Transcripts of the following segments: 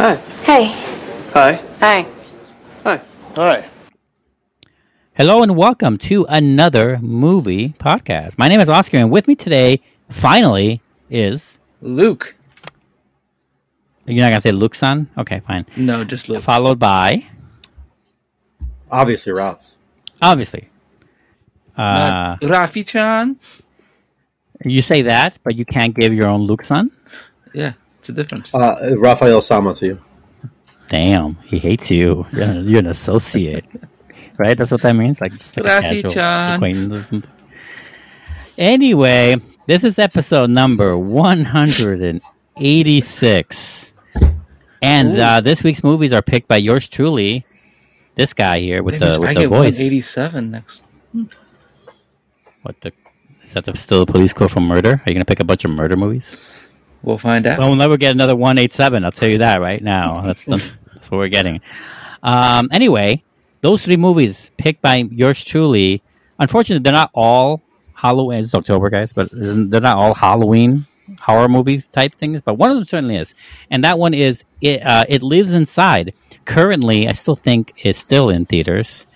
Hi. Hey. Hi. Hi. Hi. Hi. Hello and welcome to another movie podcast. My name is Oscar, and with me today, finally, is Luke. you're not gonna say Luke son? Okay, fine. No, just Luke. Followed by Obviously, Ralph. obviously. Uh, Not Rafi Chan. you say that, but you can't give your own Luke son. Yeah, it's a difference. Uh, Raphael Sama to you. Damn, he hates you. You're, you're an associate, right? That's what that means. Like just like a casual acquaintance. Anyway, this is episode number one hundred and eighty-six, and uh, this week's movies are picked by yours truly. This guy here with Maybe the I with the get voice. 187 next. What the? Is that the, still the police code for murder? Are you gonna pick a bunch of murder movies? We'll find out. Well, we'll never get another 187. I'll tell you that right now. That's the, that's what we're getting. Um, anyway, those three movies picked by yours truly. Unfortunately, they're not all Halloween. It's October, guys, but they're not all Halloween horror movies type things. But one of them certainly is, and that one is it. Uh, it lives inside. Currently, I still think is still in theaters.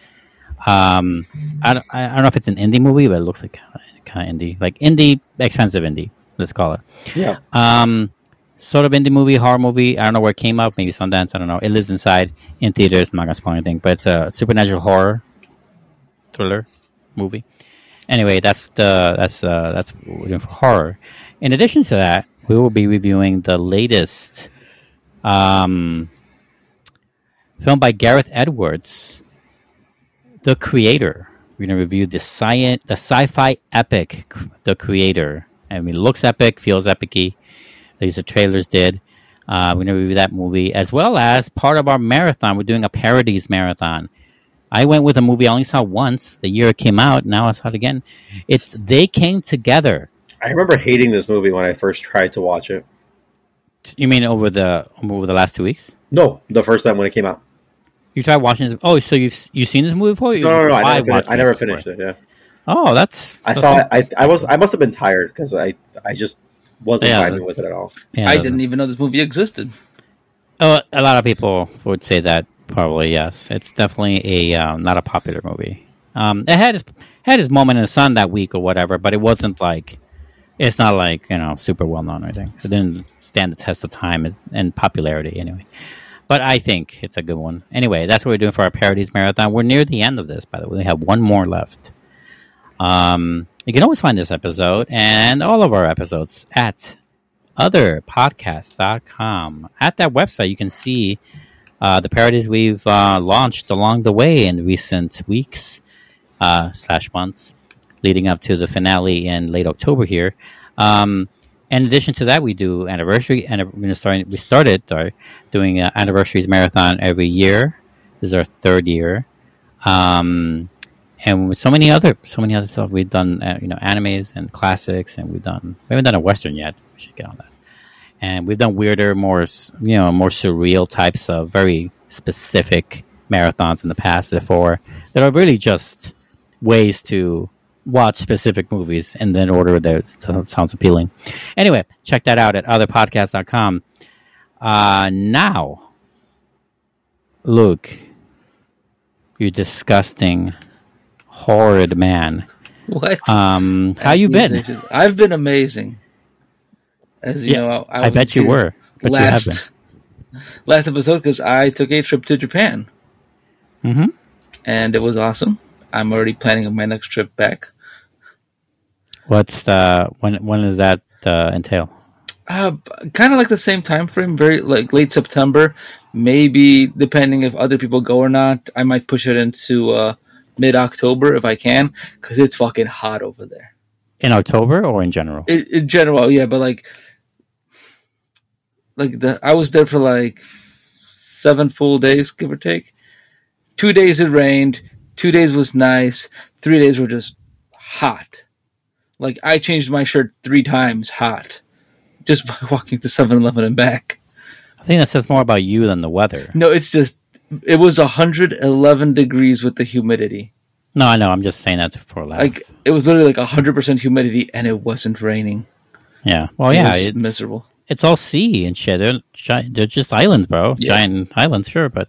Um, I don't, I don't know if it's an indie movie, but it looks like kind of indie, like indie, expensive indie. Let's call it. Yeah. Um, sort of indie movie, horror movie. I don't know where it came out. Maybe Sundance. I don't know. It lives inside in theaters. I'm not gonna spoil anything, but it's a supernatural horror thriller movie. Anyway, that's the that's uh, that's what we're doing for horror. In addition to that, we will be reviewing the latest um, film by Gareth Edwards, The Creator. We're gonna review the science, the sci-fi epic, The Creator. I mean, it looks epic, feels epicy. At least the trailers did. Uh, we're gonna review that movie as well as part of our marathon. We're doing a parodies marathon. I went with a movie I only saw once the year it came out. Now I saw it again. It's They Came Together. I remember hating this movie when I first tried to watch it. You mean over the over the last two weeks? No, the first time when it came out. You tried watching this? Oh, so you've you seen this movie before? No, no, no. I never, finished, I never finished it. Yeah. Oh, that's I saw it. I, I was. I must have been tired because I. I just wasn't Yeah, vibing with it at all. Yeah, I didn't even know this movie existed. Oh, a lot of people would say that. Probably yes. It's definitely a um, not a popular movie. Um, it had its, had its moment in the sun that week or whatever, but it wasn't like it's not like you know super well known or anything. It didn't stand the test of time and- and popularity anyway. But I think it's a good one. Anyway, that's what we're doing for our parodies marathon. We're near the end of this, by the way. We have one more left. Um, you can always find this episode and all of our episodes at otherpodcast.com. At that website, you can see uh, the parodies we've uh, launched along the way in recent weeks uh, slash months, leading up to the finale in late October here. Um, in addition to that, we do anniversary, and. We started sorry, doing uh, anniversaries marathon every year. This is our third year, um, and so many other, so many other stuff. We've done, uh, you know, animes and classics, and we've done. We haven't done a western yet. We should get on that and we've done weirder, more you know, more surreal types of very specific marathons in the past before that are really just ways to watch specific movies in the order that sounds appealing. Anyway, check that out at otherpodcast.com. Uh, now, Luke, you disgusting, horrid man. What? Um, how you been? I've been amazing. As you Yeah, know, I, I bet you were. You last last episode because I took a trip to Japan Mm-hmm. and it was awesome. I'm already planning my next trip back. What's the when? When does that uh, entail? Uh, kind of like the same time frame, very like late September. Maybe depending if other people go or not, I might push it into uh, mid October if I can, because it's fucking hot over there. In October or in general? In, in general, yeah, but like, like the I was there for like seven full days, give or take. Two days it rained. Two days was nice. Three days were just hot. Like I changed my shirt three times, hot, just by walking to 7-Eleven and back. I think that says more about you than the weather. No, it's just it was 111 degrees with the humidity. No, I know. I'm just saying that for a laugh. Like it was literally like 100% humidity and it wasn't raining. yeah. Well, It yeah. It's miserable. it's all sea and shit. They're gi- they're just islands, bro. Yeah. Giant islands, sure, but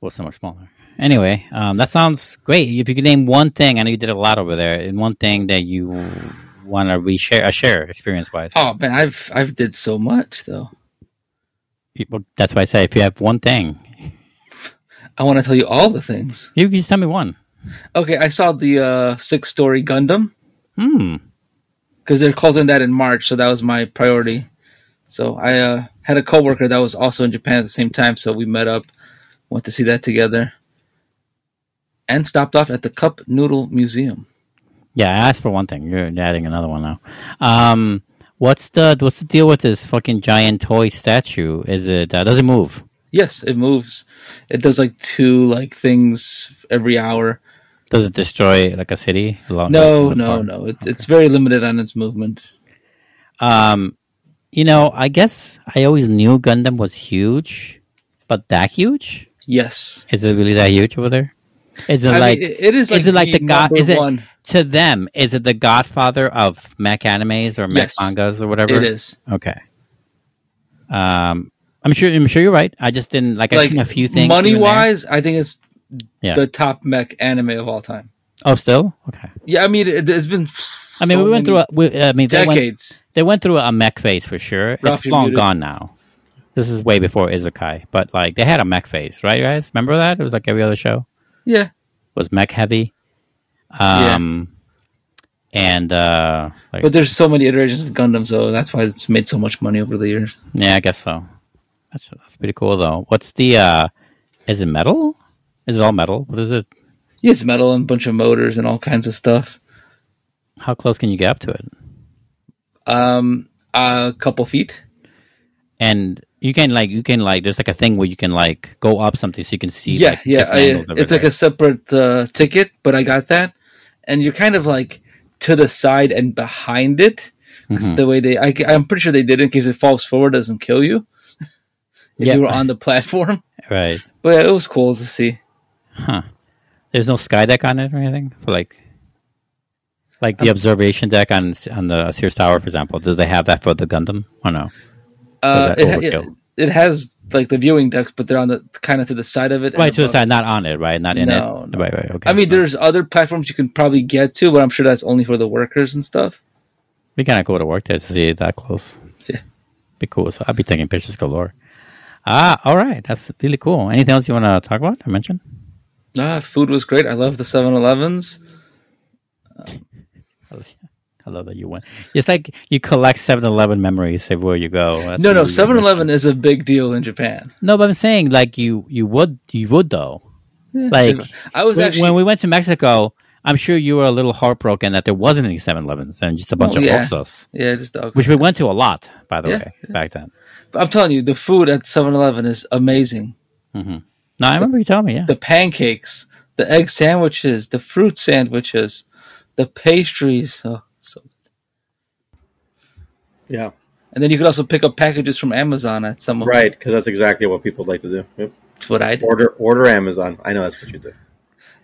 well, so much smaller. Anyway, um, that sounds great. If you could name one thing, I know you did a lot over there, and one thing that you want to reshare, uh, share experience wise. Oh man, I've I've did so much though. Well, that's why I say if you have one thing, I want to tell you all the things. you can just tell me one. Okay, I saw the uh, six story Gundam Hmm. because they're closing that in March, so that was my priority. So I uh, had a coworker that was also in Japan at the same time, so we met up, went to see that together, and stopped off at the Cup Noodle Museum. Yeah, I asked for one thing. You're adding another one now. Um, what's the what's the deal with this fucking giant toy statue? Is it uh, does it move? Yes, it moves. It does like two like things every hour. Does it destroy like a city? Along No, the no, no. It, It's very limited on its movement. Um, you know, I guess I always knew Gundam was huge, but that huge? Yes, Is it really that huge over there? Is it I like mean, it- is like is it like the god? Is it one. to them? Is it the Godfather of mech animes or mech Yes. mangas or whatever? It is Okay. Um, I'm sure. I'm sure you're right. I just didn't like. I've like seen a few things. money here and there. wise. I think it's Yeah. the top mech anime of all time. Oh, still okay. Yeah, I mean, it, it's been. I mean, so we went through. A, we, I mean, they went, decades. they went through a mech phase for sure. Ralph, it's long muted. gone now. This is way before Isekai, but like they had a mech phase, right, guys? Remember that? It was like every other show Yeah, was mech heavy. Um, and uh, like, but there's so many iterations of Gundam, so that's why it's made so much money over the years. yeah, I guess so. That's that's pretty cool though. What's the? uh Is it metal? Is it all metal? What is it? Yeah, it's metal and a bunch of motors and all kinds of stuff. How close can you get up to it? Um, a couple feet. And you can like you can like there's like a thing where you can like go up something so you can see. yeah, like, yeah. I, it's it, like a separate uh, ticket, but I got that, and you're kind of like to the side and behind it. It's Mhm. the way they. I, am pretty sure they did it in case it falls forward, doesn't kill you. if Yeah. you were on the platform, right. but yeah, it was cool to see. Huh. There's no sky deck on it or anything for like, like Um, the observation deck on on the Sears Tower, for example. Do they have that for the Gundam? or no? Uh, it, it, it has like the viewing decks, but they're on the kind of to the side of it. Right to the side, not on it, right? Not in No, it. no. Right, right. Okay. I mean, there's other platforms you can probably get to, but I'm sure that's only for the workers and stuff. we kind of go to work there to see it that close. Yeah. be cool. So I'd be taking pictures galore. Ah, all right. That's really cool. Anything else you want to talk about or mention? Ah, food was great. I love the 7-Elevens. I love that you went. It's like you collect 7-Eleven memories everywhere you go. That's No, no, really 7-Eleven is a big deal in Japan. No, but I'm saying like you you would you would though. Like I was when, actually when we went to Mexico, I'm sure you were a little heartbroken that there wasn't any 7-Elevens and just a bunch Oh, of yeah. Oxxos, yeah, just dog. which we went to a lot, by the Yeah, way, back then. I'm telling you, the food at 7-Eleven is amazing. hmm No, I remember you telling me. Yeah, The pancakes, the egg sandwiches, the fruit sandwiches, the pastries. Oh, Yeah, and then you could also pick up packages from Amazon at some of right. Because that's exactly what people like to do. Yep. That's what I did. Order order Amazon. I know that's what you do.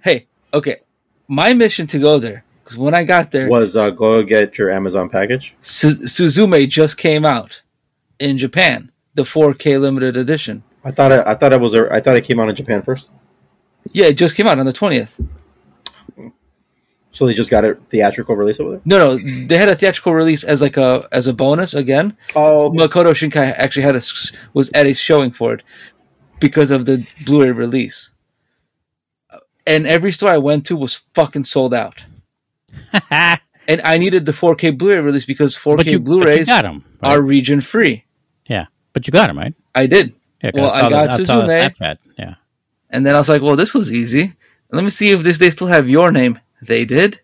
Hey, okay. My mission to go there because when I got there, Was uh, go get your Amazon package? Su- Suzume just came out in Japan, the 4K limited edition. I thought it, I thought it was a, I thought it came out in Japan first. Yeah, it just came out on the 20th. So they just got a theatrical release over there. No, no, they had a theatrical release as like a as a bonus again. Oh, okay. Makoto Shinkai actually had a was at a showing for it because of the Blu-ray release. And every store I went to was fucking sold out. And I needed the 4K Blu-ray release because 4K but you, but you Blu-rays got them. Right? are region free. yeah, but you got them right. I did. Yeah, 'cause Well, I saw got the, saw Suzume. Snapchat. Yeah. And then I was like, well, this was easy. Let me see if this they still have your name. They did.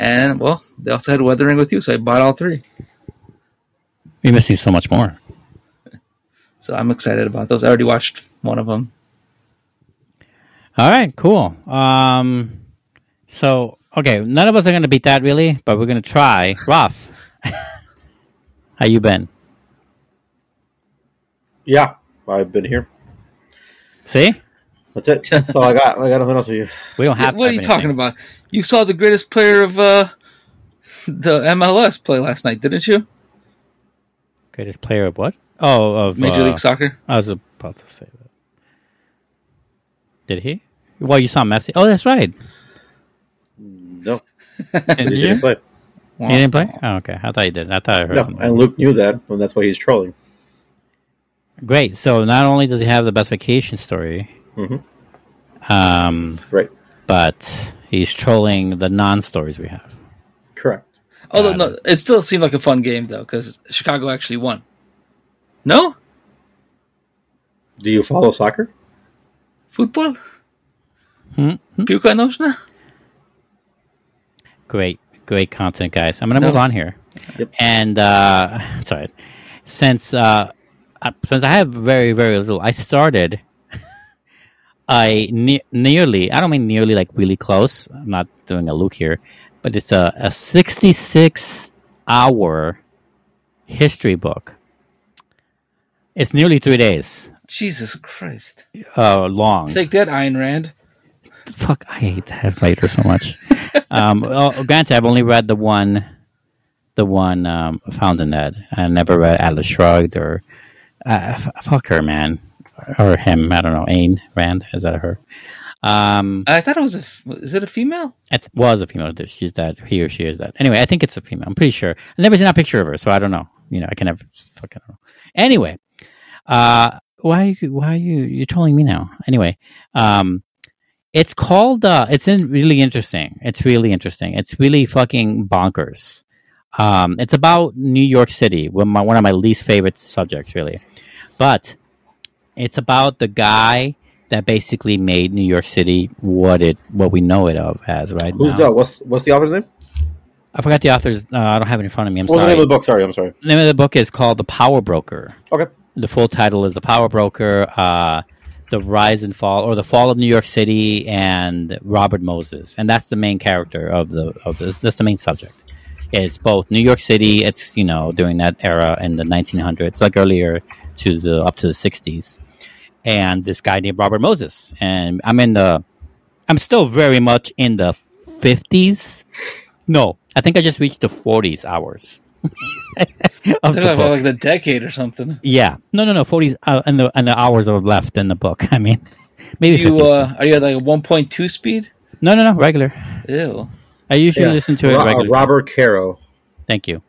And well, they also had Weathering with You, so I bought all three. We're missing so much more. So I'm excited about those. I already watched one of them. All right, cool. Um, so okay, none of us are going to beat that really, but we're going to try. Rough, how you been? yeah. I've been here. See, That's it. That's all I got. I got nothing else for you. we don't have. what are have you talking about? You saw the greatest player of uh, the MLS play last night, didn't you? Greatest player of what? Oh, of Major uh, League Soccer. I was about to say that. Did he? Well, you saw Messi. Oh, that's right. No, Did he you? didn't play. He didn't play. Oh, okay. I thought he did. I thought I heard No, something. and Luke knew that, and that's why he's trolling. Great. So not only does he have the best vacation story, Mhm. um, Right. but he's trolling the non-stories we have. Correct. Although no, it still seemed like a fun game though, because Chicago actually won. No Do you follow soccer? football. Hmm? Piłka nożna? Great, great content, guys. I'm gonna No. move on here, Yep. and uh, sorry, since uh, uh, since I have very very little, I started. I ne- nearly, I don't mean nearly like really close. I'm not doing a look here, but it's a, a 66 hour history book. It's nearly three days Jesus Christ! uh, long. Take that, Ayn Rand. Fuck, I hate that writer so much. um, well, granted, I've only read the one, the one um, Fountainhead. I never read Atlas Shrugged or uh, f- fuck her, man, or him. I don't know. Ayn Rand is that her? Um, I thought it was a. Is it a female? it was a female. She's that. He or she is that. Anyway, I think it's a female. I'm pretty sure. I've never seen a picture of her, so I don't know. You know, I can never. fucking know. Anyway, uh, why? are you- Why are you? You're trolling me now. Anyway, um, it's called. Uh, it's in really interesting. It's really interesting. It's really fucking bonkers. Um, it's about New York City, one of my, one of my least favorite subjects, really. But it's about the guy that basically made New York City what it what we know it of as right Who's now. the what's what's the author's name? I forgot the author's. Uh, I don't have it in front of me. I'm What's the sorry. name of the book? Sorry, I'm sorry. The name of the book is called The Power Broker. Okay. The full title is The Power Broker: uh, The Rise and Fall, or The Fall of New York City, and Robert Moses, and that's the main character of the of this. That's the main subject. It's both New York City. It's you know during that era in the 1900s, like earlier to the up to the 60s, and this guy named Robert Moses. And I'm in the, I'm still very much in the 50s. No, I think I just reached the 40s hours. of They're the talking about like the decade or something. Yeah, no, no, no. Forties uh, and the and the hours are left in the book. I mean, maybe You uh, are you at like a one point two speed? no, no, no. Regular. Ew. I usually Yeah. listen to it Ro- uh, regular. Robert Caro. Thank you.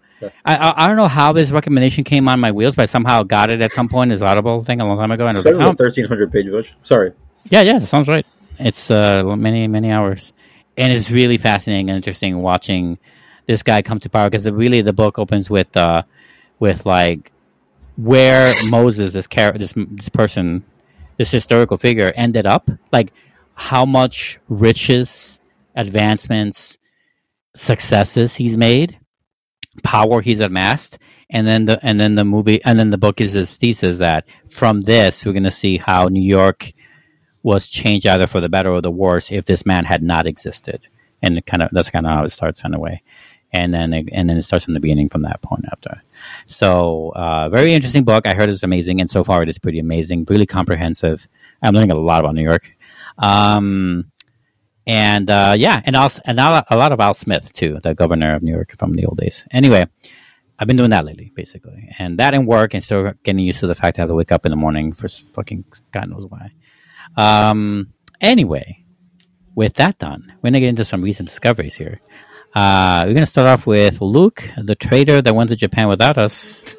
I, I I don't know how this recommendation came on my wheels, but I somehow got it at some point. This Audible thing a long time ago, and I was like, oh, 1300 page book. Sorry. yeah, yeah, that sounds right. It's uh many many hours, and it's really fascinating and interesting watching this guy come to power because really the book opens with uh with like where Moses this char- this this person this historical figure ended up like how much riches advancements successes he's made power he's amassed and then the and then the movie and then the book is his thesis that from this we're going to see how New York was changed either for the better or the worse if this man had not existed. And kind of that's kind of how it starts in a way. And then it, and then it starts from the beginning from that point after. So uh, very interesting book. I heard it's amazing and so far it is pretty amazing really comprehensive. I'm learning a lot about new york. Um, and uh, yeah and also and a lot- of al smith too the governor of new york from the old days anyway I've been doing that lately, basically, and that didn't work, and still getting used to the fact I have to wake up in the morning for fucking God knows why. Um. Anyway, with that done, we're gonna get into some recent discoveries here. Uh, we're gonna start off with Luke, the trader that went to Japan without us.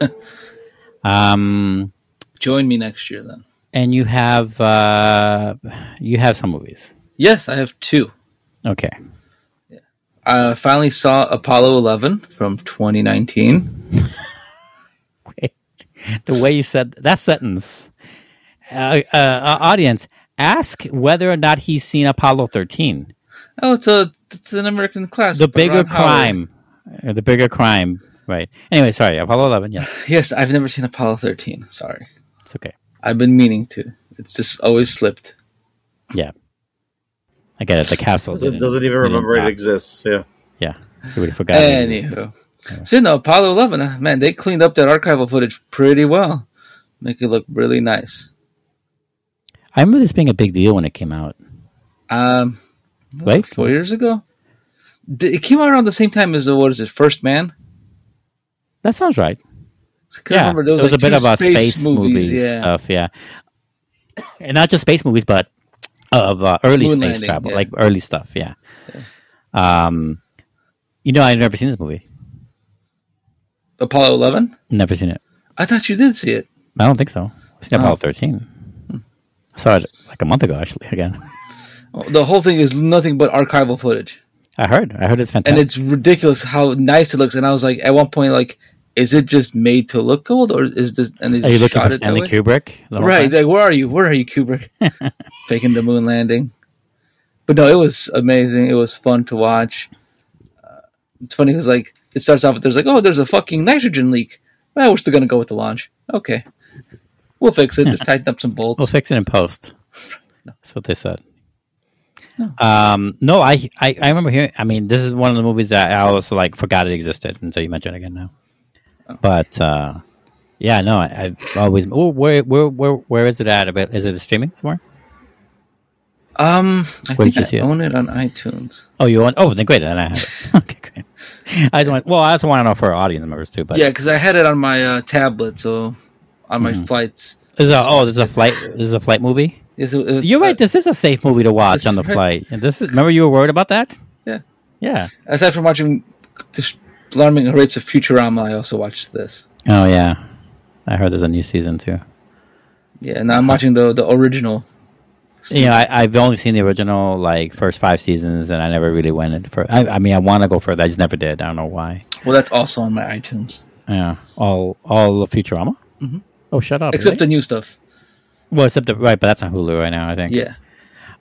um, Join me next year then. and you have uh, you have some movies. Yes, I have two. Okay. I finally saw Apollo 11 from 2019. the way you said that sentence, uh, uh, uh, audience, ask whether or not he's seen Apollo 13. Oh, it's a it's an American classic. The bigger Ron Howard. crime. Uh, the bigger crime. Right. Anyway, sorry. Apollo 11. Yes. Yes, I've never seen Apollo 13. Sorry, It's okay. I've been meaning to. It's just always slipped. Yeah. I get it. The capsule Doesn't, doesn't even remember it exists. Yeah. Yeah. Everybody forgot. it existed. Anywho, so no Apollo 11. uh, Man, they cleaned up that archival footage pretty well. Make it look really nice. I remember this being a big deal when it came out. Um, Right? four years ago. It came out around the same time as the what is it, First Man? That sounds right. I Yeah, remember. there was, like a bit two about space, movies, yeah. stuff. Yeah, and not just space movies, but of uh, early Moon space landing, travel, yeah. like early stuff. Yeah. Um, you know, I've never seen this movie. Apollo 11? Never seen it. I thought you did see it. I don't think so. I've seen Oh. Apollo thirteen. I saw it like a month ago, actually. Again, The whole thing is nothing but archival footage. I heard. I heard it's fantastic. And it's ridiculous how nice it looks. And I was like, at one point, like, is it just made to look old, or is this? And Are you looking for Stanley? Kubrick? Right, like where are you? Where are you, Kubrick? Faking the moon landing. But no, it was amazing. It was fun to watch. Uh, it's funny because like it starts off with there's like, oh, there's a fucking nitrogen leak. Well, we're still gonna go with the launch. Okay, we'll fix it. Just tighten up some bolts. We'll fix it in post. That's what they said. Um, no, I, I I remember hearing. I mean, this is one of the movies that I also like forgot it existed until you mention it again now. But uh, yeah, no, I, I've always. Oh, where where where where is it at? Is it streaming somewhere? um, I Where think did you I see it? own it on iTunes. Oh, you want? Oh, then great. Then I have it. okay, great. I just want. Well, I also want to know for our audience members too. But yeah, because I had it on my uh, tablet, so on my Mhm. flights. Is a, oh, this is a flight. This is a flight movie. It- it You're uh, right. This is a safe movie to watch on the flight. And this is. Remember, you were worried about that. Yeah. Yeah. aside from watching alarming rates of Futurama, I also watched this. Oh yeah. I heard there's a new season too. Yeah, now I'm watching the the original. You know, I, I've only seen the original like first five seasons, and I never really went in for. I, I mean, I want to go further. I just never did. I don't know why. Well, that's also on my iTunes, Yeah, all all of Futurama. Mhm. Oh, shut up! except really? the new stuff. well, except the, right, but that's on Hulu right now. I think. Yeah,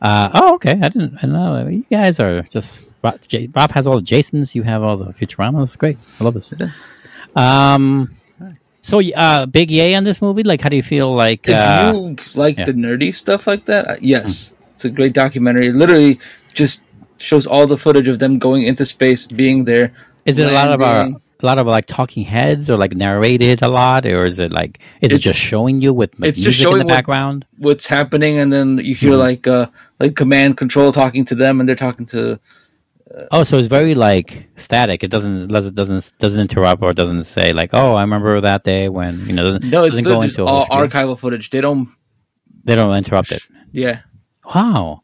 Uh, oh, okay. I didn't. I didn't know. You guys are just. Rob, J, Rob has all the Jasons. You have all the Futurama. That's great. I love this. Um. So, uh, big yay on this movie. Like, how do you feel? Like, if uh, you like yeah. the nerdy stuff like that, uh, yes, it's a great documentary. It literally just shows all the footage of them going into space, being there. is it a lot of our a lot of like talking heads or like narrated a lot, or is it like is it just showing you with like, it's just music in the what- background? what's happening, and then you hear Mhm. like uh like command control talking to them, and they're talking to Oh, so it's very like static. It doesn't doesn't doesn't doesn't interrupt or doesn't say like, "Oh, I remember that day when you know." Doesn't, no, it's doesn't literally just a all archival footage. They don't. They don't interrupt it. Yeah, Wow,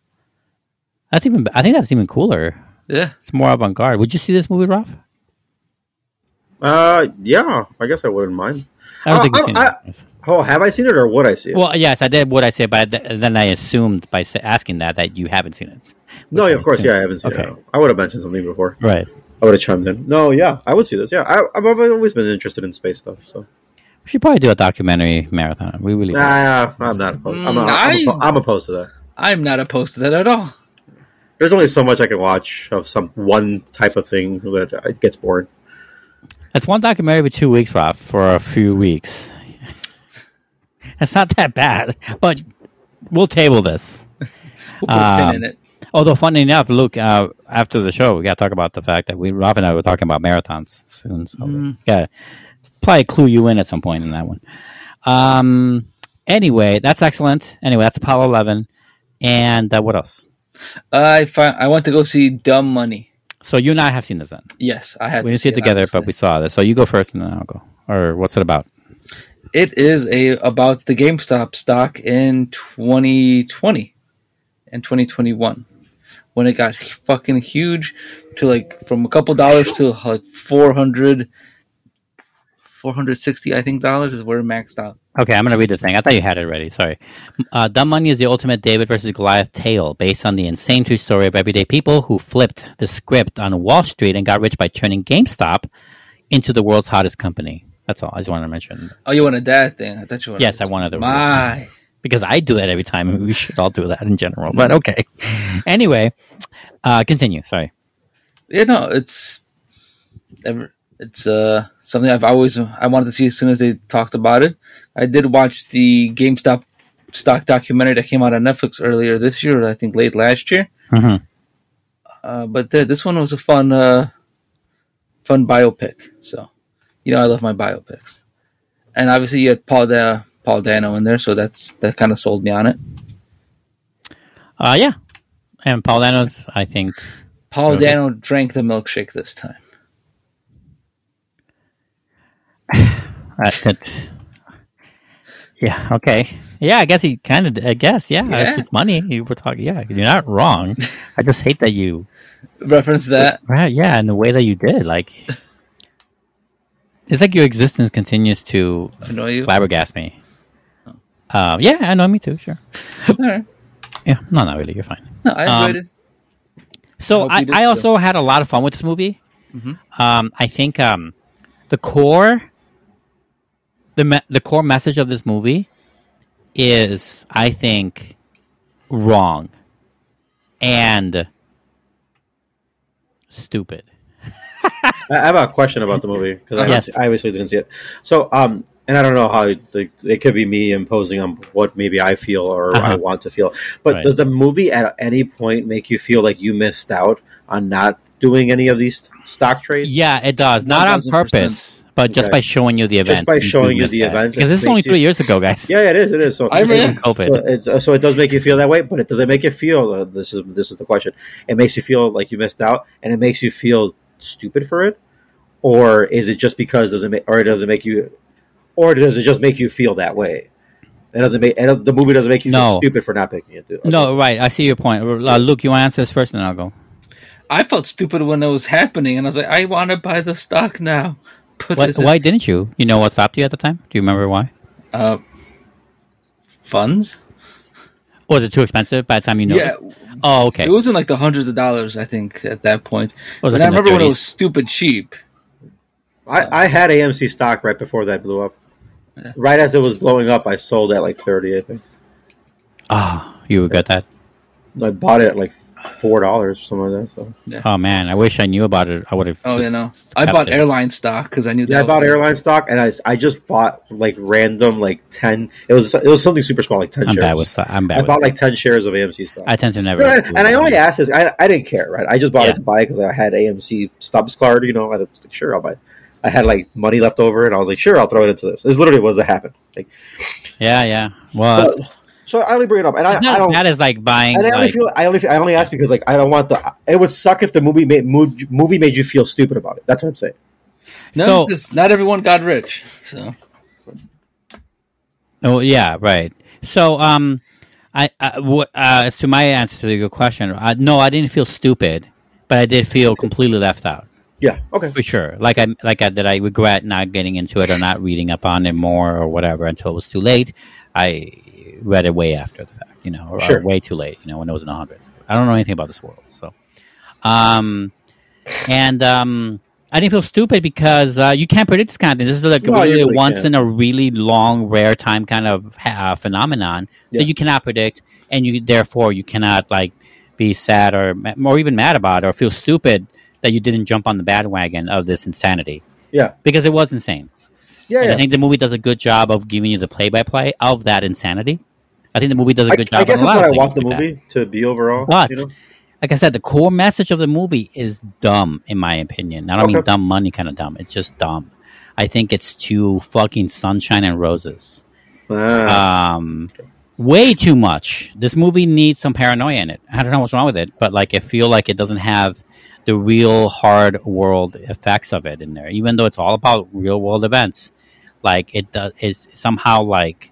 that's even. I think that's even cooler. yeah. It's more avant garde. Would you see this movie, Ralph? Uh, yeah, I guess I wouldn't mind. I don't Uh, think you've I- seen I- it. Oh, have I seen it or would I see it? Well, yes, I did what I said, but then I assumed by asking that that you haven't seen it. no, of course, makes yeah, I haven't seen Okay. it. I would have mentioned something before. Right. I would have chimed in. No, yeah, I would see this. Yeah, I, I've always been interested in space stuff. So, We should probably do a documentary marathon. We really. nah, I'm not. Opposed. I'm, I'm, I- oppo- I'm opposed to that. I'm not opposed to that at all. There's only so much I can watch of some one type of thing that it gets boring. That's one documentary every two weeks, Ralph, for a few weeks. That's not that bad, but we'll table this. We'll Um, pin in it. Although, funny enough, Luke, uh, after the show, we got to talk about the fact that we, Rob and I were talking about marathons soon. So, Mhm. yeah, probably clue you in at some point in that one. Um, anyway, that's excellent. Anyway, that's Apollo 11. And uh, what else? I fi- I went to go see Dumb Money. So, you and I have seen this then. Yes, I had. We didn't see it together, but we saw this. So, you go first and then I'll go. Or what's it about? It is a about the GameStop stock in 2020 and 2021 when it got fucking huge to like from a couple dollars to like 400 460 I think dollars is where it maxed out. Okay, I'm going to read the thing. I thought you had it ready. Sorry. Uh, Dumb Money is the ultimate David versus Goliath tale based on the insane true story of everyday people who flipped the script on Wall Street and got rich by turning GameStop into the world's hottest company. That's all. I just wanted to mention Oh, you wanted that thing? I thought you wanted. Yes. I wanted the- my. because I do that every time, and we should all do that in general. But okay. anyway, uh, continue. Sorry. You know, it's ever it's uh something I've always I wanted to see as soon as they talked about it. I did watch the GameStop stock documentary that came out on Netflix earlier this year, I think late last year. hmm Uh, but th- this one was a fun uh fun biopic. So you know I love my biopics, and obviously you had Paul da- Paul Dano in there, so that's that kind of sold me on it. Uh, yeah. And Paul Dano's, I think. Paul Dano drank the milkshake this time. I, that, yeah. Okay. Yeah. I guess he kind of. I guess. Yeah. Yeah. If it's money, you were talking. Yeah. You're not wrong. I just hate that you. Reference that. Right. Yeah. In the way that you did, like, it's like your existence continues to Annoy you? flabbergast me. Um, yeah, I know me too. Sure. All right. Yeah. No, not really. You're fine. No, I Um, it. So hope I, I also had a lot of fun with this movie. Mhm. Um, I think um, the core, the me- the core message of this movie is, I think, wrong and stupid. I I have a question about the movie because I, Yes. I obviously didn't see it. So, um, and I don't know how the, it could be me imposing on what maybe I feel or Uh-huh. I want to feel. But Right. does the movie at any point make you feel like you missed out on not doing any of these stock trades? Yeah, it does. Not on 1000%. purpose, but just Okay. by showing you the Just by showing you miss the that. events, Because this is only makes you- three years ago, guys. Yeah, it is. It is. So, I remember so, COVID. so, it's, so it does make you feel that way, but it does it make you feel? Uh, this is this is the question. It makes you feel like you missed out, and it makes you feel stupid for it, or is it just because does it make, or does it make you, or does it just make you feel that way? It doesn't make it does, the movie doesn't make you No. feel stupid for not picking it. Okay. No, right. I see your point. Uh, Luke, you want to answer this first, and then I'll go. I felt stupid when it was happening, and I was like, I want to buy the stock now. Put What, this in- why didn't you? You know what stopped you at the time? Do you remember why? Uh, funds? Was it too expensive by the time you know? Yeah, Oh, okay. it was in like the hundreds of dollars, I think, at that point. Was But it I remember when it was stupid cheap. I, I had AMC stock right before that blew up. Yeah. Right as it was blowing up, I sold at like thirty. I think Ah, you regret that? I bought it at like four dollars or something like that. So Oh man, I wish I knew about it. I would have. Oh, just you know. I bought it. airline stock because I knew that. Yeah, I bought was- airline stock, and I, I just bought like random like ten. It was it was something super small, like 10 I'm shares. bad with. sto- I'm bad. I with bought like ten shares of AMC stock. I tend to never. and I, and I that. only asked this. I, I didn't care, right? I just bought Yeah. it to buy because I had AMC stubs card. You know, I was like, sure, I'll buy. it. I had like money left over, and I was like, sure, I'll throw it into this. This literally was what happened. Like, Yeah, yeah. Well, but- it's, so I only bring it up, and I, not I don't. bad as like buying. And I only like, feel I only feel, I only ask because like I don't want the. It would suck if the movie made mood, movie made you feel stupid about it. That's what I'm saying. No, so 'cause not everyone got rich. So Oh yeah, right. So um, I, I what uh, as to my answer to your question, uh, no, I didn't feel stupid, but I did feel completely left out Yeah. Okay. for sure. Like I like I did I regret not getting into it or not reading up on it more or whatever until it was too late. I read it way after the fact, you know, or, or way too late, you know, when it was in the hundreds. I don't know anything about this world, so um, and um. I didn't feel stupid because uh, you can't predict this kind of thing. This is like No, really really once can't. in a really long, rare time kind of uh, phenomenon Yeah. that you cannot predict, and you therefore you cannot like be sad or or even mad about it or feel stupid that you didn't jump on the bandwagon of this insanity Yeah. because it was insane. Yeah. And I think the movie does a good job of giving you the play-by-play of that insanity. I think the movie does a I, good job. I guess that's what I want the like that. movie to be overall. But you know? like I said, the core message of the movie is dumb, in my opinion. I don't mean dumb money kind of dumb. It's just dumb. I think it's too fucking sunshine and roses. Ah, Um, way too much. This movie needs some paranoia in it. I don't know what's wrong with it, but like I feel like it doesn't have the real hard world effects of it in there. Even though it's all about real world events, like it does is somehow like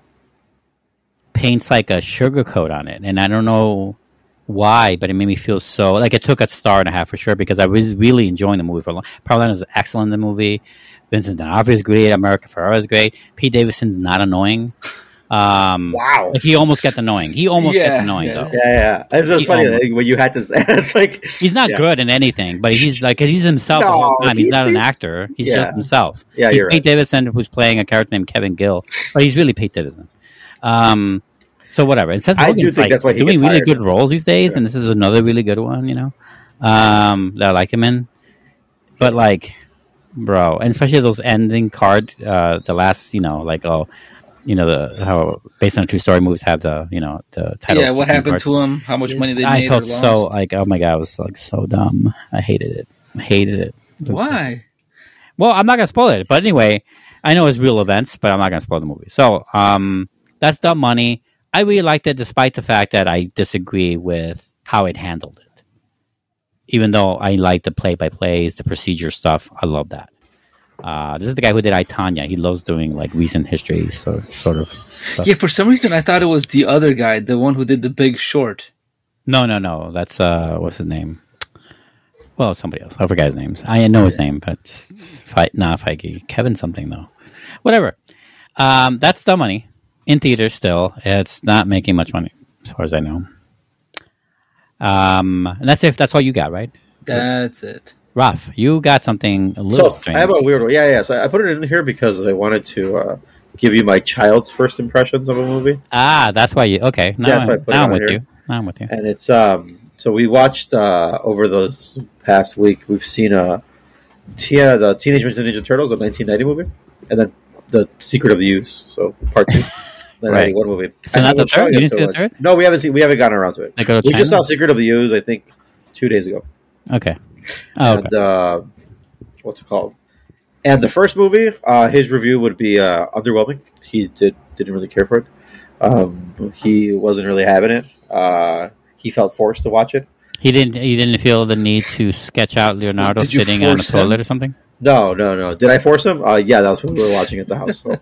paints like a sugar coat on it, and I don't know why, but it made me feel so like it took a star and a half for sure because I was really enjoying the movie for a long. Parlin is excellent in the movie. Vincent D'Onofrio is great. America Ferrera is great. Pete Davidson's not annoying. Um, wow. like he almost gets annoying. He almost Yeah, gets annoying yeah. though. Yeah, yeah. It's just He funny almost- like, when you had to say it's like He's not Yeah. good in anything, but he's like he's himself the whole No, time. He's, he's- not an actor. He's yeah. just himself. Yeah, he's you're Pete right. Davidson, who's playing a character named Kevin Gill, but he's really Pete Davidson. Um, so whatever. And Seth I do Rogen's think like that's why he doing gets really hired. good roles these days, Yeah. and this is another really good one. You know, um, that I like him in. But like, bro, and especially those ending card, uh, the last, you know, like oh. You know the how based on a true story movies have the you know the title. yeah, what happened to him? How much money they I made felt or so like oh my god, I was like so dumb. I hated it. I hated it. Why? Well, I'm not gonna spoil it, but anyway, I know it's real events, but I'm not gonna spoil the movie. So, um, that's dumb money. I really liked it, despite the fact that I disagree with how it handled it. Even though I like the play by plays, the procedure stuff, I love that. Uh, this is the guy who did I Tonya. He loves doing like recent history, so sort of. stuff. Yeah, for some reason I thought it was the other guy, the one who did the Big Short. No, no, no. That's uh, what's his name? Well, somebody else. I forgot his names. I know his name, but fight not Feige. Kevin something though. Whatever. Um, that's the money in theaters. Still, it's not making much money as far as I know. Um, and that's if that's all you got, right? That's it. Raf, you got something a little So strange. I have a weird one. Yeah, yeah. So I put it in here because I wanted to uh, give you my child's first impressions of a movie, ah, that's why you. Okay, now, That's why I I'm, it now I'm with here. you. Now I'm with you. and it's um. So we watched uh, over this past week. We've seen uh, Tia, the Teenage Mutant Ninja Turtles, a 1990 movie, and then the Secret of the Ooze, so part two. Right. 91 movie. So I not the third? You didn't see the third? No, we haven't seen. We haven't gotten around to it. To We just saw Secret of the Ooze. I think two days ago. Okay. Oh, okay. and uh, what's it called? And the first movie, uh, his review would be uh, underwhelming. He did didn't really care for it. Um, he wasn't really having it. Uh, he felt forced to watch it. He didn't. He didn't feel the need to sketch out Leonardo sitting on a force him? toilet or something. No, no, no. Did I force him? Uh, yeah, that was when we were watching at the house. So.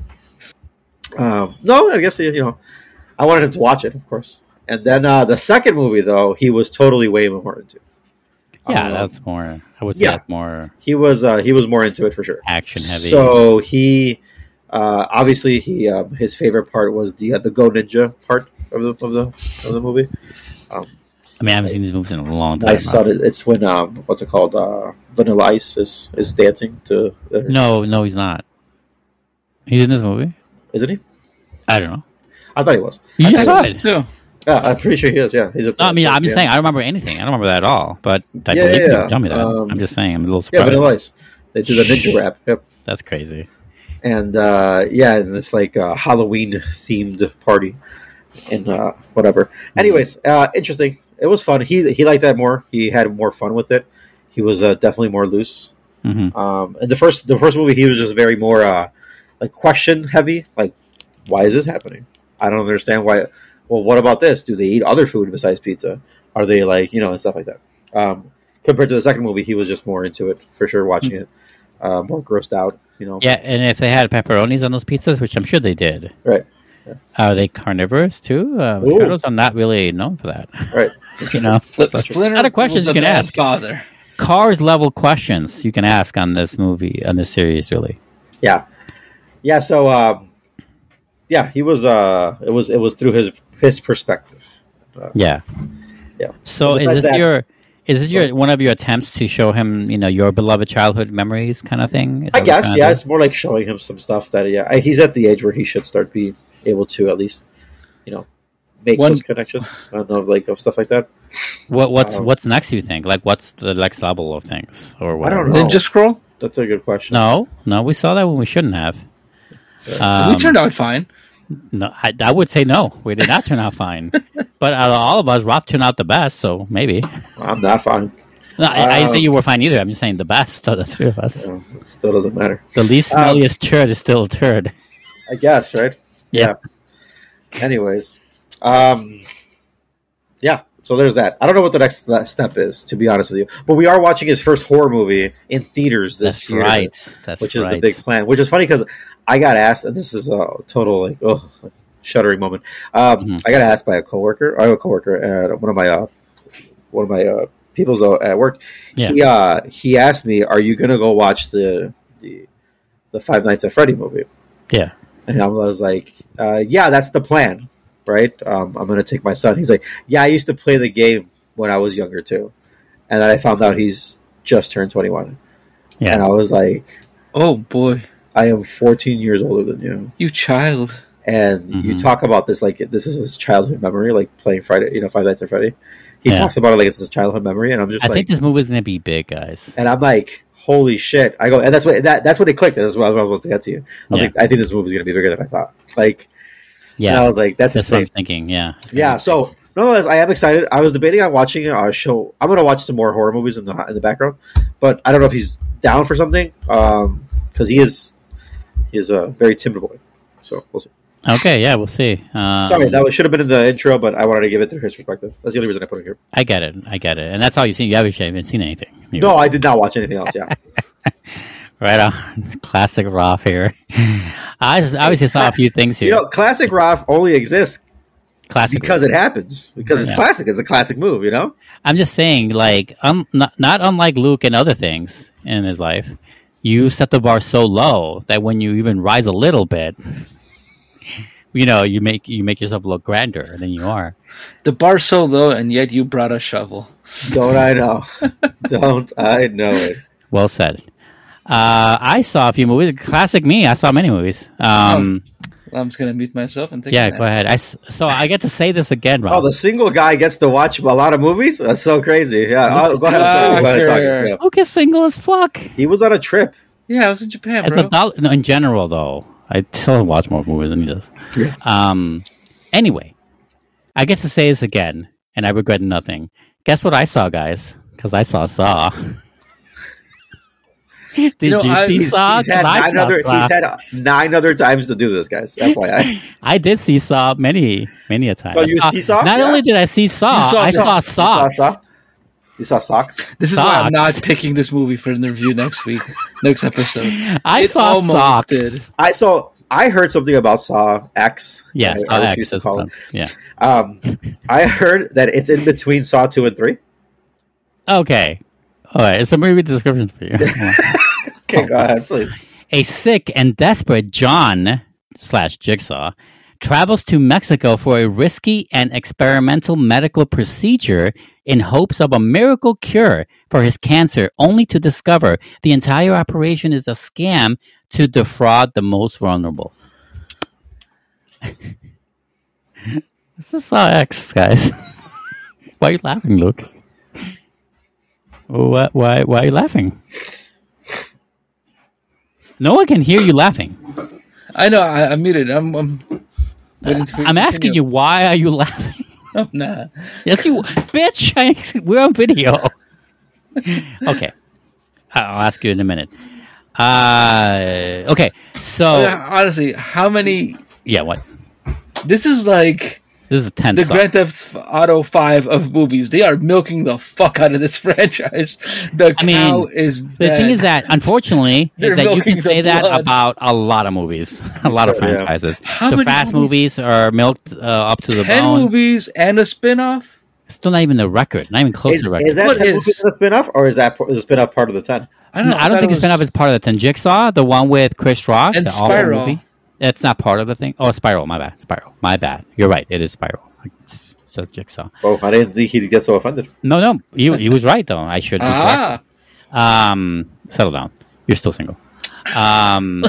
um, no, I guess you know, I wanted him to watch it, of course. And then uh, the second movie, though, he was totally way more into. Yeah, Um, that's more. I would say yeah. that's more he was uh, he was more into it for sure. action heavy. So he uh, obviously he um, his favorite part was the uh, the Go Ninja part of the of the of the movie. Um, I mean, I haven't seen these movies in a long time. I saw it. It's when um, what's it called? Uh, Vanilla Ice is is dancing to. Uh, No, no, he's not. He's in this movie. isn't he? I don't know. I thought he was. You I just saw it. Too. Yeah, I'm pretty sure he is. Yeah, he's. No, I mean, I'm yeah. just saying. I don't remember anything. I don't remember that at all. But I Yeah, believe yeah, you. yeah. Tell me that. Um, I'm just saying. I'm a little surprised. Yeah. Vanilla Ice. They do the ninja rap. Yep. That's crazy. And uh, yeah, and it's like a Halloween themed party and uh, whatever. Anyways, uh, interesting. It was fun. He he liked that more. He had more fun with it. He was uh, definitely more loose. hmm Um, and the first the first movie, he was just very more uh, like question heavy. Like, why is this happening? I don't understand why. Well, what about this? Do they eat other food besides pizza? Are they like you know and stuff like that? Um, compared to the second movie, he was just more into it for sure, watching it, uh, more grossed out. You know, Yeah, and if they had pepperonis on those pizzas, which I'm sure they did, right, are they carnivorous too? Uh, turtles are not really known for that. right. you know, Look, So- Splinter lot of questions you can ask. Father. Cars level questions you can ask on this movie, on this series, really. Yeah, yeah. So, um, yeah, he was. Uh, it was. It was through his his perspective. Yeah. Yeah. So is Besides this that- your is this your one of your attempts to show him, you know, your beloved childhood memories kind of thing? Is I guess, yeah. It's more like showing him some stuff that, yeah, he's at the age where he should start be able to at least, you know, make One- those connections. I don't know, like of stuff like that. What what's Um, what's next? You think like what's the next level of things or what? I don't know. Ninja Scroll? That's a good question. No, no, we saw that when we shouldn't have. we Um, turned out fine. No, I, I would say no. We did not turn out fine. but out of all of us, Roth turned out the best, so maybe. I'm not fine. No, I, I didn't say Um, you were fine either. I'm just saying the best of the three of us. It still doesn't matter. The least Um, smelliest turd is still a turd. I guess, right? Yeah. Anyways, um, yeah. So there's that. I don't know what the next step is, to be honest with you. But we are watching his first horror movie in theaters this That's year. right. That's which is the big plan. Which is funny because I got asked, this is a total like oh shuddering moment. Um, Mhm. I got asked by a coworker, I have a coworker, uh, one of my uh, one of my uh, people's at work. Yeah. He uh, he asked me, "Are you gonna go watch the the the Five Nights at Freddy movie?" Yeah. And I was like, uh, "Yeah, that's the plan, right? Um, I'm gonna take my son." He's like, "Yeah, I used to play the game when I was younger too," and then I found out he's just turned 21, Yeah. and I was like. Oh boy, I am 14 years older than you. you child. And you Mhm. talk about this like this is his childhood memory, like playing Friday, you know, Five Nights at Freddy. He Yeah. talks about it like it's his childhood memory, and I'm just I like, think this movie is going to be big, guys. and I'm like, holy shit! I go, and that's what that that's what it clicked. That's what I was about to get to you. I was Yeah. like, I think this movie's gonna be bigger than I thought. Like, and I was like, that's, That's what insane. I'm thinking. Yeah. Yeah, so nonetheless, I am excited. I was debating on watching a show. I'm gonna watch some more horror movies in the in the background, but I don't know if he's down for something because he is he is a very timid boy. So we'll see. Okay. Yeah. We'll see. Um, Sorry, that was, should have been in the intro, but I wanted to give it through his perspective. That's the only reason I put it here. I get it. I get it. And that's all you've seen. You haven't haven't seen anything. No, I did not watch anything else. Yeah, Right on. Classic Roth here. I just obviously saw a few things here. You know, classic Roth only exists classic because it happens. Because it's classic. It's a classic move. You know. I'm just saying, like, um, not, not unlike Luke and other things in his life, you set the bar so low that when you even rise a little bit, you know, you make you make yourself look grander than you are. The bar's so low, and yet you brought a shovel. Don't I know? Don't I know it? Well said. Uh, I saw a few movies. Classic me. I saw many movies. Um, Well, I'm just gonna mute myself and take. yeah, go ahead. I s so I get to say this again, Rob. Oh, the single guy gets to watch a lot of movies. That's so crazy. Yeah, I'll, go ahead. Ah, Go ahead and talk. sure. Yeah. Luke is single as fuck. He was on a trip. Yeah, I was in Japan, As bro. a doll- no, in general, though, I still watch more movies than he does. Yeah. Um. Anyway, I get to say this again, and I regret nothing. Guess what I saw, guys? Because I saw Saw. Did you, know, I- see He's, Saw? he's had 'Cause I nine other. Saw. He's had nine other times to do this, guys. FYI. I did see Saw many, many a time. Oh, I you see Saw? Not Yeah. only did I see Saw, saw I Saw. saw You saw Socks. Saw? You saw socks. this is why I'm not picking this movie for the review next week, next episode. I It saw Socks. did. I saw. I heard something about Saw X. Yeah, I, Saw I X. refuse to call it. Yeah. Um, I heard that it's in between Saw two and three. Okay. All right. It's a movie description for you. Okay, go ahead, please. A sick and desperate John slash Jigsaw travels to Mexico for a risky and experimental medical procedure in hopes of a miracle cure for his cancer, only to discover the entire operation is a scam to defraud the most vulnerable. this is Saw X, guys. why are you laughing, Luke? Why, why, why are you laughing? No one can hear you laughing. I know. I, I'm muted. I'm. I'm, waiting for you to I'm asking you, why are you laughing? Oh, nah. Yes, you, bitch. I, we're on video. okay, I'll ask you in a minute. Uh, okay, so honestly, how many? yeah, what? This is like This is the tenth. the song. Grand Theft Auto Five of movies. They are milking the fuck out of this franchise. The I mean, cow is. The thing is that, unfortunately, is that you can say the that about a lot of movies, a lot of Yeah. franchises. How the many Fast movies? movies are milked uh, up to the ten bone. movies and a spin-off. Still not even the record. Not even close Is, to the record. is that What 10 is- movies in the spin-off, or is that is the spin-off part of the ten? I don't know. I don't think it the spin-off is part of the thing. Jigsaw, the one with Chris Rock, And the awful Spiral. movie. It's not part of the thing. Oh, Spiral. My bad. Spiral. My bad. You're right. It is Spiral. So Jigsaw. Oh, I didn't think he'd get so offended. No, no. He, he was right though. I should be correct. Ah, Um, settle down. You're still single. Um,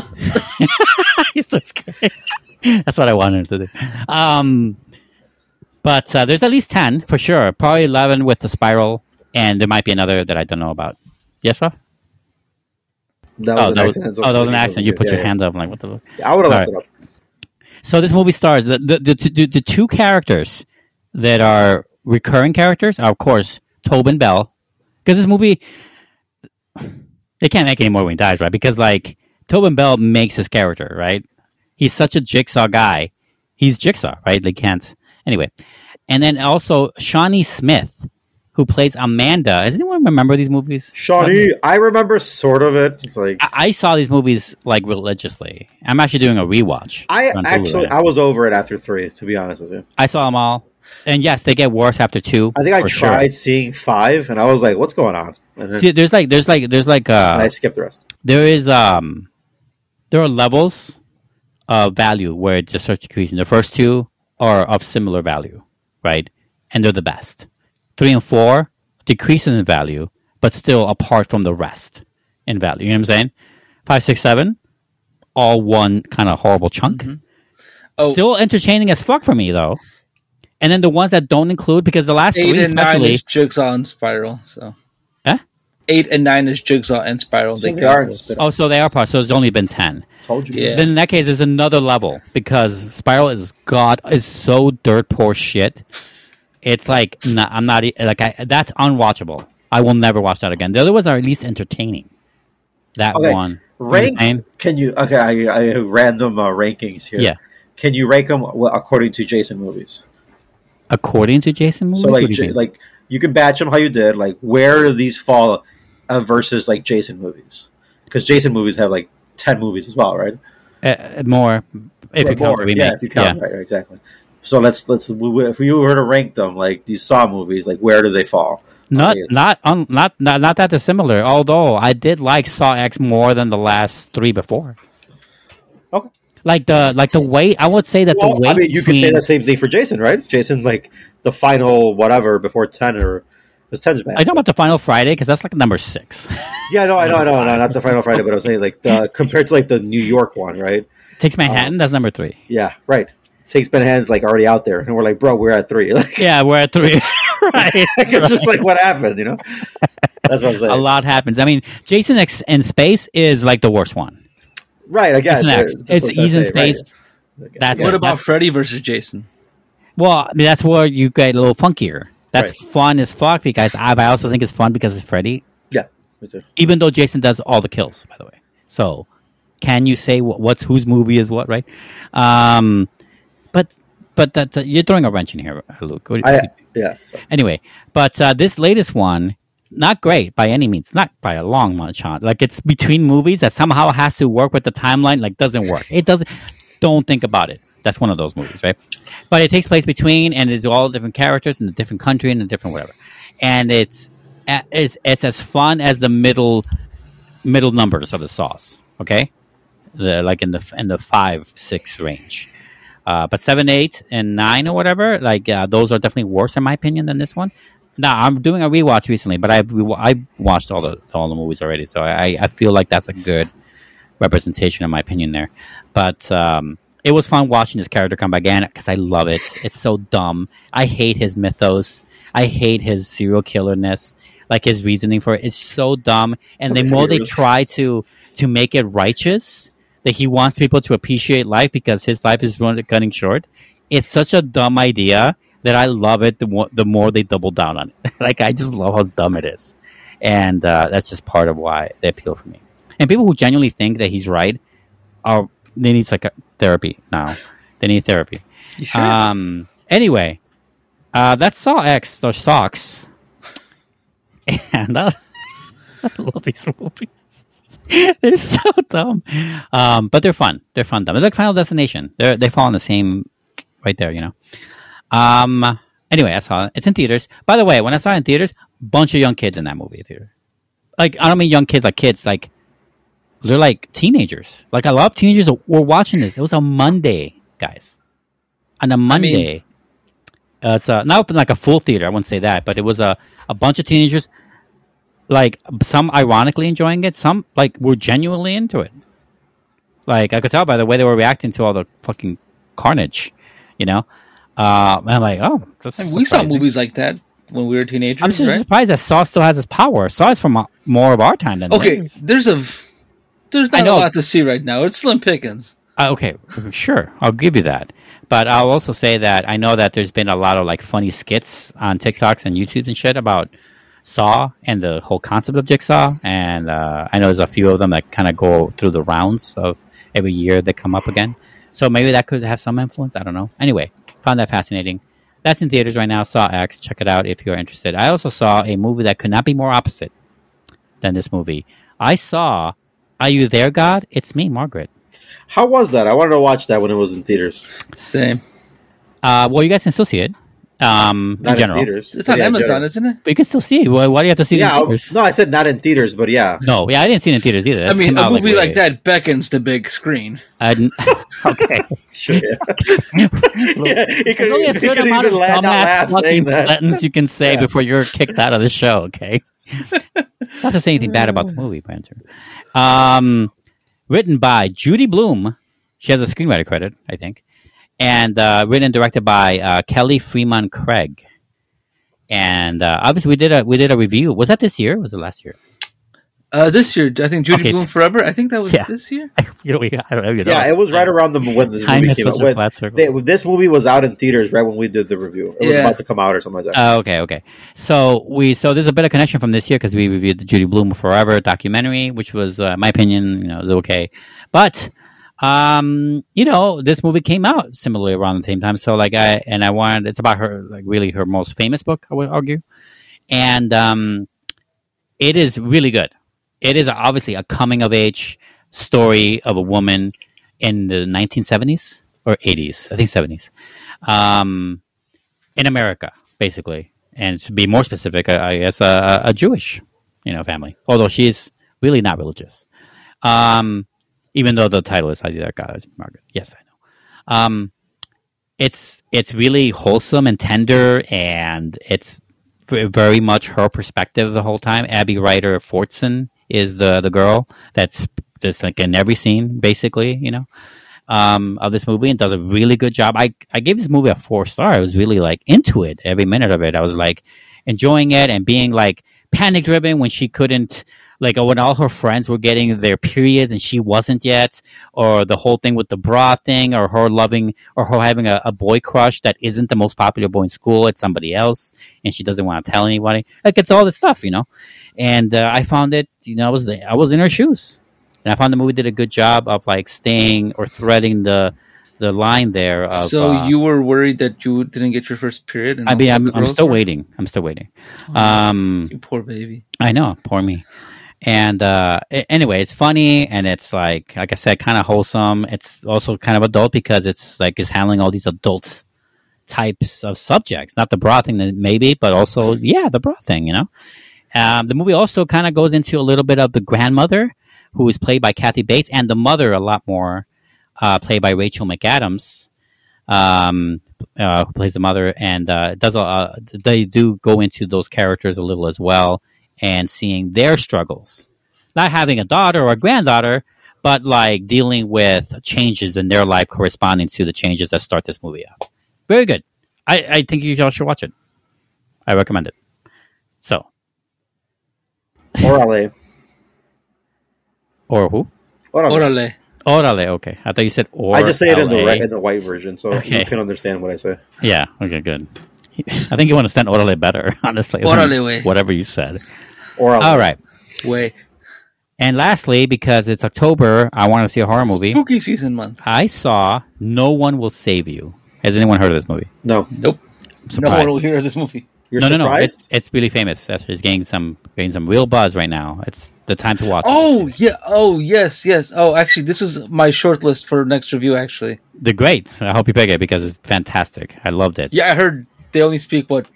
he's so scared. That's what I wanted to do. Um, but uh, there's at least ten for sure. Probably eleven with the Spiral, and there might be another that I don't know about. Yes, Rob? That Oh, an that was, accident. oh, that was an accident. You put Yeah, your yeah. hand up. I'm like, what the? fuck? I would have left All it up. So this movie stars the the, the the the two characters that are recurring characters are of course Tobin Bell because this movie they can't make any more when he dies right because like Tobin Bell makes his character right he's such a jigsaw guy he's jigsaw right they can't anyway and then also Shawnee Smith who plays Amanda does anyone remember these movies Shawnee, I remember sort of it. It's like I, I saw these movies like religiously I'm actually doing a rewatch I actually. I was over it after three. To be honest with you, I saw them all, and yes, they get worse after two. I think I tried Sure. seeing five, and I was like, "What's going on?" Then See, there's like, there's like, there's like, uh, I skipped the rest. there is, um, there are levels of value where it just starts decreasing. The first two are of similar value, right? And they're the best. Three and four decreases in value, but still apart from the rest in value. You know what I'm saying? Five, six, seven, all one kind of horrible chunk. Mm-hmm. Oh. Still entertaining as fuck for me though. And then the ones that don't include because the last eight three and nine is Jigsaw and Spiral. So Huh? eight and nine is Jigsaw and Spiral. So they count are in Oh, so they are part. So it's only been ten. Told you. Yeah. Then in that case, there's another level because Spiral is god is so dirt poor shit. It's like I'm not like I that's unwatchable. I will never watch that again. The other ones are at least entertaining. That Okay, one, You Rank? what Can you? Okay, I, I random uh, rankings here. Yeah. Can you rank them according to Jason movies? according to Jason movies. So like, you J- like you can batch them how you did. Like, where do these fall uh, versus like Jason movies? because Jason movies have like ten movies as well, right? Uh, more if you count more, the remake. yeah, if you count, right, exactly. So let's let's if we were to rank them like these Saw movies, like where do they fall? Not not un, not not not that dissimilar. Although I did like Saw X more than the last three before. Okay. Like the like the way I would say that Well, the way I mean, you could say the same thing for Jason, right? Jason, like the final whatever before ten or because ten's bad. I you talking about the Final Friday? Because that's like number six. Yeah, no, I know, I know, no, not the Final Friday, but I was saying like the compared to like the New York one, right? Takes uh-huh. Manhattan. that's number three. Yeah, right. Takes Manhattan's like already out there, and we're like, bro, we're at three. Like, Yeah, we're at three. right. it's just like what happened, you know? That's what I'm saying. A lot happens. I mean, Jason X in space is like the worst one. right? Again, Jason X. It's what I'm he's in saying, right. space. That's What it. about That's- Freddy versus Jason? Well, I mean, that's where you get a little funkier. That's Right. fun as fuck because I, I also think it's fun because it's Freddy. Yeah, me too. Even though Jason does all the kills, by the way. So, can you say what, what's whose movie is what, right? Um, but but that, that- you're throwing a wrench in here, Luke. What- I yeah. Anyway, but uh, this latest one, not great by any means, not by a long shot. Like it's between movies that somehow has to work with the timeline. Like doesn't work. It doesn't. Don't think about it. That's one of those movies, right? But it takes place between, and it's all different characters in a different country and a different whatever. And it's uh, it's it's as fun as the middle middle numbers of the sauce. Okay, the like in the in the five six range. Uh, but seven, eight, and nine or whatever, like uh, those are definitely worse in my opinion than this one. Now I'm doing a rewatch recently, but I've re- I watched all the all the movies already, so I, I feel like that's a good representation in my opinion there. But um, it was fun watching this character come back again because I love it. It's so dumb. I hate his mythos. I hate his serial killerness. Like his reasoning for. It's so dumb. And the more they try to to make it righteous, that he wants people to appreciate life because his life is cutting short. It's such a dumb idea that I love it. The more, the more they double down on it, like I just love how dumb it is, and uh, that's just part of why they appeal for me. And people who genuinely think that he's right are they need like therapy now. They need therapy. Sure? Um. Anyway, uh, that's Saw X. Those socks. And uh, I love these movies. they're so dumb, um, but they're fun. They're fun. Dumb. They're like Final Destination. They they fall in the same right there. You know. Um. Anyway, I saw it. It's in theaters. By the way, when I saw it in theaters, bunch of young kids in that movie theater. Like I don't mean young kids like kids. Like they're like teenagers. Like a lot of teenagers were watching this. It was a Monday, guys. On a Monday. uh, it's uh, not like a full theater. I wouldn't say that, but it was a, a bunch of teenagers, like some ironically enjoying it, some like were genuinely into it. Like I could tell by the way they were reacting to all the fucking carnage, you know. Uh, and I'm like, oh, we saw movies like that when we were teenagers, I'm just right? surprised that Saw still has its power. Saw is from more of our time than Okay, theirs. there's a there's not a lot to see right now. It's slim pickings. Uh, okay, sure, I'll give you that. But I'll also say that I know that there's been a lot of like funny skits on TikToks and YouTube and shit about Saw and the whole concept of Jigsaw. And uh, I know there's a few of them that kind of go through the rounds of every year they come up again. So maybe that could have some influence. I don't know. Anyway, found that fascinating. That's in theaters right now. Saw X. Check it out if you're interested. I also saw a movie that could not be more opposite than this movie. I saw Are You There, God? It's me, Margaret. How was that? I wanted to watch that when it was in theaters. Same. Uh, well, you guys can still see it. Um, in Not in, general, theaters. It's on Yeah, Amazon, general. isn't it? but you can still see. Why, why do you have to see it Yeah, in theaters? no, I said not in theaters, but yeah. No, yeah, I didn't see it in theaters either. I mean, a out, movie way- like that beckons to big screen. I didn't- okay, Sure, yeah. Look, Yeah, he there's only a certain amount of even laugh out dumbass loud fucking saying that. sentence you can say Yeah. before you're kicked out of the show. Okay, not to say anything bad about the movie, Banter. Um, written by Judy Blume. She has a screenwriter credit, I think, and uh, written and directed by uh, Kelly Fremon Craig. And uh, obviously, we did a we did a review. Was that this year? Or was it last year? Uh, this year, I think Judy Okay. Blume Forever. I think that was Yeah. this year. you know, we, I don't know. You know. Yeah, it was right around the when this Time movie came out. When flat circle. they, this movie was out in theaters right when we did the review. It was about to come out or something like that. Oh, okay, okay. So we so there's a bit of connection from this year because we reviewed the Judy Blume Forever documentary, which was, uh, my opinion, you know, was okay. But um, you know, this movie came out similarly around the same time. So like I and I wanted it's about her like really her most famous book, I would argue, and um, it is really good. it is obviously a coming of age story of a woman in the 1970s or 80s, I think 70s, um, in America, basically. And to be more specific, I, I guess a, a Jewish, you know, family. Although she is really not religious, um, even though the title is "Hadidah God is Margaret." Yes, I know. Um, it's it's really wholesome and tender, and it's very much her perspective the whole time. Abby Ryder Fortson is the the girl that's just like in every scene, basically, you know, um, of this movie, and does a really good job. I I gave this movie a four star. I was really like into it every minute of it. I was like enjoying it and being like panic driven when she couldn't like when all her friends were getting their periods and she wasn't yet, or the whole thing with the bra thing, or her loving, or her having a, a boy crush that isn't the most popular boy in school, it's somebody else, and she doesn't want to tell anybody. Like it's all this stuff, you know. And uh, I found it, you know, I was I was in her shoes, and I found the movie did a good job of like staying or threading the the line there. Of, so uh, you were worried that you didn't get your first period? And I mean, I'm, I'm still waiting. I'm still waiting. Oh, Um, you poor baby. I know, poor me. And uh, anyway, it's funny and it's like, like I said, kind of wholesome. It's also kind of adult because it's like it's handling all these adult types of subjects, not the bra thing, maybe, but also yeah, the bra thing. You know, um, the movie also kind of goes into a little bit of the grandmother, who is played by Kathy Bates, and the mother a lot more, uh, played by Rachel McAdams. Um, uh, who plays the mother, and uh, does uh, they do go into those characters a little as well, and seeing their struggles, not having a daughter or a granddaughter, but like dealing with changes in their life corresponding to the changes that start this movie out. Very good. I, I think you all should watch it. I recommend it. So, Orale. or who? Orale. Orale. Orale. Okay, I thought you said or. I just say it in the LA. in the white version, so Okay. you can understand what I say. Yeah. Okay. Good. I think you want to understand orale better, honestly. Orale way. Whatever you said. Orale. All right. Way. And lastly, because it's October, I want to see a horror movie. Spooky season month. I saw No One Will Save You. Has anyone heard of this movie? No, Nope. I'm No one will hear this movie. you're no, no, no. It's, it's really famous. That's- It's getting some getting some real buzz right now. It's the time to watch. it. Oh yeah. Oh yes, yes. Oh, actually, this was my short list for next review. Actually, they're great. I hope you pick it because it's fantastic. I loved it. yeah, I heard they only speak what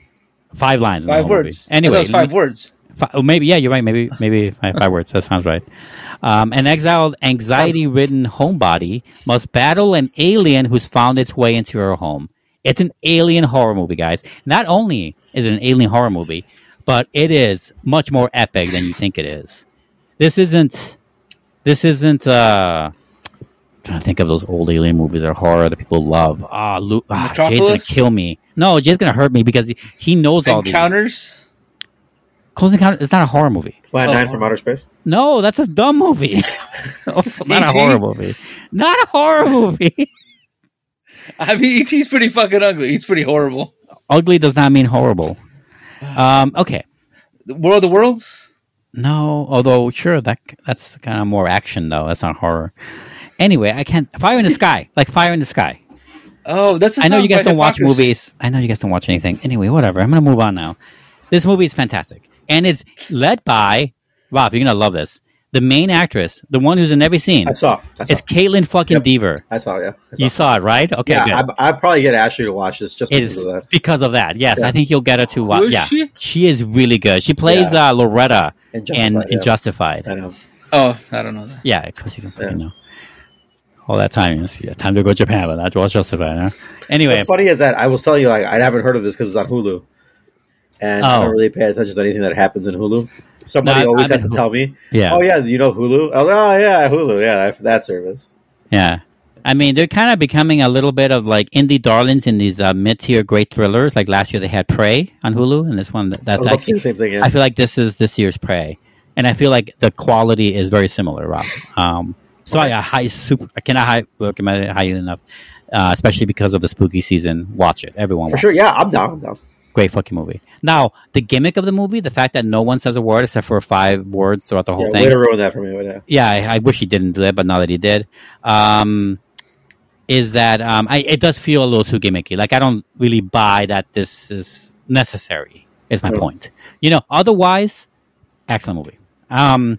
Five lines. in the five whole movie. words. Anyway, I thought five words. Fi- oh, maybe yeah, you're right. Maybe maybe five, five words. That sounds right. Um, an exiled, anxiety-ridden homebody must battle an alien who's found its way into her home. It's an alien horror movie, guys. Not only is it an alien horror movie, but it is much more epic than you think it is. This isn't. This isn't. Uh, I'm trying to think of those old alien movies that are horror that people love. Ah, Lu- ah Jay's gonna kill me. No, Jay's gonna hurt me because he, he knows all these. Encounters. Close Encounter. It's not a horror movie. Plan Oh. Nine from Outer Space. No, that's a dumb movie. also, not a horror movie. Not a horror movie. I mean, ET's pretty fucking ugly. He's pretty horrible. Ugly does not mean horrible. Um, okay. The World of Worlds. No, although sure that that's kind of more action though. That's not horror. Anyway, I can't. Fire in the sky, like Fire in the Sky. Oh, that's. a I know you guys don't watch movies. I know you guys don't watch anything. Anyway, whatever. I'm gonna move on now. This movie is fantastic, and it's led by Rob. You're gonna love this. The main actress, the one who's in every scene, I saw. I saw. is Kaitlyn fucking Yep. Dever. I saw. Yeah. I You saw it, right? Okay, good. yeah, I, I'd probably get Ashley to watch this just because of that. because of that. Yes, Yeah. I think you'll get her to watch. Who is yeah, she? is really good. She plays Yeah. uh, Loretta And in, Justified, in yeah. Justified. I know. Oh, I don't know that. Yeah, because you don't fucking Yeah. know. All that time, yes, yeah, time to go to Japan, but not to watch Justified. Huh? Anyway, What's funny is that I was telling you like I haven't heard of this because it's on Hulu, and I Oh. don't really pay attention to anything that happens in Hulu. Somebody No, always I'm has to Hulu. tell me, yeah, "Oh yeah, you know Hulu? Oh, oh yeah, Hulu, yeah, that, that service." yeah. I mean, they're kind of becoming a little bit of like indie darlings in these uh, mid-tier great thrillers. Like last year, they had Prey on Hulu, and this one I that's was about to say the same thing. Yeah. I feel like this is this year's Prey, and I feel like the quality is very similar, Rob. Um, so I, I high super, I cannot high, recommend it highly enough, uh, especially because of the spooky season. Watch it, everyone. For sure, yeah, I'm down. I'm down. Great fucking movie. Now, the gimmick of the movie, the fact that no one says a word except for five words throughout the whole Yeah, thing. way to ruin that for me. Yeah. Yeah, I, I wish he didn't do that, but now that he did, um, is that um, I, it does feel a little too gimmicky. Like I don't really buy that this is necessary. Is my Hmm. point. You know, otherwise, excellent movie. Um,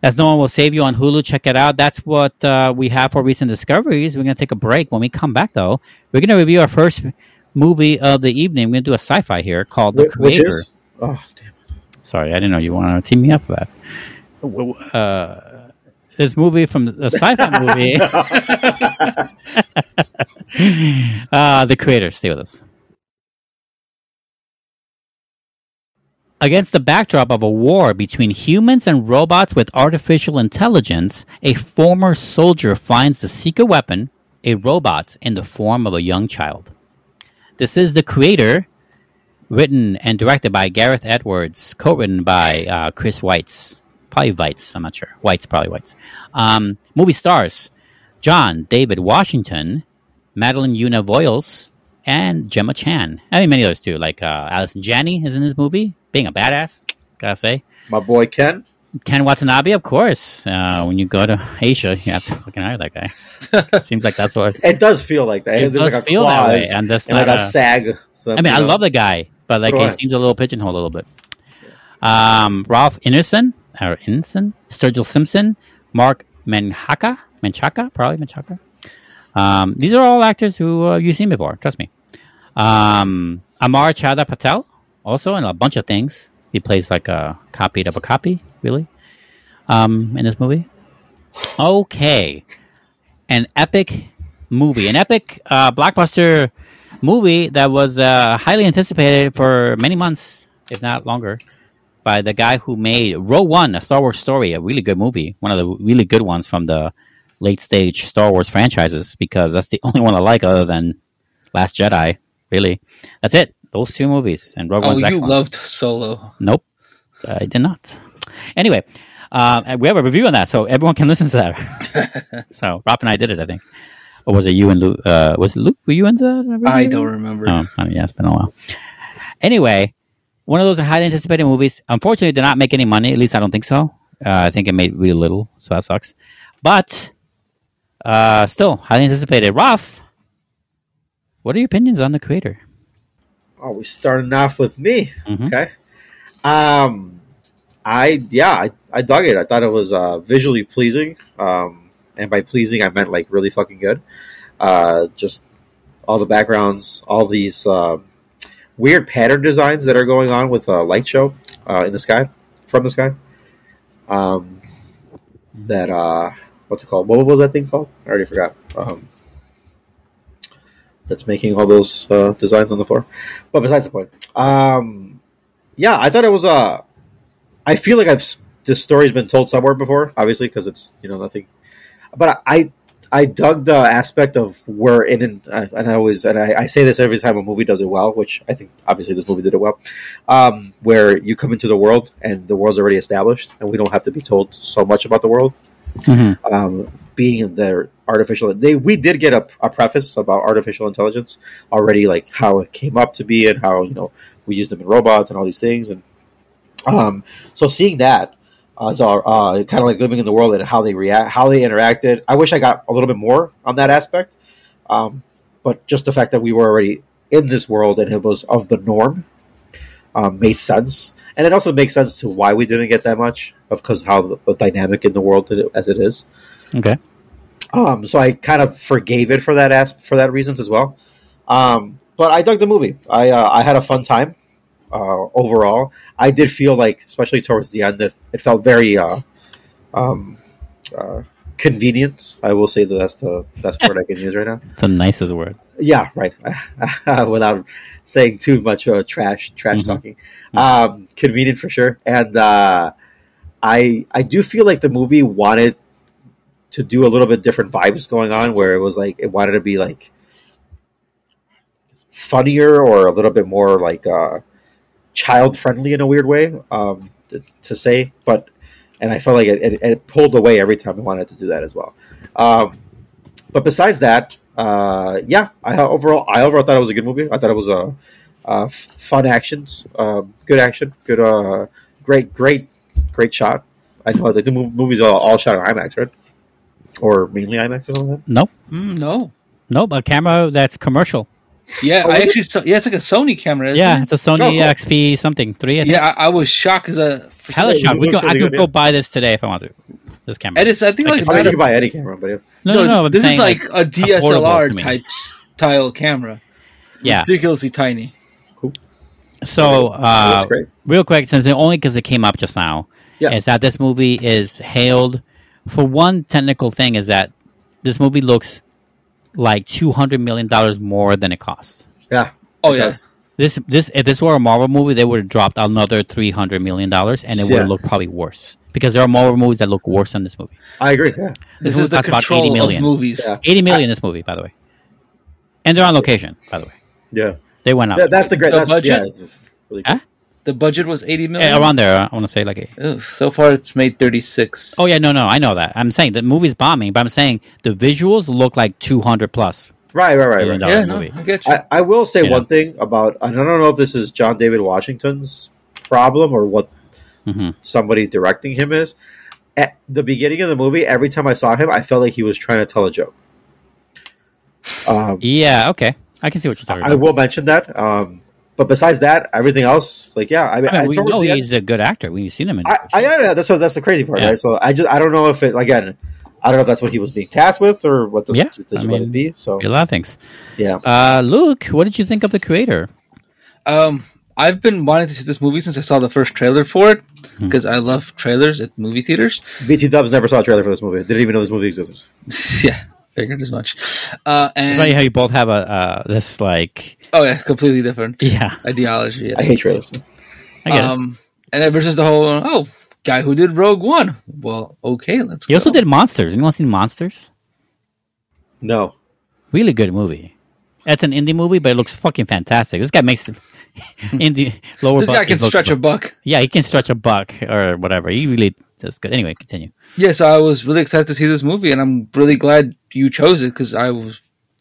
As No One Will Save You on Hulu. Check it out. That's what uh, we have for recent discoveries. We're going to take a break. When we come back, though, we're going to review our first movie of the evening. We're going to do a sci fi here called The Wh- Creator. Oh, damn. Sorry, I didn't know you wanted to team me up for that. Uh, this movie from the sci-fi movie, uh, the creator. Stay with us. Against the backdrop of a war between humans and robots with artificial intelligence, a former soldier finds the secret weapon, a robot in the form of a young child. This is the creator written and directed by Gareth Edwards, co-written by uh, Chris Weitz, probably Weitz. I'm not sure. Weitz, probably Weitz. Um, movie stars: John David Washington, Madeleine Yuna Voyles, and Gemma Chan. I mean, many others too. Like uh, Allison Janney is in this movie, being a badass. Gotta say, My boy Ken. Ken Watanabe, of course. Uh, when you go to Asia, you have to fucking hire that guy. Seems like that's what It does feel like that. it does like feel that way, and that's and like not a a- sag. So, I mean, I know. love the guy, but like he seems a little pigeonholed a little bit. Um, Ralph Ineson, or Ineson, Sturgill Simpson, Marc Menchaca, Menchaca, probably Menchaca. Um, these are all actors who uh, you've seen before. Trust me. Um, Amar Chadha-Patel, also in a bunch of things. He plays like a copy of a copy, really, um, in this movie. Okay, an epic movie, an epic uh, blockbuster movie that was uh, highly anticipated for many months, if not longer, by the guy who made Rogue One, a Star Wars story, a really good movie, one of the really good ones from the late stage Star Wars franchises, because that's the only one I like other than Last Jedi. Really, that's it. Those two movies, and Rogue Oh, One's you excellent. loved Solo. Nope, I did not. Anyway, um, and we have a review on that, so everyone can listen to that. so Rob and I did it, I think. Or was it you and Luke? Uh, was it Luke? Were you into that? review? I don't remember. Oh, I mean, yeah, it's been a while. Anyway, one of those highly anticipated movies. Unfortunately, did not make any money. At least I don't think so. Uh, I think it made really little, so that sucks. But uh, still, highly anticipated. Ralph, what are your opinions on the creator? Oh, we starting off with me. Mhm. Okay. Um, I yeah, I, I dug it. I thought it was uh, visually pleasing. Um, and by pleasing, I meant like really fucking good. Uh, just all the backgrounds, all these uh, weird pattern designs that are going on with a light show uh, in the sky, from the sky. Um, that uh, what's it called? What was that thing called? I already forgot. Um, that's making all those uh, designs on the floor. But besides the point, um, yeah, I thought it was Uh, I feel like I've this story's been told somewhere before, obviously because it's you know nothing. But I I dug the aspect of we're in and and I always and I, I say this every time a movie does it well, which I think obviously this movie did it well. Um, where you come into the world and the world's already established, and we don't have to be told so much about the world um, being in their artificial. They we did get a, a preface about artificial intelligence already, like how it came up to be and how you know we use them in robots and all these things, and um, so seeing that. Uh, so, uh, kind of like living in the world and how they react, how they interacted. I wish I got a little bit more on that aspect, um, but just the fact that we were already in this world and it was of the norm um, made sense, and it also makes sense to why we didn't get that much of because how the, the dynamic in the world as it is. Okay. Um, so I kind of forgave it for that as for that reasons as well. Um, but I dug the movie. I uh, I had a fun time uh, overall. I did feel like, especially towards the end, it, it felt very uh, um, uh, convenient. I will say that that's the best word I can use right now. The nicest word. Yeah, right. Without saying too much uh, trash trash Mhm. talking, um, convenient for sure. And uh, I I do feel like the movie wanted to do a little bit different vibes going on, where it was like it wanted to be like funnier or a little bit more like uh, child friendly in a weird way um, to, to say, but. And I felt like it, it, it pulled away every time I wanted to do that as well. Um, but besides that, uh, yeah, I overall I overall thought it was a good movie. I thought it was a, uh fun actions, um, good action, good, uh, great, great, great shot. I know like the mov- movies are all shot on IMAX, right? Or mainly IMAX or something. Nope. Mm, no. Nope. A camera that's commercial. Yeah, Oh, I is it? actually saw. Yeah, it's like a Sony camera. Isn't yeah, it? it's a Sony Oh, cool. XP something three. I. Yeah, I, I was shocked as a for Hella Yeah, shot. We looks go, I could go yeah. buy this today if I want to. This camera. And it's I think Like, like I mean, you can buy any camera, but yeah. no, no, no. I'm this is saying, like, a DSLR type style camera. yeah. ridiculously tiny. Cool. So, uh, That's real quick, since it, only because it came up just now, Yeah. is that this movie is hailed for one technical thing is that this movie looks like two hundred million dollars more than it costs. Yeah. Oh yes. yeah. This this if this were a Marvel movie, they would have dropped another three hundred million dollars, and it would Yeah. have looked probably worse because there are Marvel movies that look worse than this movie. I agree. Yeah. This this is the costs about eighty million of movies. Yeah. Eighty million in this movie, by the way, and they're on location. By the way, Yeah. they went out. That- that's the great. The that's, budget? Yeah, it's really Huh? The budget was eighty million. Eh, around there. I want to say like a, Ugh, so far, it's made thirty six. Oh yeah, no, no, I know that. I'm saying the movie's bombing, but I'm saying the visuals look like 200 plus. Right, right, right, right. yeah, no. I get you. I, I will say Yeah. one thing about I don't know if this is John David Washington's problem or what hmm somebody directing him is. At the beginning of the movie, every time I saw him, I felt like he was trying to tell a joke. Um, Yeah, okay, I can see what you're talking I about. I will mention that. Um, but besides that, everything else, like yeah, I mean, I mean, I, we towards know the end- he's a good actor. We've seen him in. I, I yeah, that's what, that's the crazy part, Yeah. right? So I just I don't know if it again, I don't know if that's what he was being tasked with or what the Yeah, just I let mean, it be. So a lot of things. yeah, Uh, Luke, what did you think of the creator? Um, I've been wanting to see this movie since I saw the first trailer for it Hmm. because I love trailers at movie theaters. BT Dubs never saw a trailer for this movie. Didn't even know this movie existed. yeah, figured as much. Uh, and It's funny how you both have a uh, this like oh yeah, completely different yeah. ideology. I hate trailers. I get it. um, and then versus the whole oh guy who did Rogue One. Well, okay, let's. He go. also did Monsters. Anyone seen Monsters? No, Really good movie. That's an indie movie, but it looks fucking fantastic. This guy makes indie lower. This guy can look- stretch a buck. Yeah, he can stretch a buck or whatever. He really does good. Anyway, continue. Yeah, so I was really excited to see this movie, and I'm really glad you chose it because I was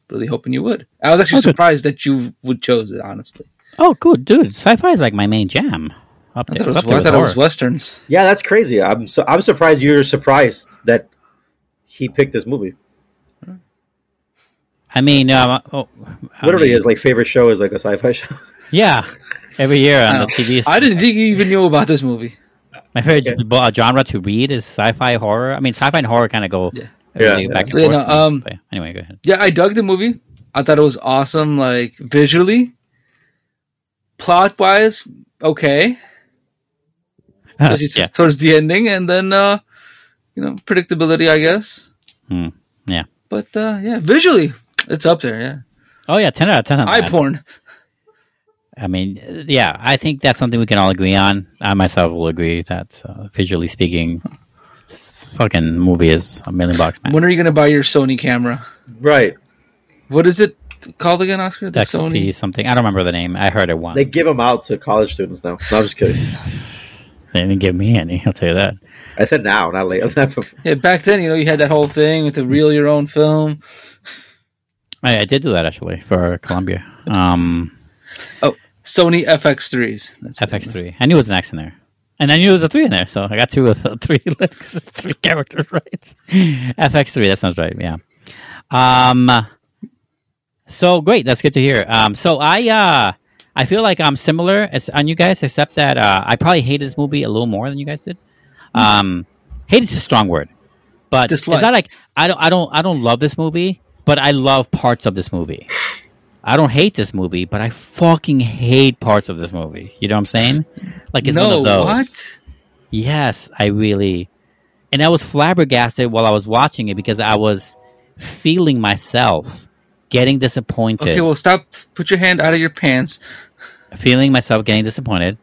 really hoping you would. I was actually Oh, good. surprised that you would chose it. Honestly, Oh, good, dude. Sci-fi is like my main jam. Up I thought it it's was, up there I thought it was westerns. yeah, that's crazy. I'm so I'm surprised you're surprised that he picked this movie. I mean, um, oh, I Literally, mean, his like favorite show is like a sci-fi show. yeah. Every year on the. TV. I didn't think you even knew about this movie. My favorite Okay. bo- uh, genre to read is sci-fi horror. I mean, sci-fi and horror kind of go Yeah. really Yeah, back yeah. and Yeah, forth. no, um, anyway, go ahead. Yeah, I dug the movie. I thought it was awesome, like visually. Plot wise, okay. Especially yeah. towards the ending, and then uh, you know, predictability, I guess. Hmm. Yeah. But uh, yeah, visually, it's up there. Yeah, Oh yeah, ten out of ten. On eye that. porn. I mean, yeah, I think that's something we can all agree on. I myself will agree that uh, visually speaking, this fucking movie is a million bucks, man. When are you gonna buy your Sony camera? right. What is it called again, Oscar? The XP Sony. something. I don't remember the name. I heard it once. They give them out to college students now. No, I'm just kidding. They didn't give me any. I'll tell you that. I said now, not later. Not. Yeah, back then, you know, you had that whole thing with the reel your own film. I, I did do that actually for Columbia. Um, Sony FX3s. That's what it is. FX3. I knew it was an X in there. And I knew it was a 3 in there, so I got two of three, three characters right. FX3, that sounds right, yeah. Um, so great, that's good to hear. Um, so I, uh, I feel like I'm similar as on you guys, except that uh, I probably hated this movie a little more than you guys did. Um, hate is a strong word, but it's Dislike. not like I don't, I don't, I don't love this movie, but I love parts of this movie. I don't hate this movie, but I fucking hate parts of this movie. You know what I'm saying? Like it's no, one of those. what? Yes, I really. And I was flabbergasted while I was watching it because I was feeling myself getting disappointed, Okay, well, stop. Put your hand out of your pants. feeling myself getting disappointed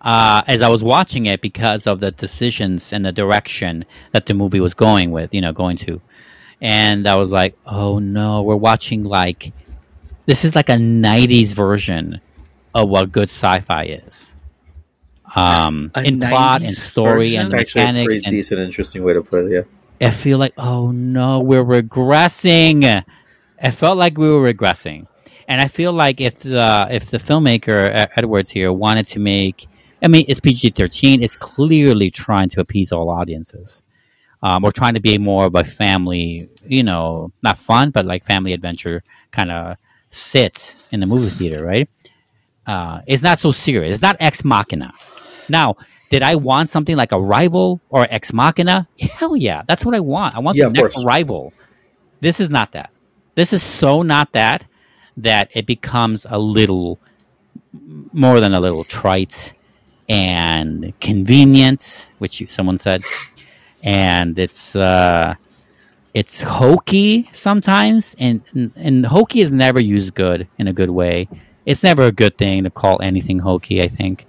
uh, as I was watching it because of the decisions and the direction that the movie was going with, you know, going to. And I was like, oh no, we're watching like this is like a 90s version of what good sci-fi is. Um, A in plot and story and It's actually a mechanics and decent, interesting way to put it. Yeah. I feel like, oh no, we're regressing. I felt like we were regressing, and I feel like if the if the filmmaker Edwards here wanted to make, I mean, it's PG thirteen. It's clearly trying to appease all audiences. Um, or trying to be more of a family, you know, not fun, but like family adventure kind of sit in the movie theater, right? Uh, it's not so serious. It's not ex machina. Now, Did I want something like Arrival or Ex Machina? Hell yeah, that's what I want. I want Yeah, the next course. rival. This is not that. This is so not that that it becomes a little more than a little trite and convenient, which you, someone said, and it's uh, it's hokey sometimes, and, and and hokey is never used good in a good way. It's never a good thing to call anything hokey. I think,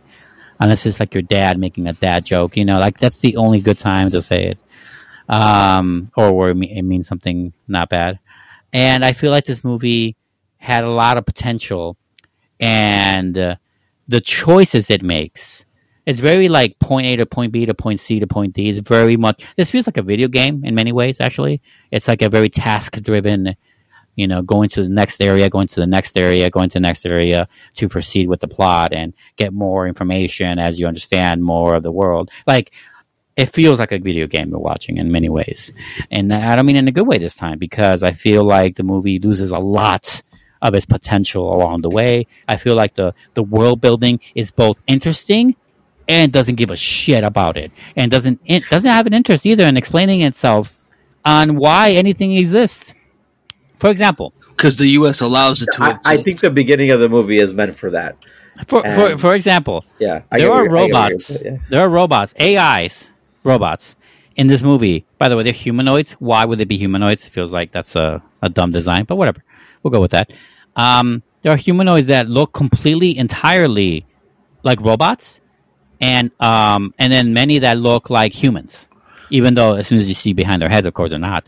unless it's like your dad making a dad joke, you know, like that's the only good time to say it, um, or where it, me- it means something not bad. And I feel like this movie had a lot of potential, and uh, the choices it makes. It's very like point A to point B to point C to point D. It's very much. This feels like a video game in many ways. Actually, it's like a very task driven. You know, going to the next area, going to the next area, going to the next area to proceed with the plot and get more information as you understand more of the world. Like it feels like a video game you're watching in many ways. And I don't mean in a good way this time because I feel like the movie loses a lot of its potential along the way. I feel like the, the world building is both interesting and doesn't give a shit about it and doesn't it doesn't have an interest either in explaining itself on why anything exists. For example, because the U.S. allows it to. I, I think the beginning of the movie is meant for that. for, for, And- for example, Yeah, I there are what you're- I get what you're robots. saying, yeah. There are robots, AIs, robots in this movie. By the way, they're humanoids. Why would they be humanoids? It feels like that's a, a dumb design, but whatever. We'll go with that. Um, there are humanoids that look completely, entirely like robots, and um, and then many that look like humans, even though as soon as you see behind their heads, of course, they're not.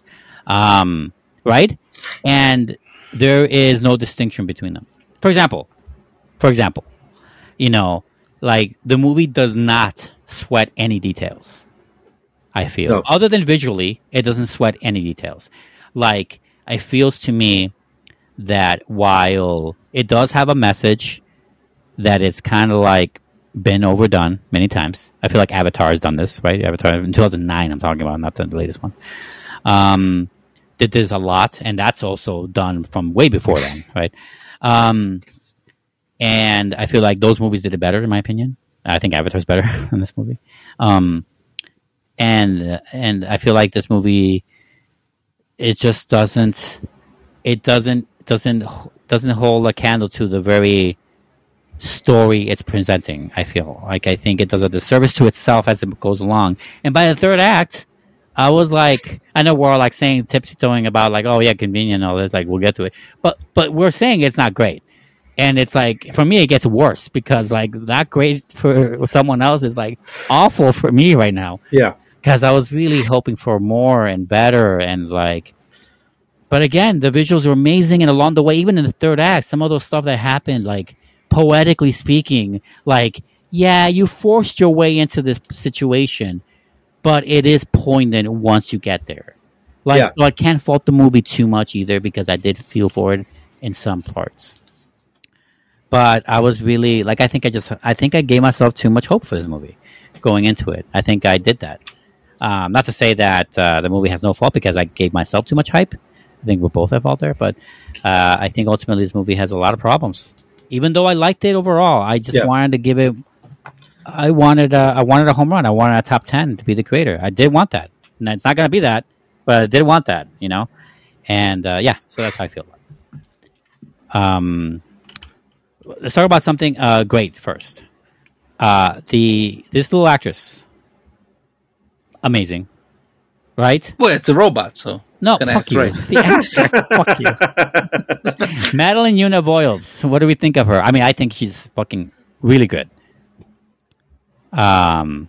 Um, right? And there is no distinction between them. For example, for example, you know, like the movie does not sweat any details. I feel, No. other than visually, it doesn't sweat any details. Like it feels to me that while it does have a message, that it's kind of like been overdone many times. I feel like Avatar has done this, right? Avatar in 2009, I'm talking about, not the latest one. Um, did this a lot, and that's also done from way before then, right? Um, and I feel like those movies did it better, in my opinion. I think Avatar's better than this movie. Um, and and I feel like this movie, it just doesn't, it doesn't doesn't doesn't hold a candle to the very story it's presenting. I feel like I think it does a disservice to itself as it goes along. And by the third act, I was like, I know we're all like saying tiptoeing about like, oh yeah, convenient, and all this. Like we'll get to it, but but we're saying it's not great. And it's like for me, it gets worse because like that great for someone else is like awful for me right now Yeah, because I was really hoping for more and better and like. But again, the visuals were amazing, and along the way, even in the third act, some of those stuff that happened, like poetically speaking, like yeah, you forced your way into this situation, but it is poignant once you get there. Like, Yeah. so I can't fault the movie too much either because I did feel for it in some parts. But I was really like, I think I just, I think I gave myself too much hope for this movie going into it. I think I did that. Um, not to say that uh, the movie has no fault because I gave myself too much hype. I think we're both at fault there, but uh, I think ultimately this movie has a lot of problems. Even though I liked it overall, I just Yeah. wanted to give it. I wanted a, I wanted a home run. I wanted a top ten to be the creator. I did want that. And it's not going to be that, but I did want that. You know, and uh, yeah, so that's how I feel. Um, let's talk about something uh, great first. Uh, the this little actress, amazing, right? Well, it's a robot, so No, fuck you. right. The actor, fuck you. Madeleine Yuna Voyles. What do we think of her? I mean, I think she's fucking really good. Um,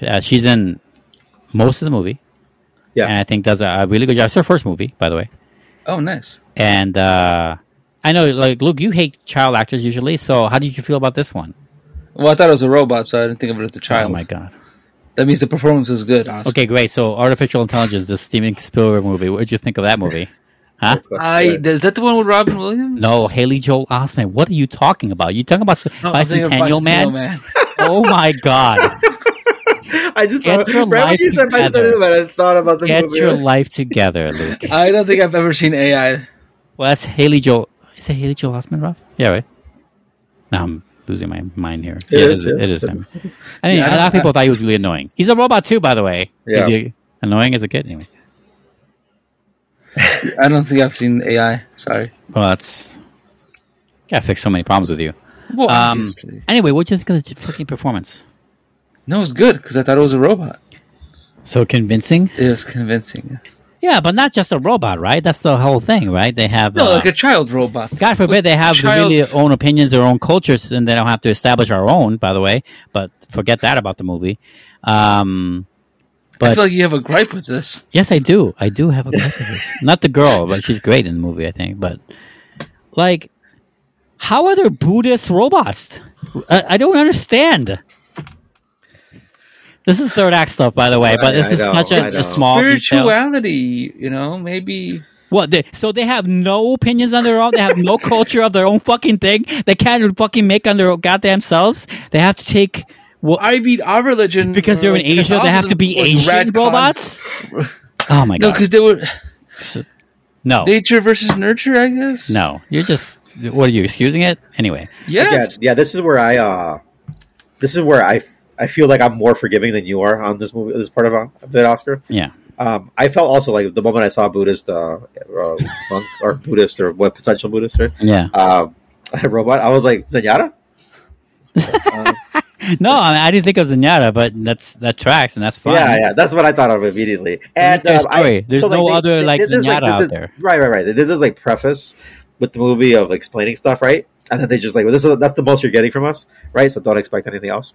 uh, she's in most of the movie. Yeah. and I think does a, a really good job. It's her first movie, by the way. oh, nice. And uh, I know, like Luke, you hate child actors usually. So, how did you feel about this one? Well, I thought it was a robot, so I didn't think of it as a child. Oh my god. That means the performance is good. Oscar. Okay, great. So, artificial intelligence, the Steven Spielberg movie. What did you think of that movie? Huh? I is that the one with Robin Williams? No, Haley Joel Osment. What are you talking about? You talking about I was Bicentennial Man? Man. Oh my god! I just Get thought, your right life you said together. Bicentennial Man, I thought about the Get movie. Get your life together, Luke. I don't think I've ever seen AI. Well, that's Haley Joel. Is it Haley Joel Osment, Rob? Yeah, right. No, I'm losing my mind here. It yeah, is, it is, it yes. is him. I mean, Yeah, I a lot of people thought he was really annoying. He's a robot too, by the way. Yeah. Is he annoying as a kid? Anyway. I don't think I've seen AI. Sorry. Well, that's gotta fix so many problems with you. Well, Um, obviously. anyway, what do you think of the fucking performance? No, it was good because I thought it was a robot. So convincing? It was convincing. Yeah, but not just a robot, right? That's the whole thing, right? They have No, uh, like a child robot. God forbid they have child- really own opinions, their own cultures, and they don't have to establish our own. By the way, but forget that about the movie. Um, but I feel like you have a gripe with this. yes, I do. I do have a gripe with this. Not the girl, but she's great in the movie. I think, but like, how are there Buddhist robots? I, I don't understand. This is third act stuff, by the way, but I- this I is know, such a, know. small detail. Spirituality, you know, maybe. What? They, so they have no opinions on their own. They have no culture of their own fucking thing. They can't fucking make on their own goddamn selves. They have to take well I mean, our religion because they're in Asia. They have to be Asian retconned. robots. Oh my god! No, god! because they were No, nature versus nurture. I guess. no. You're just what are you excusing it? Anyway, Yes. Yeah, yeah. This is where I, uh, this is where I, I feel like I'm more forgiving than you are on this movie. This part of uh, it, Oscar. yeah. Um, I felt also like the moment I saw Buddhist uh, uh, monk or Buddhist or what potential Buddhist, right? Yeah. Um, robot. I was like Zenyatta. Um, No, I, mean, I didn't think of Zenyatta, but that's that tracks and that's fine. yeah, yeah, that's what I thought of immediately. And um, I-. There's no other, like, did this, Zenyatta did out this- there. Right, right, right. They did this like preface with the movie of explaining stuff, right? And then they just like, well, this is that's the most you're getting from us, right? So don't expect anything else.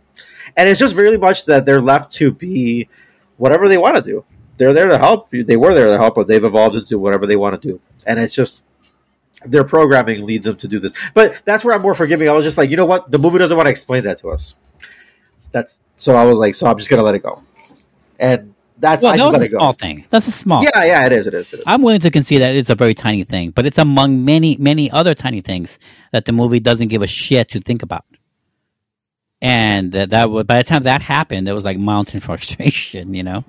And it's just really much that they're left to be whatever they want to do. They're there to help. They were there to help, but they've evolved into whatever they want to do. And it's just their programming leads them to do this. But that's where I'm more forgiving. I was just like, you know what? The movie doesn't want to explain that to us. That's so I was like, so I'm just gonna let it go. And that's Well, I that was a go. small thing. That's a small. Yeah, yeah, it is. It is. It is. I'm willing to concede that it's a very tiny thing, but it's among many, many other tiny things that the movie doesn't give a shit to think about. And that, that by the time that happened, it was like mountain frustration, you know,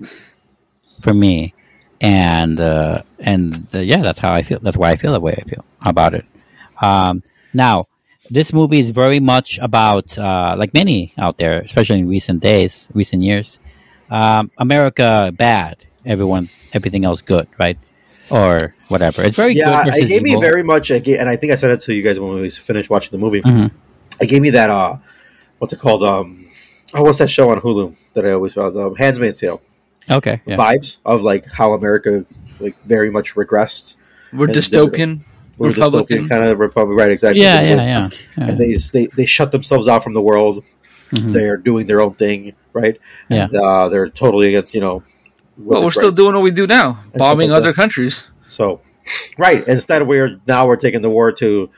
for me. And uh, and uh, yeah, that's how I feel. That's why I feel the way I feel about it. Um, now, this movie is very much about, uh, like many out there, especially in recent days, recent years, um, America bad, everyone, everything else good, right? Or whatever. It's very yeah, good. it versus gave me very much, it and I think I said it to you guys when we finished watching the movie. Mhm. It gave me that, uh, what's it called? Um, oh, what's that show on Hulu that I always saw? The Handmaid's Tale Okay. Yeah. vibes of like how America like very much regressed. We're dystopian. We're Republican. dystopian kind of republic, right? Exactly. Yeah, yeah, like- yeah, yeah. And they, they they shut themselves out from the world. Mhm. They're doing their own thing, right? Yeah. And, uh, they're totally against you know. Well, we're women's still doing what we do now, stuff bombing like other that. countries. So, right. Instead, we're now we're taking the war to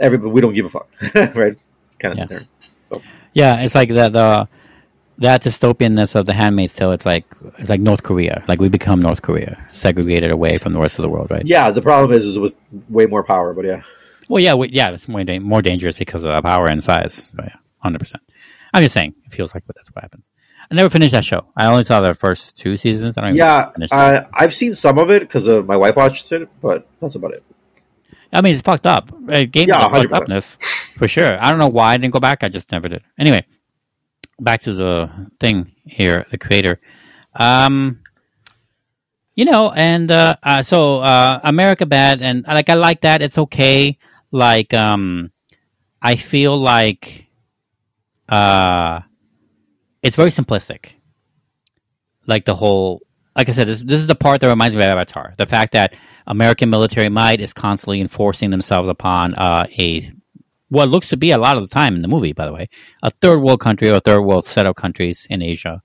everybody. We don't give a fuck, right? Kind of Yeah. scenario. Yeah, it's like that. the that dystopianness of the Handmaid's Tale. It's like it's like North Korea. Like we become North Korea, segregated away from the rest of the world, right? Yeah, the problem is is with way more power, but yeah, Well, yeah, we, yeah, it's more da- more dangerous because of the power and size. But yeah, hundred percent. I'm just saying, it feels like that's what happens. I never finished that show. I only saw the first two seasons. I don't yeah. I, I've seen some of it because of my wife watched it, but that's about it. I mean, it's fucked up. It gave Yeah, fucked 100%. upness for sure. I don't know why I didn't go back. I just never did. Anyway, back to the thing here, the creator. Um, you know, and uh, uh, so uh, America Bad, and like I like that. It's okay. Like, um, I feel like uh, it's very simplistic. Like the whole, like I said, this this is the part that reminds me of Avatar. The fact that American military might is constantly enforcing themselves upon uh, a what looks to be a lot of the time in the movie, by the way, a third world country or a third world set of countries in Asia.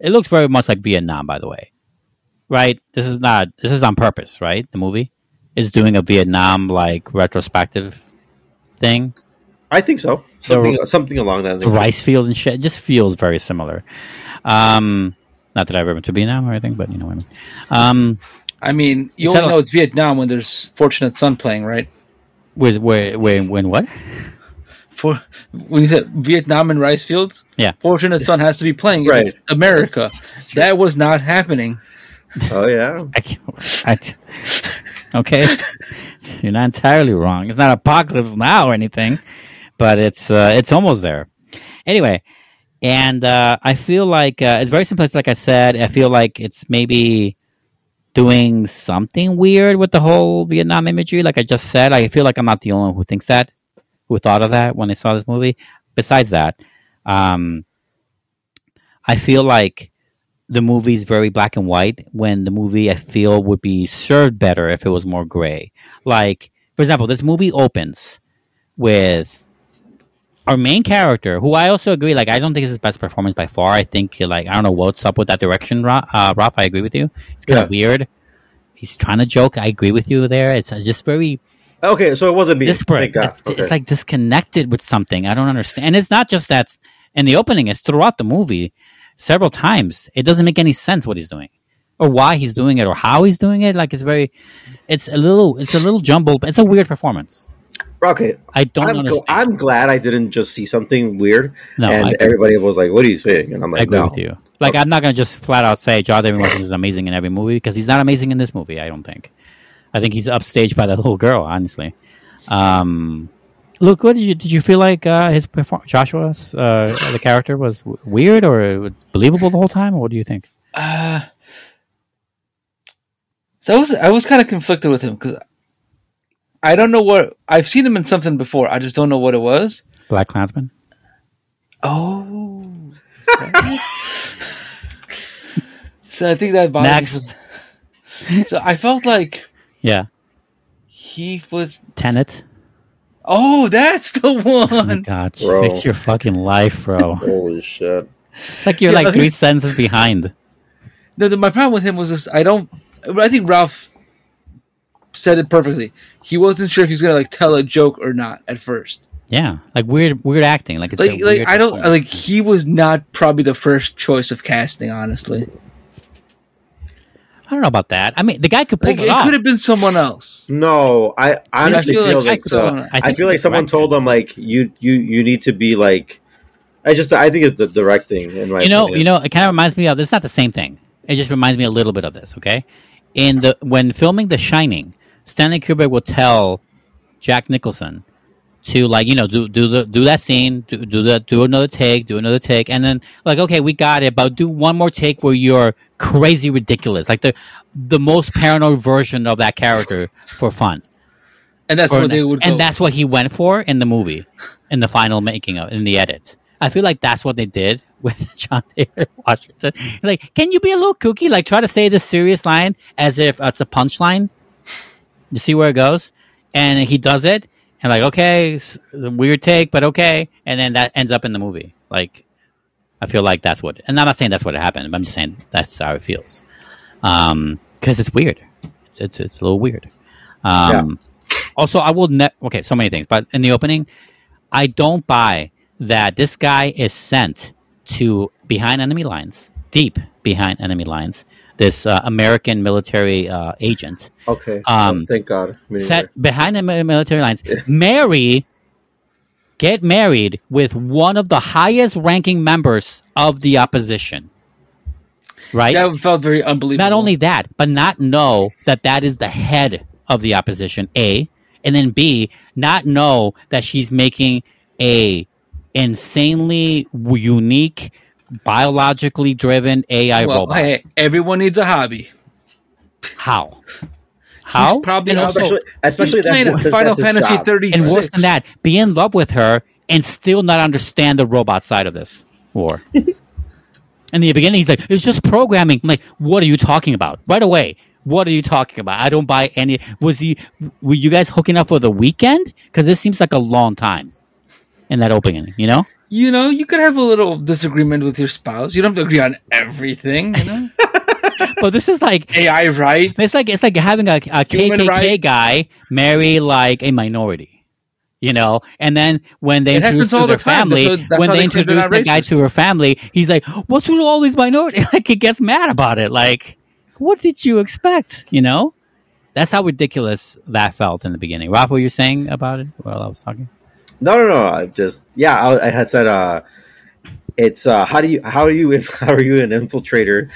It looks very much like Vietnam, by the way. Right? This is not. This is on purpose, right? The movie is doing a Vietnam like retrospective thing. I think so. Something something along that. rice fields and shit. It just feels very similar. Um, not that I've ever been to Vietnam or anything, but you know what I mean. Um, I mean, you Is only a- know it's Vietnam when there's Fortunate Son playing, right? with where, where, when, what? For when you said Vietnam and rice fields, Yeah. Fortunate Son has to be playing. Right. It's America. That was not happening. Oh yeah. I can't, I, okay, you're not entirely wrong. It's not apocalypse now or anything, but it's uh, it's almost there. Anyway, and uh, I feel like uh, it's very simplistic. Like I said, I feel like it's maybe doing something weird with the whole Vietnam imagery. Like I just said, I feel like I'm not the only one who thinks that, who thought of that when they saw this movie. Besides that, um, I feel like the movie is very black and white when the movie I feel would be served better if it was more gray. Like, for example, this movie opens with our main character, who I also agree, like, I don't think is his best performance by far. I think, like, I don't know what's up with that direction, Rob. Uh, Rob I agree with you. It's kind Yeah. of weird. He's trying to joke. I agree with you there. It's uh, just very Okay, so it wasn't me. disparate. It's, Okay. it's like disconnected with something. I don't understand. And it's not just that in the opening, it's throughout the movie several times. It doesn't make any sense what he's doing or why he's doing it or how he's doing it. Like it's very, it's a little, it's a little jumbled. It's a weird performance. Okay, I don't I'm, gl- I'm glad I didn't just see something weird, no, and everybody was like, "What are you saying?" And I'm I like, agree "No." with you. Like I'm not going to just flat out say John David Washington is amazing in every movie because he's not amazing in this movie. I don't think. I think he's upstaged by that little girl. Honestly. Um, Luke, what did you did you feel like uh, his perform- Joshua's uh, the character was w- weird or believable the whole time, or what do you think? Uh, so I was I was kind of conflicted with him because I don't know what I've seen him in something before. I just don't know what it was. Black Klansman. Oh. so I think that bothered me. Next, So I felt like yeah, he was. Tenet. Oh, that's the Oh my one. God, Bro. fix your fucking life, bro. Holy shit! It's like you're Yeah, like okay. three sentences behind. No, the, my problem with him was just I don't. I think Ralph said it perfectly. He wasn't sure if he was gonna like tell a joke or not at first. Yeah, like weird, weird acting. Like it's a Like, like I don't performance. like. He was not probably the first choice of casting. Honestly, I don't know about that. I mean, the guy could pull like it it off. could have been someone else. No, I honestly feel feel, like like, someone- I I, feel like someone directing- told him like you you you need to be like. I just I think it's the directing in my you know, opinion. you know, it kind of reminds me of. It's not the same thing. It just reminds me a little bit of this. Okay, in the when filming The Shining, Stanley Kubrick will tell Jack Nicholson to like you know do do the do that scene, do do the do another take, do another take, and then like okay, we got it, but do one more take where you're crazy ridiculous, like the the most paranoid version of that character for fun. And that's Or- what they would. and go that's what he went for in the movie, in the final making of, in the edit. I feel like that's what they did with John David Washington. Like, can you be a little kooky? Like, try to say this serious line as if it's a punchline. You see where it goes, and he does it, and like, okay, weird take, but okay, and then that ends up in the movie. Like, I feel like that's what, and I'm not saying that's what happened, but I'm just saying that's how it feels, um, because it's weird. It's, it's it's a little weird. Um, Also, I will ne- okay, so many things, but in the opening, I don't buy that this guy is sent to behind enemy lines, deep behind enemy lines. This uh, American military uh, agent okay. um, Oh, thank God. Me neither. set behind the military lines, marry, get married with one of the highest ranking members of the opposition. Right? That felt very unbelievable. not only that, but not know that that is the head of the opposition. A, and then B, not know that she's making a insanely unique, biologically driven AI well, robot. hey, everyone needs a hobby. How? How? probably and, also- also, especially especially He's that's, since Final that's Fantasy job. thirty and worse than that, be in love with her and still not understand the robot side of this war. in the beginning, he's like, "It's just programming." I'm like, "What are you talking about?" Right away, what are you talking about? I don't buy any. Was he? Were you guys hooking up for the weekend? Because this seems like a long time in that opening. You know? You know, you could have a little disagreement with your spouse. You don't have to agree on everything. You know, but this is like AI rights. It's like it's like having a, a KKK rights. guy marry like a minority, you know. And then when they It introduce to all their the time. family, That's what- that's when they they introduce the guy to her family, he's like, "What's with all these minorities?" Like he gets mad about it. Like, what did you expect? You know. That's how ridiculous that felt in the beginning. Rob, what were you saying about it while I was talking? No, no, no. I just yeah. I, I had said uh, it's uh, how do you how are you how are you an infiltrator,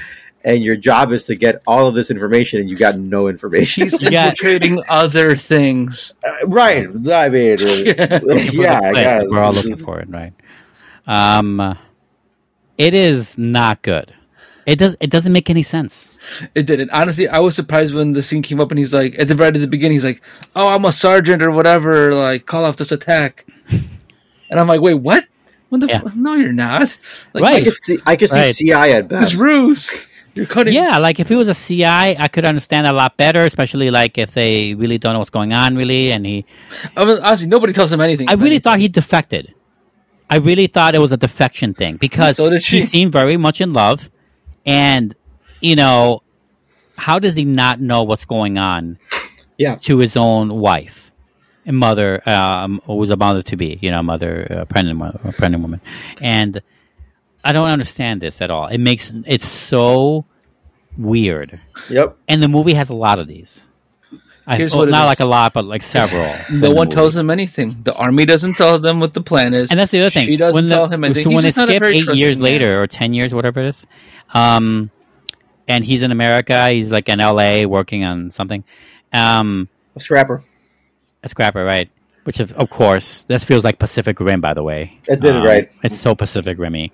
and your job is to get all of this information, and you got no information. He's You got- infiltrating other things. Uh, right? I mean, uh, yeah, I guess we're all looking for it, right? Um, it is not good. It does. It doesn't make any sense. It didn't. Honestly, I was surprised when the scene came up and he's like, at the right at the beginning, he's like, "Oh, I'm a sergeant or whatever. Like, call off this attack." and I'm like, "Wait, what? What the? Yeah. F- no, you're not. Like, I Right. could see, I could see Right. CI at best. It's best. ruse. You're cutting. Yeah, like if it was a CI, I could understand a lot better, especially like if they really don't know what's going on, really. And he, I mean, honestly, nobody tells him anything. I really thought he defected. I really thought it was a defection thing because So she. he seemed very much in love, and you know, how does he not know what's going on Yeah, to his own wife and mother, um, who was a mother to be, you know, mother, uh, pregnant, mo- a pregnant woman, and I don't understand this at all. It makes it's so weird, yep. and the movie has a lot of these. I, Here's well, what not is. like a lot, but like several. No in the one tells him anything. The army doesn't tell them what the plan is. And that's the other thing. She doesn't when the, tell him anything. So when they just skip eight years man. later or ten years, whatever it is, um, and he's in America, he's like in L.A. working on something, um, A scrapper. A scrapper, right? Which, of, of course, this feels like Pacific Rim, by the way. It did it Um, right. It's so Pacific Rimmy.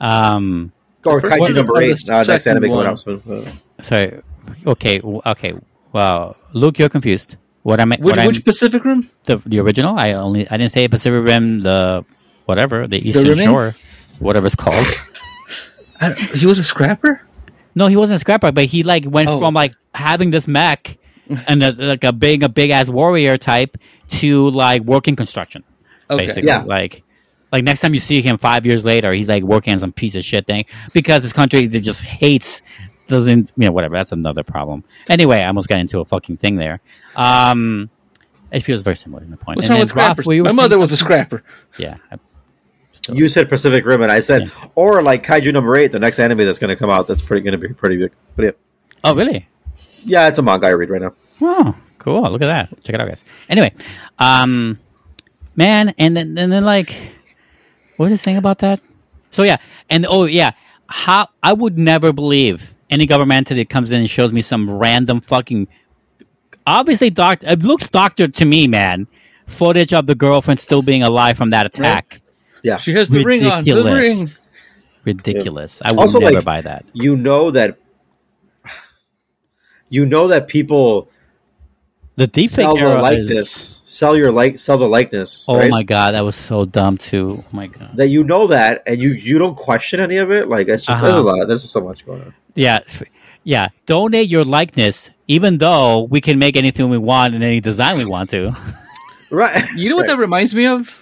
Um, Or first Kaiju one number eight. Uh, next second anime coming out soon. Uh, so, okay, okay. Well, Luke, you're confused. What am I? which, what I'm, which Pacific Rim? the the original? I only I didn't say Pacific Rim. The whatever the Eastern Rimming? Shore, whatever it's called. I he was a scrapper. No, he wasn't a scrapper, but he like went Oh. from like having this mech and a, like a big a big ass warrior type to like working construction. Okay. Basically, Yeah. like like next time you see him five years later, he's like working on some piece of shit thing because his country that just hates doesn't you know whatever. That's another problem. Anyway, I almost got into a fucking thing there. Um, it feels very similar in the point. What's And wrong with scrappers? Ralph, what you were My saying- mother was a scrapper. yeah. I- you said Pacific Rim, and I said, or like Kaiju number eight, the next anime that's going to come out. That's pretty going to be pretty big. But yeah, Oh, really? Yeah, it's a manga I read right now. Oh, cool! Look at that. Check it out, guys. Anyway, um, man, and then and then like, what was I saying about that? So yeah, and oh yeah, how I would never believe any government entity comes in and shows me some random fucking, obviously doctor. It looks doctored to me, man. Footage of the girlfriend still being alive from that attack. Yeah, She has the ring on. The ring. Ridiculous. Ridiculous. I would Also, never like- buy that. you know that. You know that people The deep sell the era likeness, is. sell your like, sell the likeness. Oh right? my god, that was so dumb too. Oh my god. That you know that, and you you don't question any of it. Like it's just there's a Uh-huh. lot. There's just so much going on. Yeah, yeah. Donate your likeness, even though we can make anything we want and any design we want to. Right. You know what that reminds me of?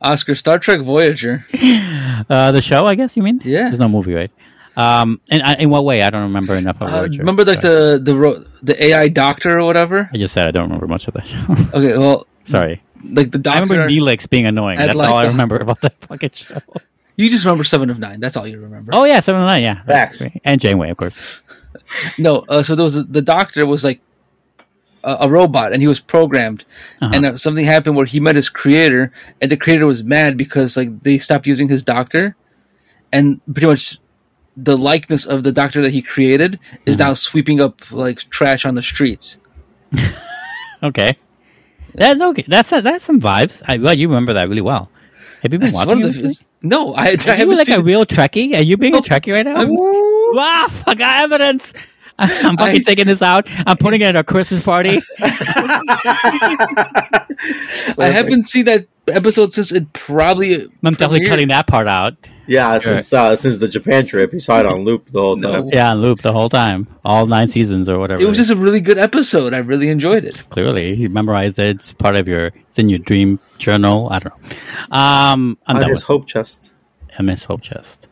Oscar, Star Trek Voyager. Uh, the show, I guess you mean? Yeah. There's no movie, right? Um, and I- in what way? I don't remember enough of Uh, remember like Sorry. the the ro- the AI doctor or whatever? I just said I don't remember much of that show. Okay, well, Sorry. like the doctor. I remember Neelix being annoying. That's like all I remember about that fucking show. You just remember Seven of Nine. That's all you remember. Oh yeah, Seven of Nine. Yeah, Facts. And Janeway, of course. No, uh, so there was the doctor was like a, a robot, and he was programmed, Uh-huh. and uh, something happened where he met his creator, and the creator was mad because like they stopped using his doctor, and pretty much the likeness of the doctor that he created is Mm-hmm. now sweeping up like trash on the streets. Okay. That's okay. That's that's some vibes. I, well, you remember that really well. Have you been That's watching the, no, I, I Are you haven't like a real Trekkie? Are you being a Trekkie right now? I'm- Wow, I got evidence. I'm fucking I- taking this out. I'm putting it at a Christmas party. I haven't seen that episode since it probably. I'm definitely cutting that part out. Yeah, since uh, since the Japan trip, you saw it on loop the whole time. No. Yeah, on loop the whole time, all nine seasons or whatever. It was just a really good episode. I really enjoyed it. clearly you memorized it. It's part of your. It's in your dream journal. I don't know. Um, I'm On done his with hope chest. I miss Hope Chest.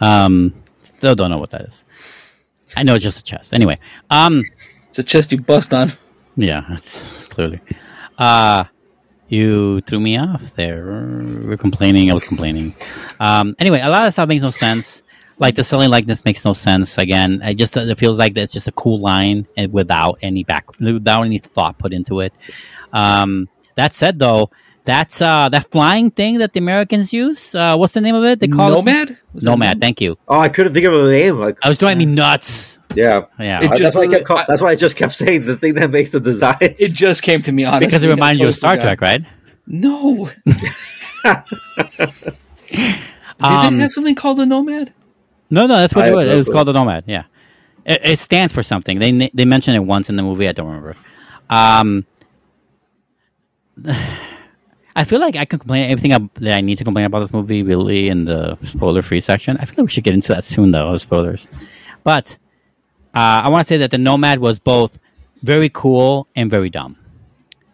Um, still don't know what that is. I know it's just a chest. Anyway, um, It's a chest you bust on. Yeah, clearly. Uh you threw me off there. We're complaining. I was complaining. Um, anyway, a lot of stuff makes no sense. Like the selling likeness makes no sense. Again, it just it feels like it's just a cool line and without any back, without any thought put into it. Um, that said, though, That's uh, that flying thing that the Americans use. Uh, what's the name of it? They call Nomad? it Nomad. Nomad. Thank you. Oh, I couldn't think of the name. Like, I was driving me nuts. yeah, Yeah, It just that's why I really- kept. Call, I- that's why I just kept saying the thing that makes the designs. It just came to me honestly. because it I reminds you of Star. Trek, right? No. Did Um, they have something called a Nomad? No, no, that's what I it was. It was called a Nomad. Yeah, it, it stands for something. They they mentioned it once in the movie. I don't remember. Um, I feel like I can complain everything I, that I need to complain about this movie really in the spoiler free section. I feel like we should get into that soon though, the spoilers. But uh, I want to say that the Nomad was both very cool and very dumb.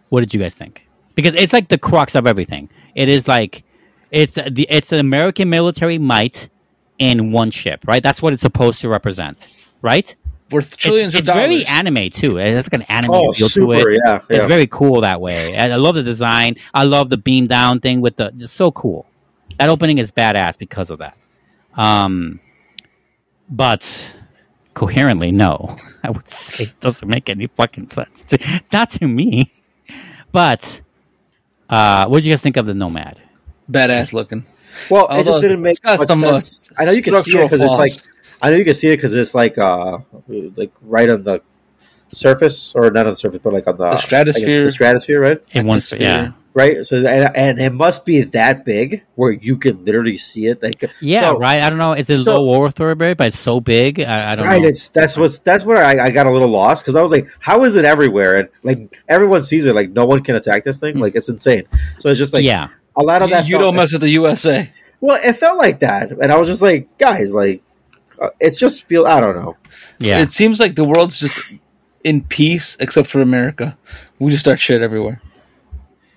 What did you guys think? Because it's like the crux of everything. It is like it's the it's an American military might in one ship, right? That's what it's supposed to represent, right? Worth trillions it's, it's of dollars. very anime too. It's like an anime oh, feel super! to it. Yeah, It's very cool that way. And I love the design. I love the beam down thing with the. It's so cool. That opening is badass because of that. Um, but coherently, no, I would say it doesn't make any fucking sense. To, not to me. But uh, what did you guys think of the Nomad? Badass looking. Well, it just didn't make much some, uh, sense. I know you can see it because it's like flaws. I know you can see it because it's like uh like right on the surface or not on the surface, but like on the The stratosphere. like the stratosphere, right? In one, Atmosphere. yeah, Right. So and, and it must be that big where you can literally see it. Like yeah, so- right. I don't know. It's a so- low Earth orbit, but it's so big. I, I don't Right, know. it's that's what's that's where I, I got a little lost because I was like, how is it everywhere? And like everyone sees it, like no one can attack this thing. Like it's insane. So it's just like yeah, a lot of You, that. you felt- don't mess with the USA. Well, it felt like that, and I was just like, guys, like Uh, it's just feel. I don't know. yeah. It seems like the world's just in peace except for America. We just start shit everywhere.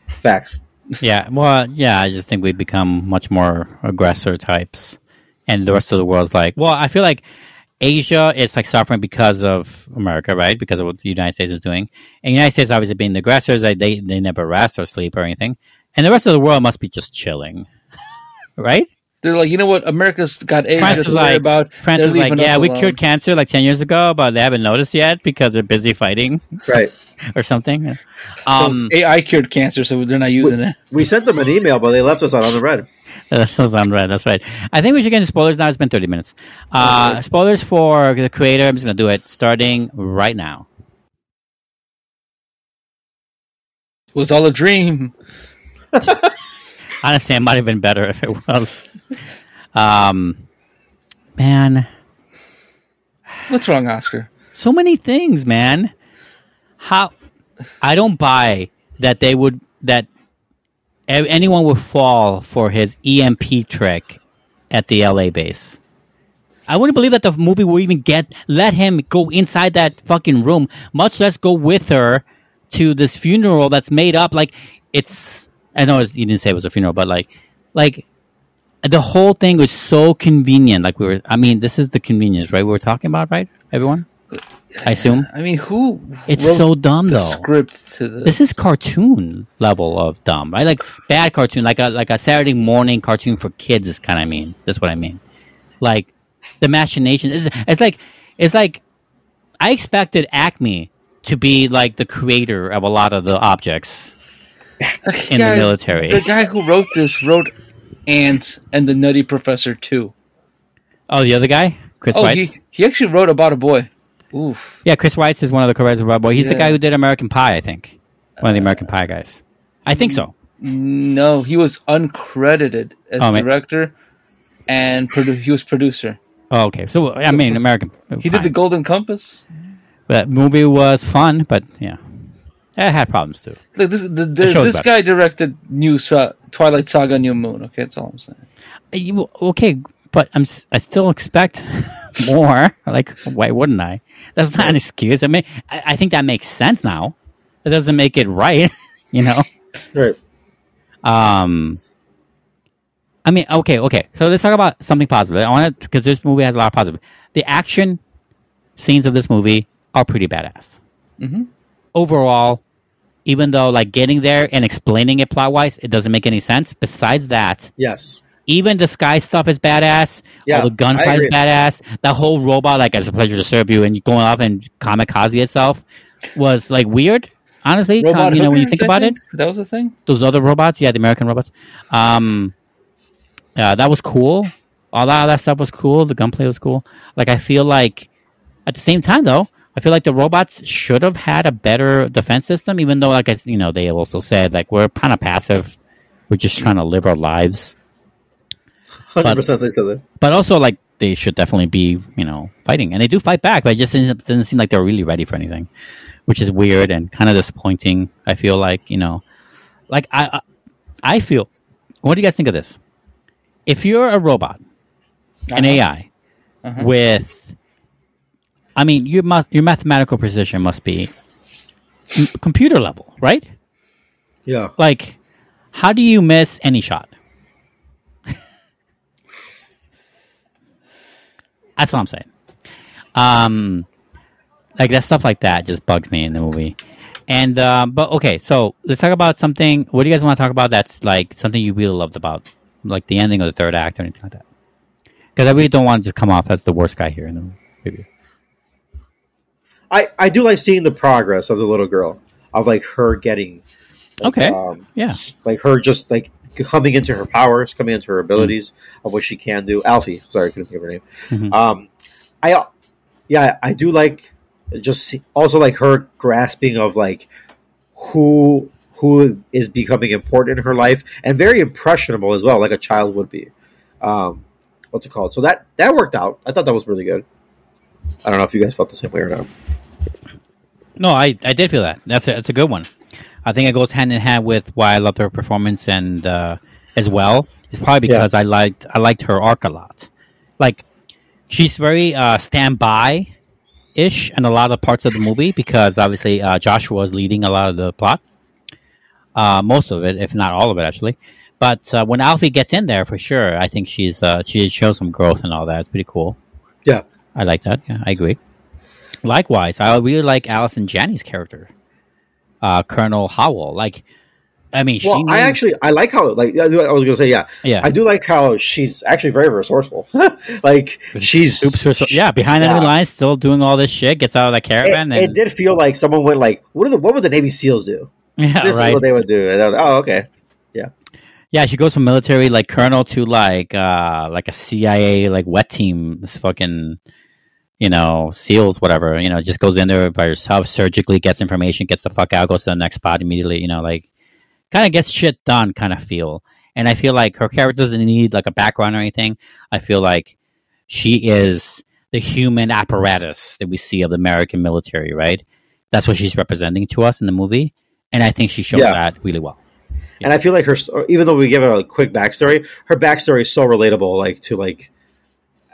Facts. Yeah, well, yeah, I just think we become much more aggressor types, and the rest of the world's like, well, I feel like Asia is like suffering because of America, right? Because of what the United States is doing, and the United States obviously being the aggressors, like, they they never rest or sleep or anything, and the rest of the world must be just chilling, right? They're like, you know what? America's got Asia France to is worry like, about. France They're is like, yeah, we alone." cured cancer like ten years ago, but they haven't noticed yet because they're busy fighting Right. or something. So Um, AI cured cancer, so they're not using it. We sent them an email, but they left us out on the red. That's on red. That's right. I think we should get into spoilers now. It's been 30 minutes. Uh, spoilers for the creator. I'm just going to do it starting right now. It was all a dream. Honestly, it might have been better if it was. Um, man, What's wrong, Oscar? so many things, man. How I don't buy that they would that anyone would fall for his EMP trick at the LA base. I wouldn't believe that the movie will even get let him go inside that fucking room, much less go with her to this funeral that's made up. Like it's, I know you didn't say it was a funeral, but like, like the whole thing was so convenient. Like we were, I mean, this is the convenience, right? We were talking about, right? Everyone, I assume I mean, who? it's so dumb the though. script to this. This is cartoon level of dumb, right? Like bad cartoon, like a like a Saturday morning cartoon for kids is kind of mean. That's what I mean. Like the machination is it's like it's like I expected Acme to be like the creator of a lot of the objects in the military. The guy who wrote this wrote Antz and the Nutty Professor too. Oh, the other guy, Chris Oh, Weitz. he, he actually wrote about a boy. Oof. Yeah, Chris Weitz is one of the co-writers of Rob Boy. He's the guy who did American Pie, I think. One of the American Pie guys. I think so. No, he was uncredited as Oh, director and produ- he was producer. Oh, okay. So I mean, American. He Pie. did the Golden Compass. That movie was fun, but yeah, it had problems too. Look, this the, the, The this better. guy directed New Sa- Twilight Saga New Moon. Okay, that's all I'm saying. Uh, you- Okay, but I'm s- I still expect more. Like, why wouldn't I? That's not an excuse. I mean, I, I think that makes sense now. It doesn't make it right, you know. Right. Um, I mean, okay, okay. So let's talk about something positive. I want to because this movie has a lot of positive. The action scenes of this movie are pretty badass. Mhm. Overall, even though like getting there and explaining it plot wise, it doesn't make any sense. Besides that, Yes. even the sky stuff is badass. Yeah, all the gunfight is badass. The whole robot, like, it's a pleasure to serve you, and going off and kamikaze itself was like weird. honestly, Robot you know, when you think I about think? it, that was a thing. those other robots, yeah, the American robots, um, uh, that was cool. All that, that stuff was cool. The gunplay was cool. Like, I feel like at the same time, though, I feel like the robots should have had a better defense system, even though, like, I, you know, they also said, like, we're kind of passive. We're just trying to live our lives. Hundred percent, they said that. But also, like, they should definitely be, you know, fighting. And they do fight back, but it just doesn't, doesn't seem like they're really ready for anything, which is weird and kind of disappointing. I feel like, you know, like, I, I I feel, what do you guys think of this? If you're a robot, an Uh-huh. AI, Uh-huh. with, I mean, your, your mathematical precision must be computer level, right? Yeah. Like, how do you miss any shot? That's what I'm saying. Um, like that stuff like that just bugs me in the movie. And um, but okay, so let's talk about something. What do you guys want to talk about? That's like something you really loved about, like the ending of the third act or anything like that. Because I really don't want to just come off as the worst guy here in the movie. I, I do like seeing the progress of the little girl of like her getting like, Okay. um, Yeah. like her just like coming into her powers coming into her abilities of what she can do. Alphie sorry I couldn't think of her name. Mhm. um I yeah I do like just see, also like her grasping of like who who is becoming important in her life and very impressionable as well like a child would be. Um what's it called? So that that worked out. I thought that was really good I don't know if you guys felt the same way or not No, I, I did feel that. That's a, that's a good one. I think it goes hand in hand with why I loved her performance and uh, as well. It's probably Yeah. because I liked I liked her arc a lot. Like she's very uh, standby ish in a lot of parts of the movie because obviously uh, Joshua is leading a lot of the plot, uh, most of it, if not all of it, actually. But uh, when Alphie gets in there, for sure, I think she's uh, she shows some growth and all that. It's pretty cool. yeah I like that. Yeah, I agree. Likewise, I really like Allison Janney's character, uh, Colonel Howell. Like, I mean, she. Well, I actually I like how like I was going to say yeah yeah, I do like how she's actually very resourceful. like she's Oops, so- yeah, behind yeah. enemy lines, still doing all this shit. Gets out of the caravan. it and, did feel like someone went like, "What are the what would the Navy SEALs do? yeah, this right. is what they would do." And I was like, "Oh, okay." Yeah, yeah, she goes from military like colonel to like uh like a CIA like wet team. This fucking you know SEALs whatever. You know, just goes in there by herself, surgically gets information, gets the fuck out, goes to the next spot immediately. You know, like kind of gets shit done kind of feel. And I feel like her character doesn't need like a background or anything. I feel like she is the human apparatus that we see of the American military, right? That's what she's representing to us in the movie, and I think she shows Yeah. that really well. And I feel like her, even though we give her a quick backstory, her backstory is so relatable. Like to like,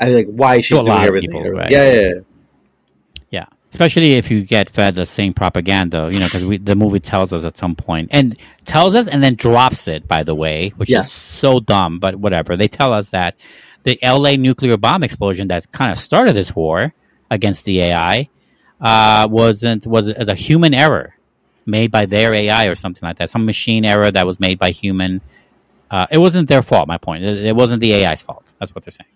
I like why she's doing everything. people, right? Yeah, yeah, yeah. Yeah, especially if you get fed the same propaganda, you know, because the movie tells us at some point and tells us and then drops it. By the way, which Yes. is so dumb, but whatever. They tell us that the L.A. nuclear bomb explosion that kind of started this war against the AI uh, wasn't was as a human error made by their AI or something like that, some machine error that was made by human. Uh, it wasn't their fault. My point. It, it wasn't the AI's fault. That's what they're saying,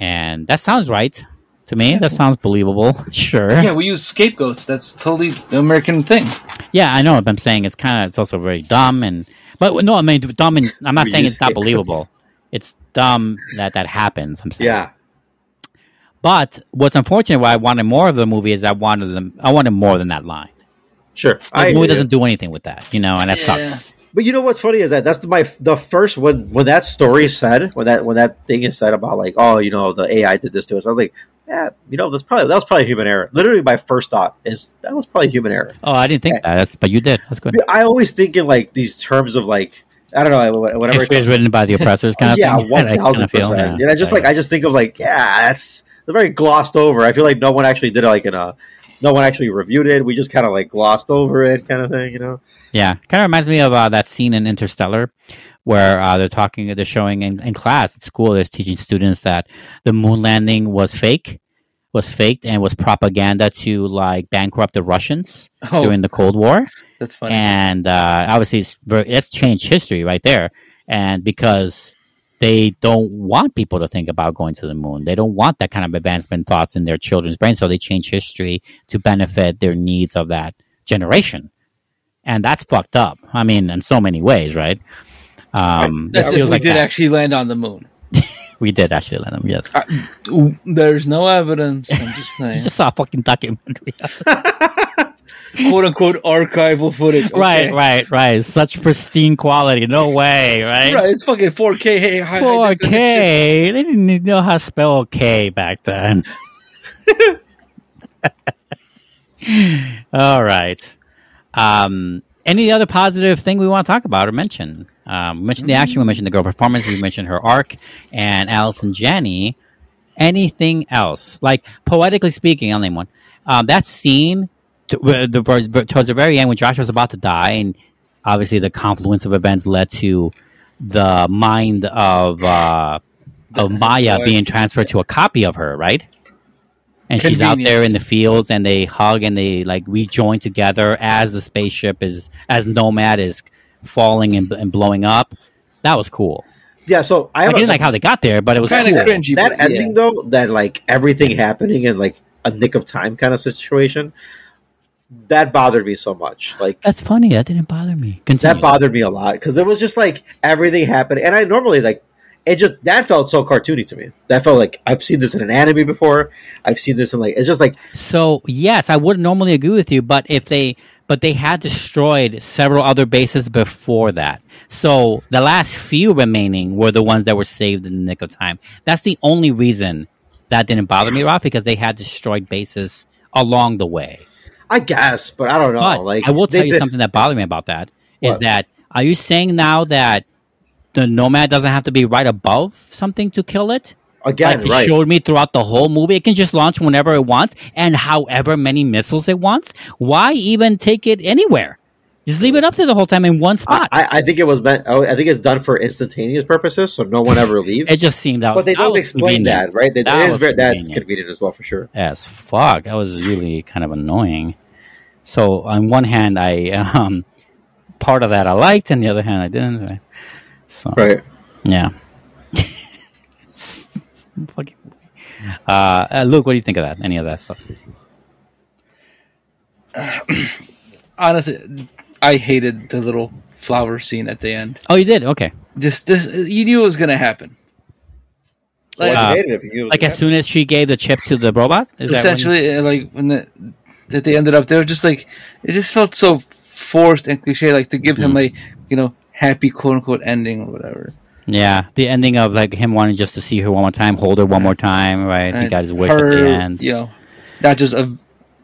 and that sounds right to me. That sounds believable. Sure. Yeah, we use scapegoats. That's totally the American thing. Yeah, I know. But I'm saying it's kind of it's also very dumb and but no, I mean dumb. And I'm not We saying use it's not believable. It's dumb that that happens. I'm saying. yeah. But what's unfortunate, why I wanted more of the movie is I wanted them. I wanted more than that line. Sure, The I movie agree. doesn't do anything with that, you know, and that Yeah. sucks. But you know what's funny is that that's my the first when when that story is said when that when that thing is said about like oh you know the AI did this to us I was like yeah you know that's probably that was probably human error literally my first thought is that was probably human error Oh, I didn't think that, That's, but you did. That's good. I always think in like these terms of like I don't know whatever it History written by the oppressors, kind of yeah thing. one thousand percent yeah. and I just like I just think of like yeah that's very glossed over I feel like no one actually did it like in a no one actually reviewed it we just kind of like glossed over it kind of thing you know Yeah, kind of reminds me of uh, that scene in Interstellar where uh, they're talking, they're showing in, in class at school, they're teaching students that the moon landing was fake, was faked, and was propaganda to like bankrupt the Russians Oh, during the Cold War. that's funny. And uh, obviously, it's very, that's changed history right there. And because they don't want people to think about going to the moon, they don't want that kind of advancement thoughts in their children's brains, so they change history to benefit their needs of that generation and that's fucked up. I mean, in so many ways, right? Um, That's if we like did that. actually land on the moon. we did actually land on Yes, Uh, There's no evidence. I'm just saying. just saw a fucking documentary. quote unquote archival footage. okay? Right, right, right. Such pristine quality. No way, right? Right, it's fucking 4K. Hey, high, high Poor definition. K. They didn't know how to spell K back then. All right. Um, any other positive thing we want to talk about or mention? Um, we mentioned the action, we mentioned the girl performance, we mentioned her arc, and Allison Janney. Anything else? Like, poetically speaking, I'll name one. Um, that scene to, the, towards the very end when Josh was about to die, and obviously the confluence of events led to the mind of uh, of Maya being transferred to a copy of her, right? And she's out there in the fields, and they hug and they like rejoin together as the spaceship is as Nomad is falling and, and blowing up. That was cool. Yeah, so I I didn't a, like how they got there, but it was Kinda cool. cringy. that but ending yeah. though, that like everything happening in like a nick of time kind of situation, that bothered me so much. Like That's funny. That didn't bother me. Continue. that bothered me a lot because it was just like everything happened, and I normally like it. Just that felt so cartoony to me. That felt like I've seen this in an anime before. I've seen this in like it's just like So yes, I would normally agree with you, but if they but they had destroyed several other bases before that. So the last few remaining were the ones that were saved in the nick of time. That's the only reason that didn't bother me, Rob, because they had destroyed bases along the way. I guess, but I don't know. But like I will tell they you something that bothered me about that is that are you saying now that the nomad doesn't have to be right above something to kill it? again, like it right? showed me throughout the whole movie. It can just launch whenever it wants and however many missiles it wants. Why even take it anywhere? Just leave it up there the whole time in one spot. I I think it was meant. Oh, I think it's done for instantaneous purposes, so no one ever leaves. it just seemed that. but was, they don't explain convenient. that, right? That, That is very, that's convenient as well, for sure. As fuck, that was really kind of annoying. So on one hand, I um, part of that I liked, and the other hand I didn't. So Right. yeah. Fucking. Uh, uh, Luke, what do you think of that? Any of that stuff? Honestly, I hated the little flower scene at the end. Oh, you did. Okay. Just this, you knew it was gonna happen. Like, Well, Uh, hated it if you knew it Like gonna as soon as she gave the chip to the robot, is that when- essentially, uh, like when the that they ended up there, just like it just felt so forced and cliche. Like to give him Mhm. a you know happy quote unquote ending or whatever. Yeah, the ending of like him wanting just to see her one more time, hold her one more time, right? He got his wish her, at the end. You know, not just a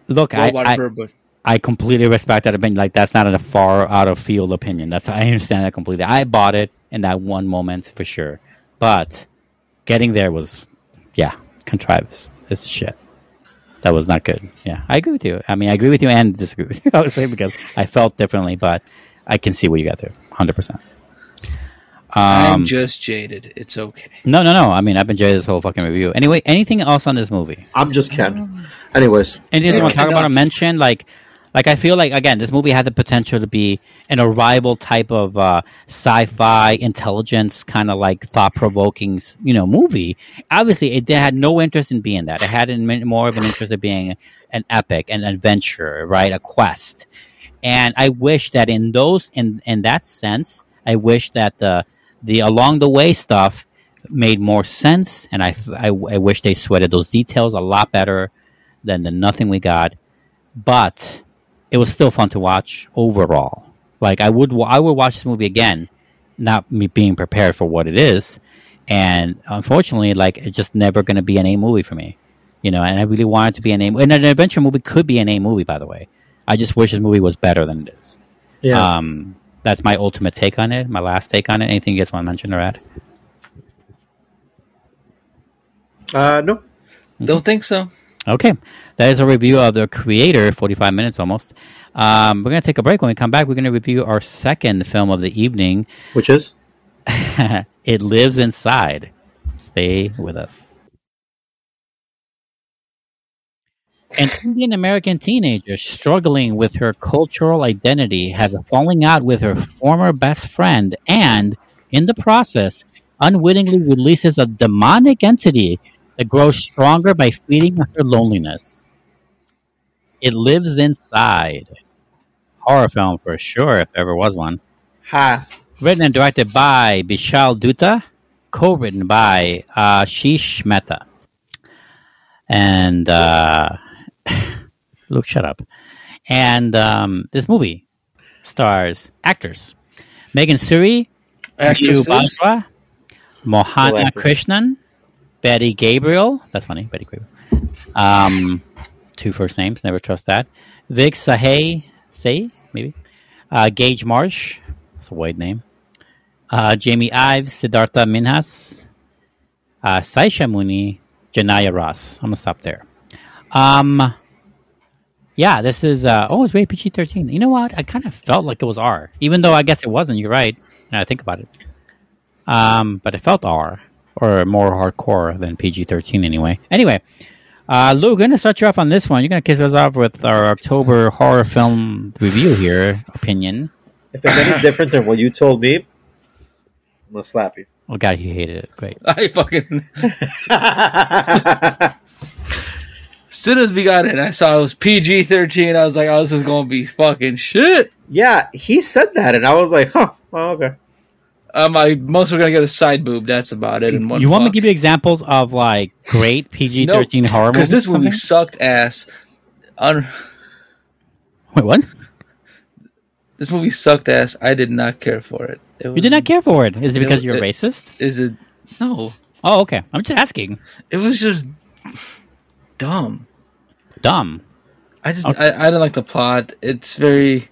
Look, I, I, her, but I completely respect that opinion. Like that's not a far out of field opinion. That's I understand that completely. I bought it in that one moment for sure, but getting there was, yeah, contrivance. It's shit. That was not good. Yeah, I agree with you. I mean, I agree with you and disagree with you. I would say because I felt differently, but I can see what you got there, hundred percent. I'm Um, just jaded. It's okay. no, no, no. I mean, I've been jaded this whole fucking review. Anyway, anything else on this movie? I'm just Ken. Anyways, Anything you want to talk about or Enough. mention? Like, like I feel like again, this movie has the potential to be an arrival type of uh, sci-fi intelligence kind of like thought-provoking, you know, movie. Obviously, it had no interest in being that. It had more of an interest in being an epic, an adventure, right, a quest. And I wish that in those, in in that sense, I wish that the the along the way stuff made more sense, and I, I, I wish they sweated those details a lot better than the nothing we got. But it was still fun to watch overall. Like I would, I would watch this movie again, not me being prepared for what it is. And unfortunately, like it's just never going to be an A movie for me, you know. And I really wanted to be an A. And an adventure movie could be an A movie, by the way. I just wish this movie was better than it is. yeah. Um, that's my ultimate take on it. My last take on it. Anything you guys want to mention or add? uh, no. Don't think so. Okay, that is a review of the creator. Forty-five minutes almost. Um, we're gonna take a break. When we come back, we're gonna review our second film of the evening. Which is it lives inside. Stay with us. An Indian American teenager struggling with her cultural identity has a falling out with her former best friend and, in the process, unwittingly releases a demonic entity that grows stronger by feeding on her loneliness. It lives inside. horror film for sure, if there ever was one. Ha. Written and directed by Vishal Dutta, co-written by uh, Sheesh Mehta, and uh, Luke, shut up. And um, this movie stars actors Megan Suri, Actresses? Bajwa, Mohana. Krishnan, Betty Gabriel. That's funny, Betty Gabriel. Um, two first names, never trust that. Vik Sahay, say maybe. Uh, Gage Marsh, that's a wide name. Uh, Jamie Ives, Siddhartha Minhas, uh, Saisha Muni, Janaya Ross. I'm gonna stop there. Um, yeah, this is. Uh, oh, it's rated PG-13. You know what? I kind of felt like it was R, even though I guess it wasn't. You're right. Now I think about it. Um, but it felt R or more hardcore than PG-13 anyway. Anyway, uh, Lou, going to start you off on this one. You're going to kick us off with our October horror film review here, opinion. If it's any different than what you told me, I'm gonna slap you. Oh God, he hated it. Great. I fucking. As soon as we got in, I saw it was PG 13. I was like, oh, this is going to be fucking shit. yeah, he said that, and I was like, huh. Oh, okay. Um, I most are going to get a side boob. That's about it. In one you want me to give you examples of like great PG-13 horror movies? Because this movie sucked ass. Un- Wait, what? this movie sucked ass. I did not care for it. it You did not care for it. Is it It because was- you're it- racist? Is it? No. Oh, okay. I'm just asking. It was just dumb. Dumb. I just Okay. I, I don't like the plot. It's very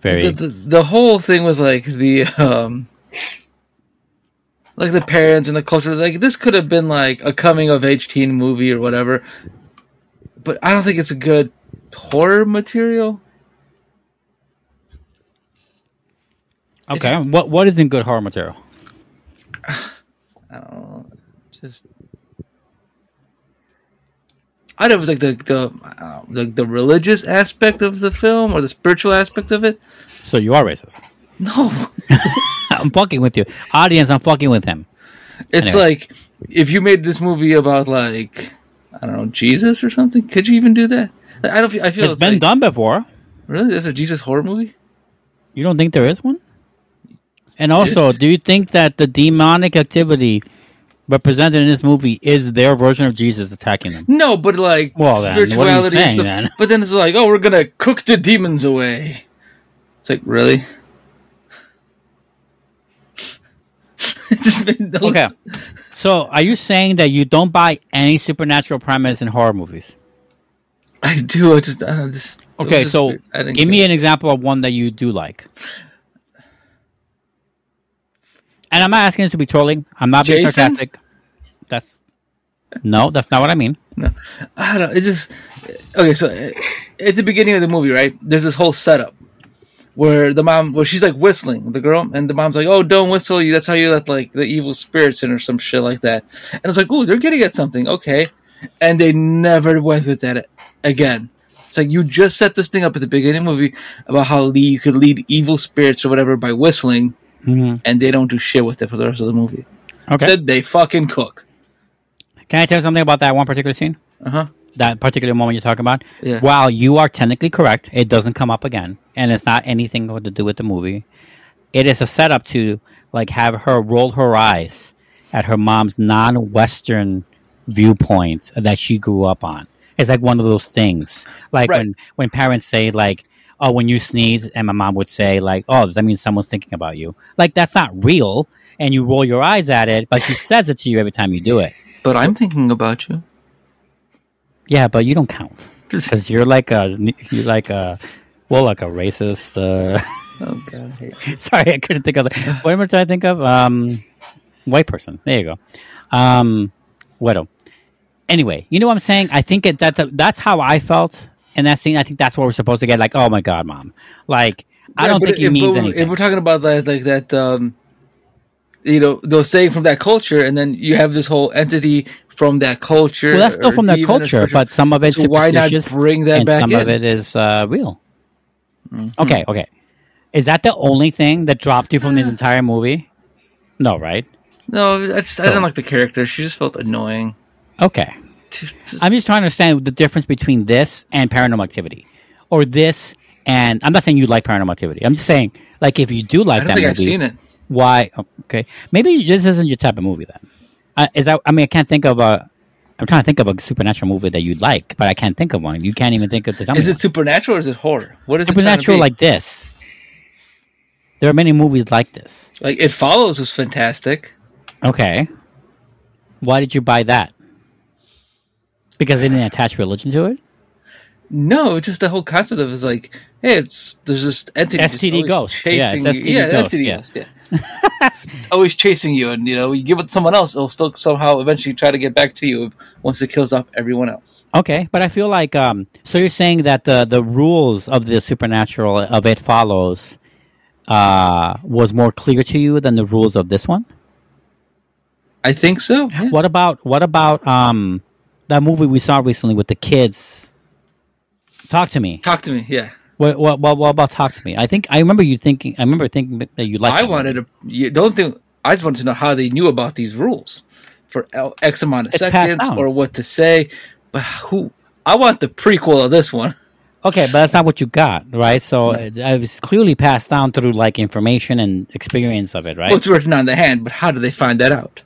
Very. the, the the whole thing with like the um like the parents and the culture like this could have been like a coming of age teen movie or whatever but i don't think it's a good horror material okay. What What isn't good horror material? i don't know just I don't know if it was like the the, uh, the the religious aspect of the film or the spiritual aspect of it. So you are racist. No, I'm fucking with you, audience. I'm fucking with him. It's Anyway. like if you made this movie about like I don't know Jesus or something. Could you even do that? I don't. feel- I feel It's it's, been like, done before. Really, there's a Jesus horror movie. You don't think there is one? And also, do you think that the demonic activity represented in this movie is their version of Jesus attacking them? No, but like Well, then, what are you spirituality saying, stuff. then? But then it's like, oh, we're gonna cook the demons away. It's like really. It's been those- Okay. So, are you saying that you don't buy any supernatural premise in horror movies? I do. I just. I don't just. Okay, just so. Give me it. an example of one that you do like. And I'm not asking this to be trolling. I'm not being Jason? sarcastic. That's no, that's not what I mean. No, I don't. It just okay. So uh, at the beginning of the movie, right? There's this whole setup where the mom, where she's like whistling, the girl, and the mom's like, "Oh, don't whistle! You. That's how you let like the evil spirits in, or some shit like that." And it's like, "Oh, they're getting at something." Okay, and they never went with that again. It's like you just set this thing up at the beginning of the movie about how le- you could lead evil spirits or whatever by whistling, Mhm. and they don't do shit with it for the rest of the movie. Okay. Instead, they fucking cook. Can I tell you something about that one particular scene? Uh huh. That particular moment you're talking about? Yeah. While you are technically correct, it doesn't come up again, and it's not anything to do with the movie. It is a setup to like have her roll her eyes at her mom's non-Western viewpoint that she grew up on. It's like one of those things, like Right. when when parents say like, "Oh, when you sneeze," and my mom would say like, "Oh, does that mean someone's thinking about you?" Like that's not real, and you roll your eyes at it, but she says it to you every time you do it. But I'm thinking about you. Yeah, but you don't count because you're like a you're like a well like a racist. Uh, Oh god. Sorry, I couldn't think of the, what am I trying to think of? Um, white person. There you go. Um, widow. Anyway, you know what I'm saying? I think it, that that's how I felt in that scene. I think that's what we're supposed to get. Like, oh my god, mom! Like, I Yeah, don't think he if, means but anything. If we're talking about that, like that, um, you know, those saying from that culture, and then you have this whole entity from that culture. well, that's still from that culture, but some of it's So why not bring that and back some in? of it is uh, real. Mm-hmm. Okay, okay. Is that the only thing that dropped you from this entire movie? No, right? no, I just I didn't like the character. She just felt annoying. Okay. I'm just trying to understand the difference between this and Paranormal Activity, or this and I'm not saying you like Paranormal Activity. I'm just saying, like, if you do like I don't that think movie, I've seen it. why? oh, Okay, maybe this isn't your type of movie then. Uh, is that? I mean, I can't think of a. I'm trying to think of a supernatural movie that you'd like, but I can't think of one. You can't even think of the. Is it supernatural or is it horror? What is supernatural it trying to be? like this? There are many movies like this. like it follows was fantastic. Okay, why did you buy that? Because they didn't attach religion to it. No, it's just the whole concept of is like, hey, it's there's this entity STD ghost. Yeah, it's STD. Yeah, ghost, STD yeah. ghost. Yeah, it's always chasing you, and you know, you give it to someone else, it'll still somehow eventually try to get back to you once it kills off everyone else. Okay, but I feel like um, so you're saying that the the rules of the supernatural of it follows uh, was more clear to you than the rules of this one. I think so. yeah. What about what about um, that movie we saw recently with the kids? Talk to me. Talk to me. Yeah, What, what, what, what about talk to me? I think I remember you thinking. I remember thinking that you liked. I wanted to. You don't think I just wanted to know how they knew about these rules for X amount of It's seconds or what to say. But who? I want the prequel of this one. Okay, but that's not what you got, right? So uh, it was clearly passed down through like information and experience of it, right? Well, it's written on the hand, but how do they find that out?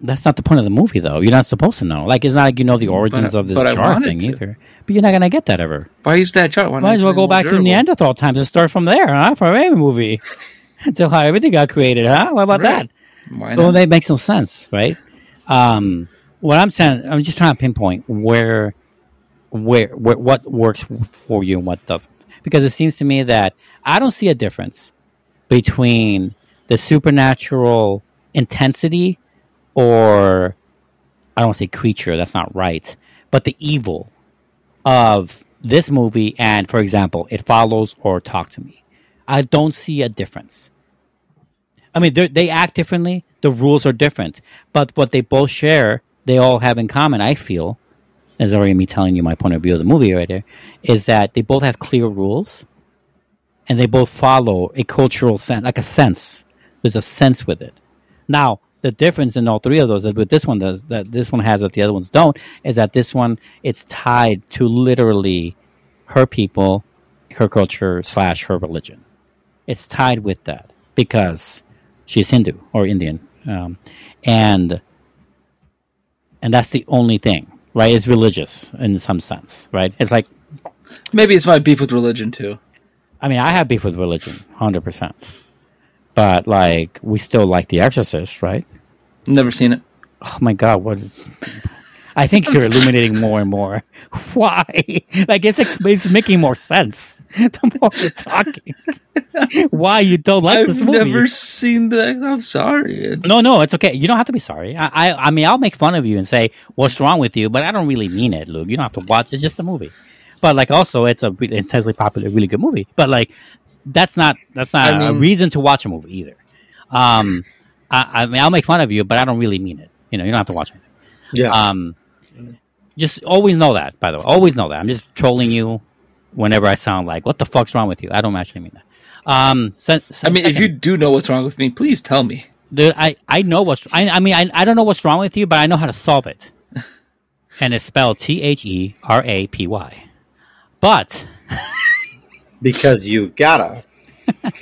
That's not the point of the movie, though. You're not supposed to know. Like, it's not like you know the origins I- of this but jar thing to. either. But you're not gonna get that ever. Why is that chart? Why Might as well go back to? Neanderthal times and start from there, huh? For every movie, until how everything got created, huh? What about Right. that? Why not? Well, that makes no sense, right? Um, what I'm saying, I'm just trying to pinpoint where, where, where, what works for you and what doesn't, because it seems to me that I don't see a difference between the supernatural intensity or I don't want to say creature, that's not right, but the evil of this movie and, for example, It Follows or Talk to Me. I don't see a difference. I mean, they act differently. The rules are different, but what they both share, they all have in common. I feel, as already me telling you my point of view of the movie right there, is that they both have clear rules, and they both follow a cultural sense, like a sense. There's a sense with it. Now, the difference in all three of those, that with this one does that this one has that the other ones don't, is that this one it's tied to literally her people, her culture slash her religion. It's tied with that because she's Hindu or Indian, um, and and that's the only thing, right? It's religious in some sense, right? It's like Maybe it's my beef with religion too. I mean, I have beef with religion, hundred percent, but like we still like The Exorcist, right? Never seen it. Oh my god, what is I think you're illuminating more and more. Why? Like it's, ex- it's making more sense the more you're talking. Why you don't like I've this movie? never seen that. I'm sorry. No, no, it's okay. You don't have to be sorry. I, I, I mean, I'll make fun of you and say what's wrong with you, but I don't really mean it, Luke. You don't have to watch. It's just a movie. But like, also, it's a really intensely popular, really good movie. But like, that's not that's not I a mean- reason to watch a movie either. Um, I, I mean, I'll make fun of you, but I don't really mean it. You know, you don't have to watch it. Yeah. Um, just always know that. By the way, always know that. I'm just trolling you whenever I sound like, "What the fuck's wrong with you?" I don't actually mean that. Um, I mean, if you do know what's wrong with me, please tell me. Dude, I, I know what's I, I mean I, I don't know what's wrong with you, but I know how to solve it. And it's spelled T H E R A P Y. But because you gotta.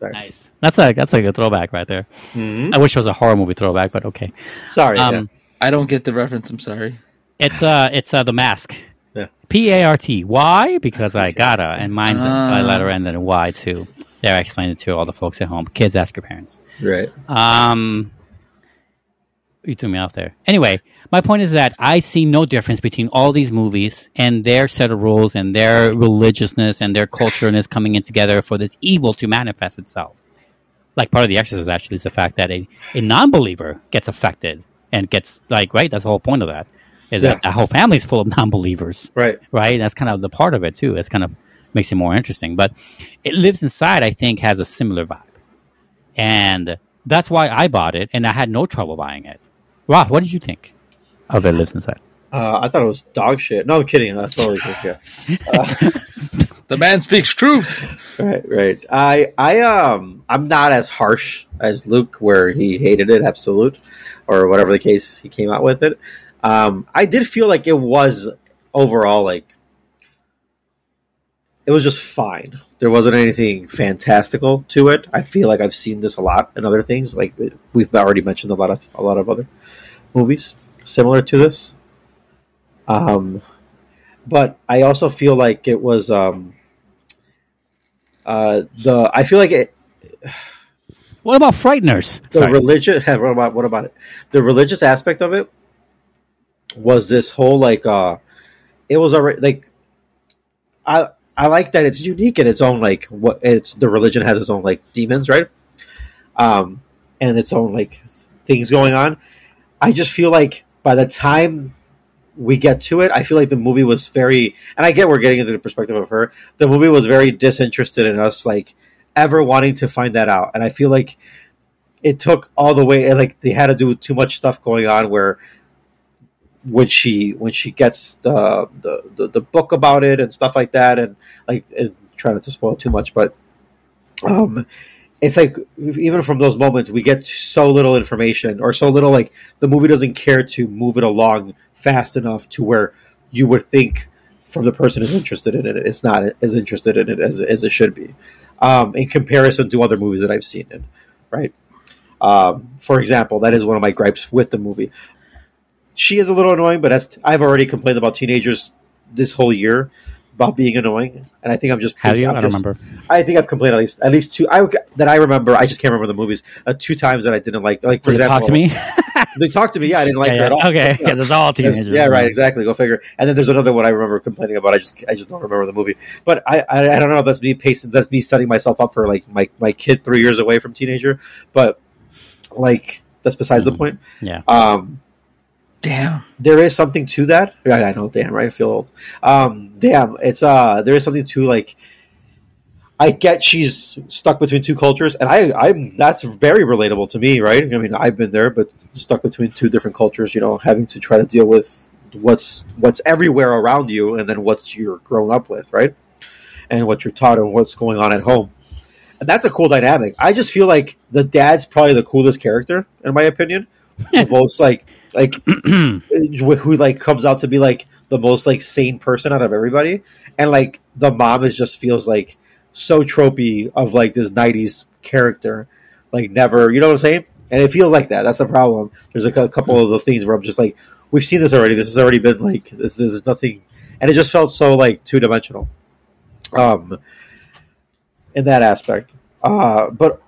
Nice. That's a that's like a throwback right there. Mhm. I wish it was a horror movie throwback, but okay. Sorry. Um, yeah. I don't get the reference. I'm sorry. it's uh it's uh the mask. Yeah. P A R T. Why? Because I gotta, and mine's Ah. a letter and then a Y too. There, I explained it to all the folks at home. Kids, ask your parents. Right. Um, you threw me off there. Anyway, my point is that I see no difference between all these movies and their set of rules and their religiousness and their cultureness coming in together for this evil to manifest itself. Like part of the exorcist actually is the fact that a, a non-believer gets affected and gets like right. That's the whole point of that. Is Yeah. that the whole family is full of non-believers Right. right? That's kind of the part of it too. It's kind of makes it more interesting. But it lives inside. I think has a similar vibe, and that's why I bought it, and I had no trouble buying it. Rob, what did you think of it lives inside? Uh, I thought it was dog shit. No, I'm kidding. That's totally yeah. The man speaks truth. Right, right. I, I, um, I'm not as harsh as Luke, where he hated it, absolute, or whatever the case he came out with it. Um, I did feel like it was overall like it was just fine. There wasn't anything fantastical to it. I feel like I've seen this a lot in other things. Like we've already mentioned a lot of a lot of other movies similar to this. Um, but I also feel like it was um, uh, the. I feel like it. What about Frighteners? The Sorry. religion. What about what about it? The religious aspect of it was this whole like. uh It was already like. I I like that it's unique in its own like what it's the religion has its own like demons right, um, and its own like things going on. I just feel like by the time we get to it, I feel like the movie was very, and I get we're getting into the perspective of her. The movie was very disinterested in us, like ever wanting to find that out, and I feel like it took all the way. Like they had to do too much stuff going on where when she when she gets the the, the, the book about it and stuff like that, and like and trying not to spoil too much, but um, it's like even from those moments we get so little information or so little like the movie doesn't care to move it along fast enough to where you would think from the person is interested in it. It's not as interested in it as, as it should be um, in comparison to other movies that i've seen it right? Um, for example that is one of my gripes with the movie. She is a little annoying but as i've already complained about teenagers this whole year about being annoying, and I think I'm just. Have you? I'm I don't just- remember. I think I've complained at least at least two I, that I remember. I just can't remember the movies. Uh, two times that I didn't like. Like for it example, talk to me? They talked to me. Yeah, I didn't like Yeah, her yeah. at all. Okay, because it's all teenagers. yeah, right. Exactly. Go figure. And then there's another one I remember complaining about. I just I just don't remember the movie. But I I, I don't know. if That's me pacing. That's me setting myself up for like my my kid three years away from teenager. But like that's besides the Mhm. point. Yeah. Um, Damn. there is something to that. Right, I know. Damn, right. I feel old. Um, damn, it's uh, there is something to like. I get she's stuck between two cultures, and I, I'm that's very relatable to me, right? I mean, I've been there, but stuck between two different cultures. You know, having to try to deal with what's what's everywhere around you, and then what's you're grown up with, right? And what you're taught, and what's going on at home. And that's a cool dynamic. I just feel like the dad's probably the coolest character, in my opinion. most like like who like comes out to be like the most like sane person out of everybody. And like the mom is just feels like so tropey of like this 90s character. Like never you know what i'm saying? And it feels like that. That's the problem. There's a, cou- couple of the things where i'm just like we've seen this already. This has already been like this there's nothing. And it just felt so like two-dimensional um in that aspect. Uh but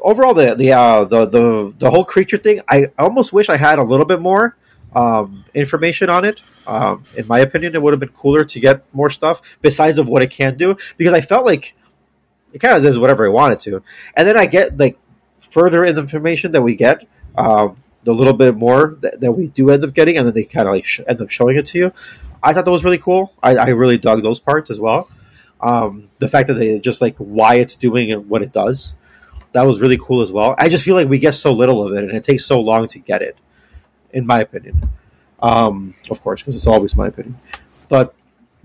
overall the the uh the the, the whole creature thing i almost wish i had a little bit more um, information on it. Um, in my opinion, it would have been cooler to get more stuff besides of what it can do because I felt like it kind of does whatever it wanted to, and then I get like further in the information that we get, um, the little bit more that, that we do end up getting, and then they kind of like sh- end up showing it to you. I thought that was really cool. I, I really dug those parts as well. Um, the fact that they just like why it's doing and what it does, that was really cool as well. I just feel like we get so little of it, and it takes so long to get it in my opinion. Um, of course, because it's always my opinion. But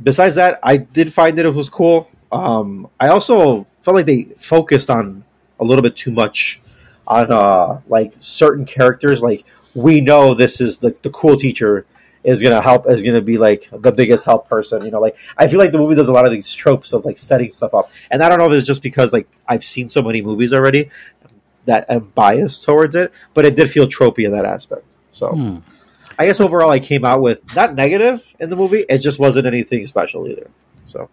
besides that, I did find that it was cool. Um, I also felt like they focused on a little bit too much on uh, like certain characters. Like we know this is the the cool teacher is gonna help is gonna be like the biggest help person. You know, like I feel like the movie does a lot of these tropes of like setting stuff up, and I don't know if it's just because like I've seen so many movies already that I'm biased towards it, but it did feel tropey in that aspect. So Hmm. I guess overall I came out with not negative in the movie. It just wasn't anything special either. So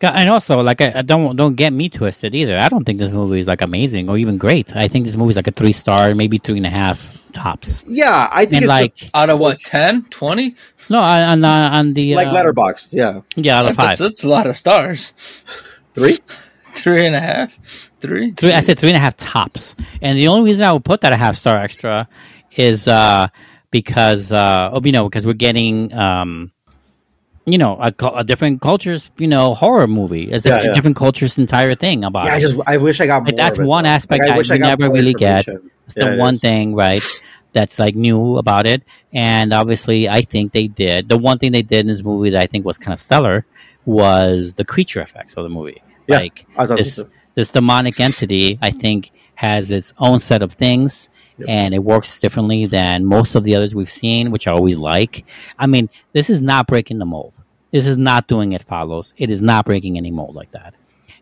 And also, like, I, I don't don't get me twisted either. I don't think this movie is like amazing or even great. I think this movie is like a three star, maybe three and a half tops. yeah, I think And it's like, just Out of what, 10, 20? no, on on, uh, on the like uh, Letterboxd. Yeah, Yeah, out of That's, five. that's a lot of stars. three. three and a half, Three? Three, I said three and a half tops. And the only reason I would put that a half star extra is uh, because, uh, oh, you know, because we're getting, um, you know, a, a different culture's, you know, horror movie. It's a, Yeah, a yeah. different culture's entire thing about Yeah, I just I wish I got more. Like, that's of one though. aspect Like, I that wish I never really get. It's Yeah, the one is. thing, right, that's like new about it. And obviously, I think they did. The one thing they did in this movie that I think was kind of stellar was the creature effects of the movie. Yeah, Like, this, so. this demonic entity, I think, has its own set of things. and it works differently than most of the others we've seen, which I always like. I mean, this is not breaking the mold. This is not doing it follows. It is not breaking any mold like that.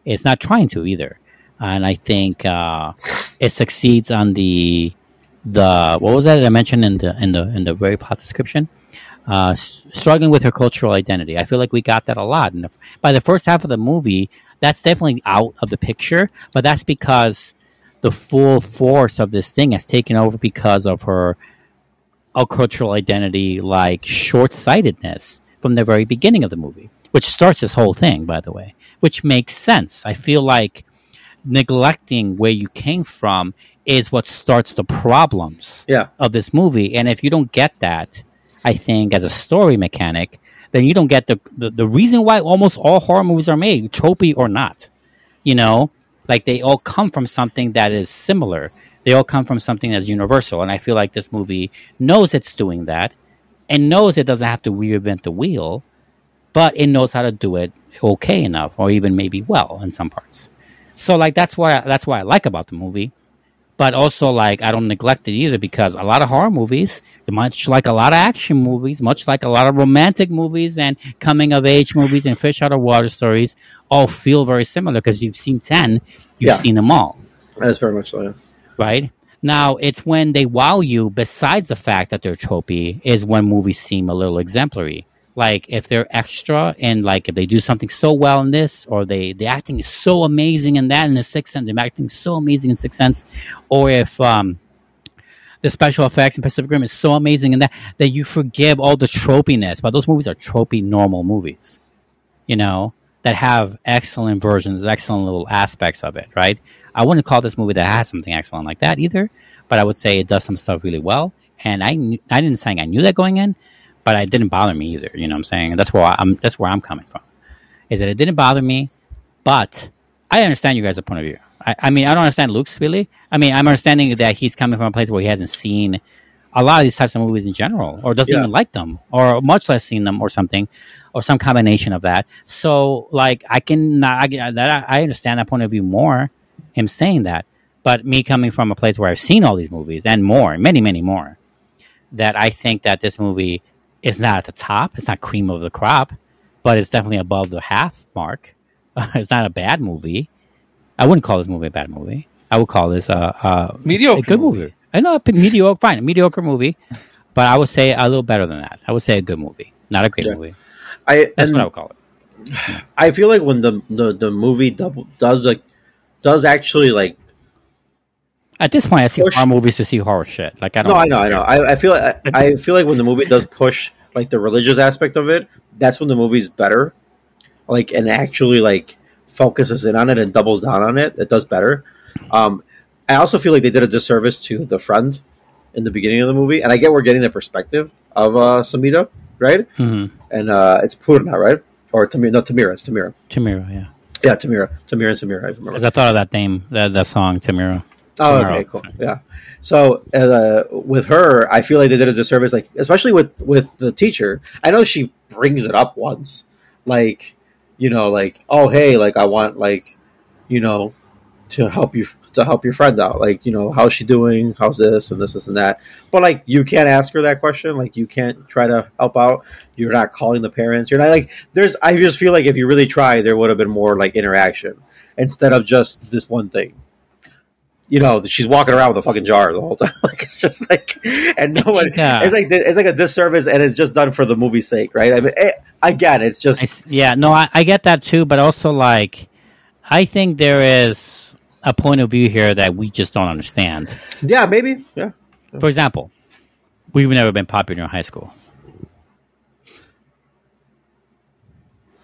It's not trying to either, and I think uh, it succeeds on the the what was that I mentioned in the in the in the very plot description. Uh, struggling with her cultural identity. I feel like we got that a lot. And by the first half of the movie, that's definitely out of the picture. But that's because the full force of this thing has taken over because of her cultural identity, like short sightedness from the very beginning of the movie, which starts this whole thing, by the way, which makes sense. I feel like neglecting where you came from is what starts the problems Yeah. of this movie. And if you don't get that, I think as a story mechanic, then you don't get the, the, the reason why almost all horror movies are made, tropey or not. You know, like they all come from something that is similar. They all come from something that's universal. And I feel like this movie knows it's doing that and knows it doesn't have to reinvent the wheel, but it knows how to do it okay enough or even maybe well in some parts. So like that's why I, that's why I like about the movie but also like I don't neglect it either because a lot of horror movies, much like a lot of action movies, much like a lot of romantic movies and coming of age movies and fish out of water stories, all feel very similar because you've seen ten, you've Yeah. seen them all, That's very much so. Yeah. right? Now it's when they wow you. Besides the fact that they're tropey, is when movies seem a little exemplary. Like if they're extra and like if they do something so well in this, or they the acting is so amazing in that in the Sixth Sense, the acting is so amazing in Sixth Sense, or if um, the special effects in Pacific Rim is so amazing in that that you forgive all the tropiness. But those movies are tropey normal movies, you know, that have excellent versions, excellent little aspects of it, right? I wouldn't call this movie that has something excellent like that either, but I would say it does some stuff really well. And I I didn't say I knew that going in, but it didn't bother me either. You know what I'm saying? And that's where I'm that's where I'm coming from. Is that it didn't bother me, but I understand you guys' point of view. I, I mean, I don't understand Luke's really. I mean, I'm understanding that he's coming from a place where he hasn't seen a lot of these types of movies in general, or doesn't Yeah. even like them, or much less seen them, or something, or some combination of that. So, like, I can I, that I understand that point of view more. Him saying that, but me coming from a place where I've seen all these movies and more, many, many more, that I think that this movie is not at the top. It's not cream of the crop, but it's definitely above the half mark. it's not a bad movie. I wouldn't call this movie a bad movie. I would call this a, a Mediocre a good movie. movie. I know, a mediocre, fine, a mediocre movie, but I would say a little better than that. I would say a good movie, not a great Yeah. movie. I That's what I would call it. I feel like when the the, the movie double, does like does actually like At this point, I see Push- horror movies to see horror shit. Like I don't. no I know I know I, I feel I, I feel like when the movie does push like the religious aspect of it that's when the movie's better like and actually like focuses in on it and doubles down on it it does better um I also feel like they did a disservice to the friend in the beginning of the movie and I get we're getting the perspective of uh Samidha right Mhm. and uh it's Poorna right or Tamira no Tamira it's Tamira Tamira, yeah. yeah Tamira Tamira and Samira I remember I thought of that name, that, that song, Tamira. Oh, okay, cool. Yeah. So uh, with her, I feel like they did a disservice, like especially with with the teacher. I know she brings it up once, like you know, like oh hey, like I want like you know to help you to help your friend out, like you know how's she doing, how's this and this, this and that. But like you can't ask her that question, like you can't try to help out. You're not calling the parents. You're not like there's. I just feel like if you really try, there would have been more like interaction instead of just this one thing you know, she's walking around with a fucking jar the whole time. like it's just like, and no one. Yeah. It's like it's like a disservice, and it's just done for the movie's sake, right? I mean, eh, again, it's just It's, yeah, no, I, I get that too, but also like, I think there is a point of view here that we just don't understand. yeah, maybe, yeah, For example, we've never been popular in high school.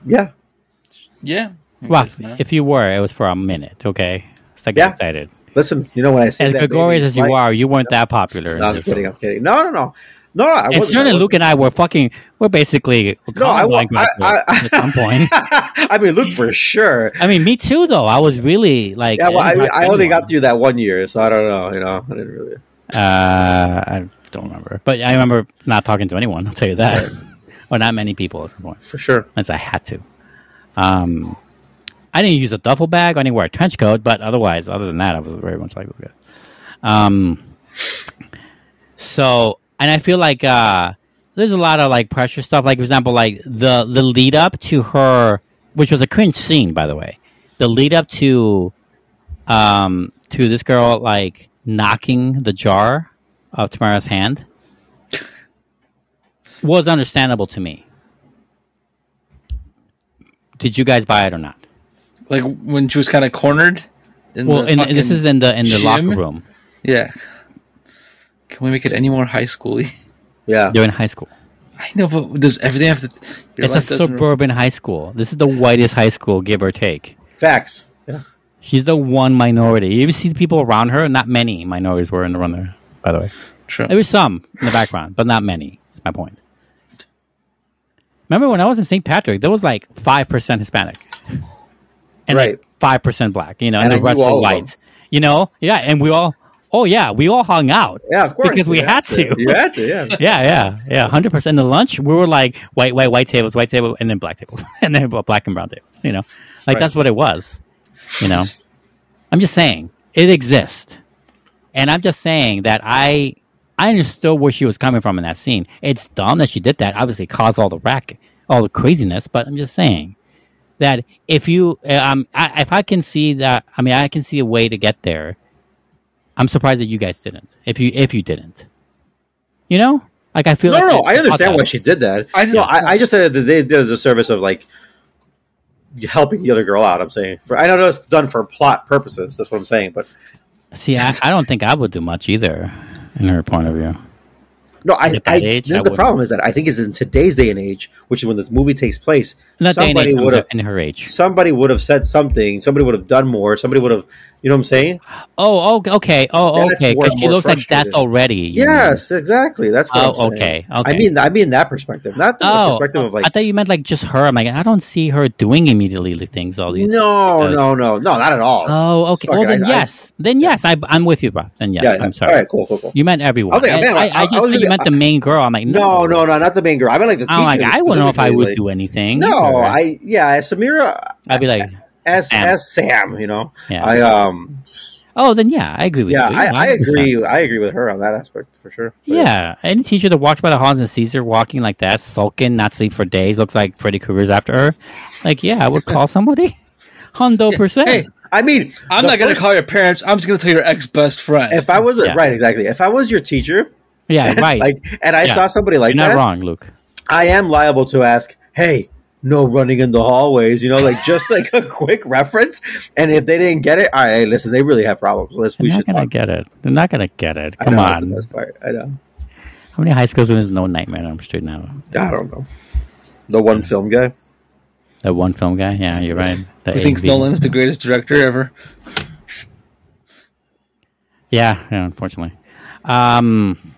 yeah, Yeah. Well, if you were, it was for a minute. Okay, let's not Yeah. excited. Listen, you know when I say As that, gregarious as you like- are, you weren't that popular. No, I'm just kidding. I'm kidding. No, no, no, no. I And wasn't, I certainly. Luke and I were fucking. We're basically No, I, wa- Columbine I, at some point. I, I mean, Luke for sure. I mean, me too. Though I was really like, Yeah, well, I, didn't talk to I only got through that one year, so I don't know. You know, I didn't really. Uh, I don't remember, but I remember not talking to anyone. I'll tell you that, or not many people at some point. For sure. Unless I had to. Um, I didn't use a duffel bag. I didn't wear a trench coat, but otherwise, other than that, I was very much like this guys. Um, So, and I feel like uh, there's a lot of like pressure stuff. Like, for example, like the the lead up to her, which was a cringe scene, by the way. The lead up to, um, to this girl like knocking the jar of Tamara's hand was understandable to me. Did you guys buy it or not? Like when she was kind of cornered. In Well, the in, this is in the in the gym? locker room. yeah. Can we make it any more high schooly? Yeah. They're in high school. I know, but does everything have to? your It's a life doesn't- suburban high school. This is the whitest high school, give or take. Facts. Yeah. She's the one minority. You ever see the people around her? Not many minorities were in the run there, by the way. True. There was some in the background, but not many. That's my point. Remember when I was in St. Patrick, there was like 5% Hispanic. And Right. like 5% black, you know, And and, the rest were white. You know? Yeah, and we all, oh yeah, we all hung out. Yeah, of course. Because we You had to. You had to, yeah. Yeah, yeah, yeah. Hundred percent. The lunch, we were like white, white, white tables, white table, and then black tables, and then black and brown tables. You know, like Right. that's what it was. You know, I'm just saying it exists, and I'm just saying that I I understood where she was coming from in that scene. It's dumb that she did that. Obviously, it caused all the racket, all the craziness. But I'm just saying that if you, um, I, if I can see that, I mean, I can see a way to get there. I'm surprised that you guys didn't. If you if you didn't, you know, like I feel No, like no, they I understand why she did that. I I just- no, I, I just said that they did the service of like helping the other girl out. I'm saying, for, I know it's done for plot purposes. That's what I'm saying. But See, I, I don't think I would do much either, in her point of view. No, I, I age, this I is the wouldn't. problem is that I think is in today's day and age, which is when this movie takes place. Not somebody would have in her age. somebody would have said something. Somebody would have done more. Somebody would have, you know what I'm saying? Oh, oh okay, okay. Oh, okay. Because she looks like death already. you mean. Yes, exactly. That's what Oh, okay, okay. I mean, I mean that perspective, not the Oh, perspective of oh, like I thought you meant like just her. I'm like, I don't see her doing immediately things. All these. no, no, no, no, not at all. Oh, okay. Well, then I- I- yes. then yes. I, I'm with you, bro. Then yes. yeah. I'm sorry. All right, cool, cool, cool. You meant everyone. I was like, I, man, I, I- I I just thought you meant the main girl. I'm like, No, no, no, no, not the main girl. I mean, like the teacher. I'm like, I wouldn't know if I would do anything. No. I yeah, as Samira I'd be like, as Sam. as Sam, you know. yeah. I um oh, then yeah, I agree with yeah, you. I, I agree. I agree with her on that aspect for sure. But Yeah, any teacher that walks by the halls and sees her walking like that, sulking, not sleep for days, looks like Freddy Krueger's after her. Like, yeah, I would call somebody. Hundo percent. Hey, I mean, I'm not gonna call your parents. I'm just gonna tell your ex best friend. If I was a, Yeah. right, exactly. If I was your teacher, yeah, right. like, and I Yeah. saw somebody like that. You're not that, wrong, Luke. I am liable to ask, "Hey, no running in the hallways," you know, like just like a quick reference. And if they didn't get it, all right, hey, listen, they really have problems. Let's They're we not should gonna talk. get it. They're not gonna get it. I Come know, that's the on. best part. I know. How many high school students know Nightmare on Elm Street now? I don't know. The one film guy. That one film guy? Yeah, you're right. The Who thinks Nolan is the greatest director ever? Yeah, yeah, unfortunately. Um,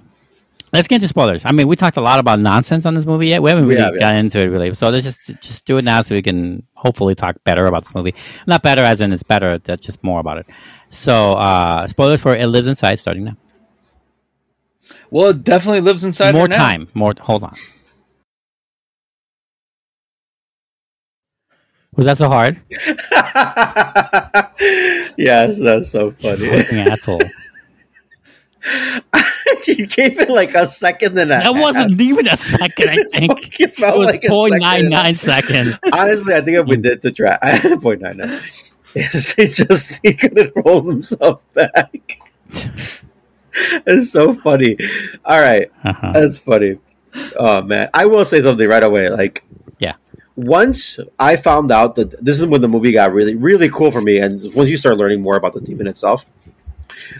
let's get into spoilers. I mean, we talked a lot about nonsense on this movie yet. We haven't really have, yeah. gotten into it really. So let's just just do it now, so we can hopefully talk better about this movie. Not better as in it's better. That's just more about it. So uh, spoilers for It Lives Inside starting now. Well, it definitely lives inside. more time. More. Hold on. Was that so hard? yes, that's so funny. Fucking asshole. you gave it like a second and a That wasn't even a second. I think It it was like a point second nine and a- nine seconds. Honestly, I think if we did the track, point nine nine. It's, it's just he couldn't roll himself back. it's so funny. All right, Uh-huh. that's funny. Oh man, I will say something right away. Like, Yeah. once I found out that this is when the movie got really, really cool for me, and once you start learning more about the demon itself,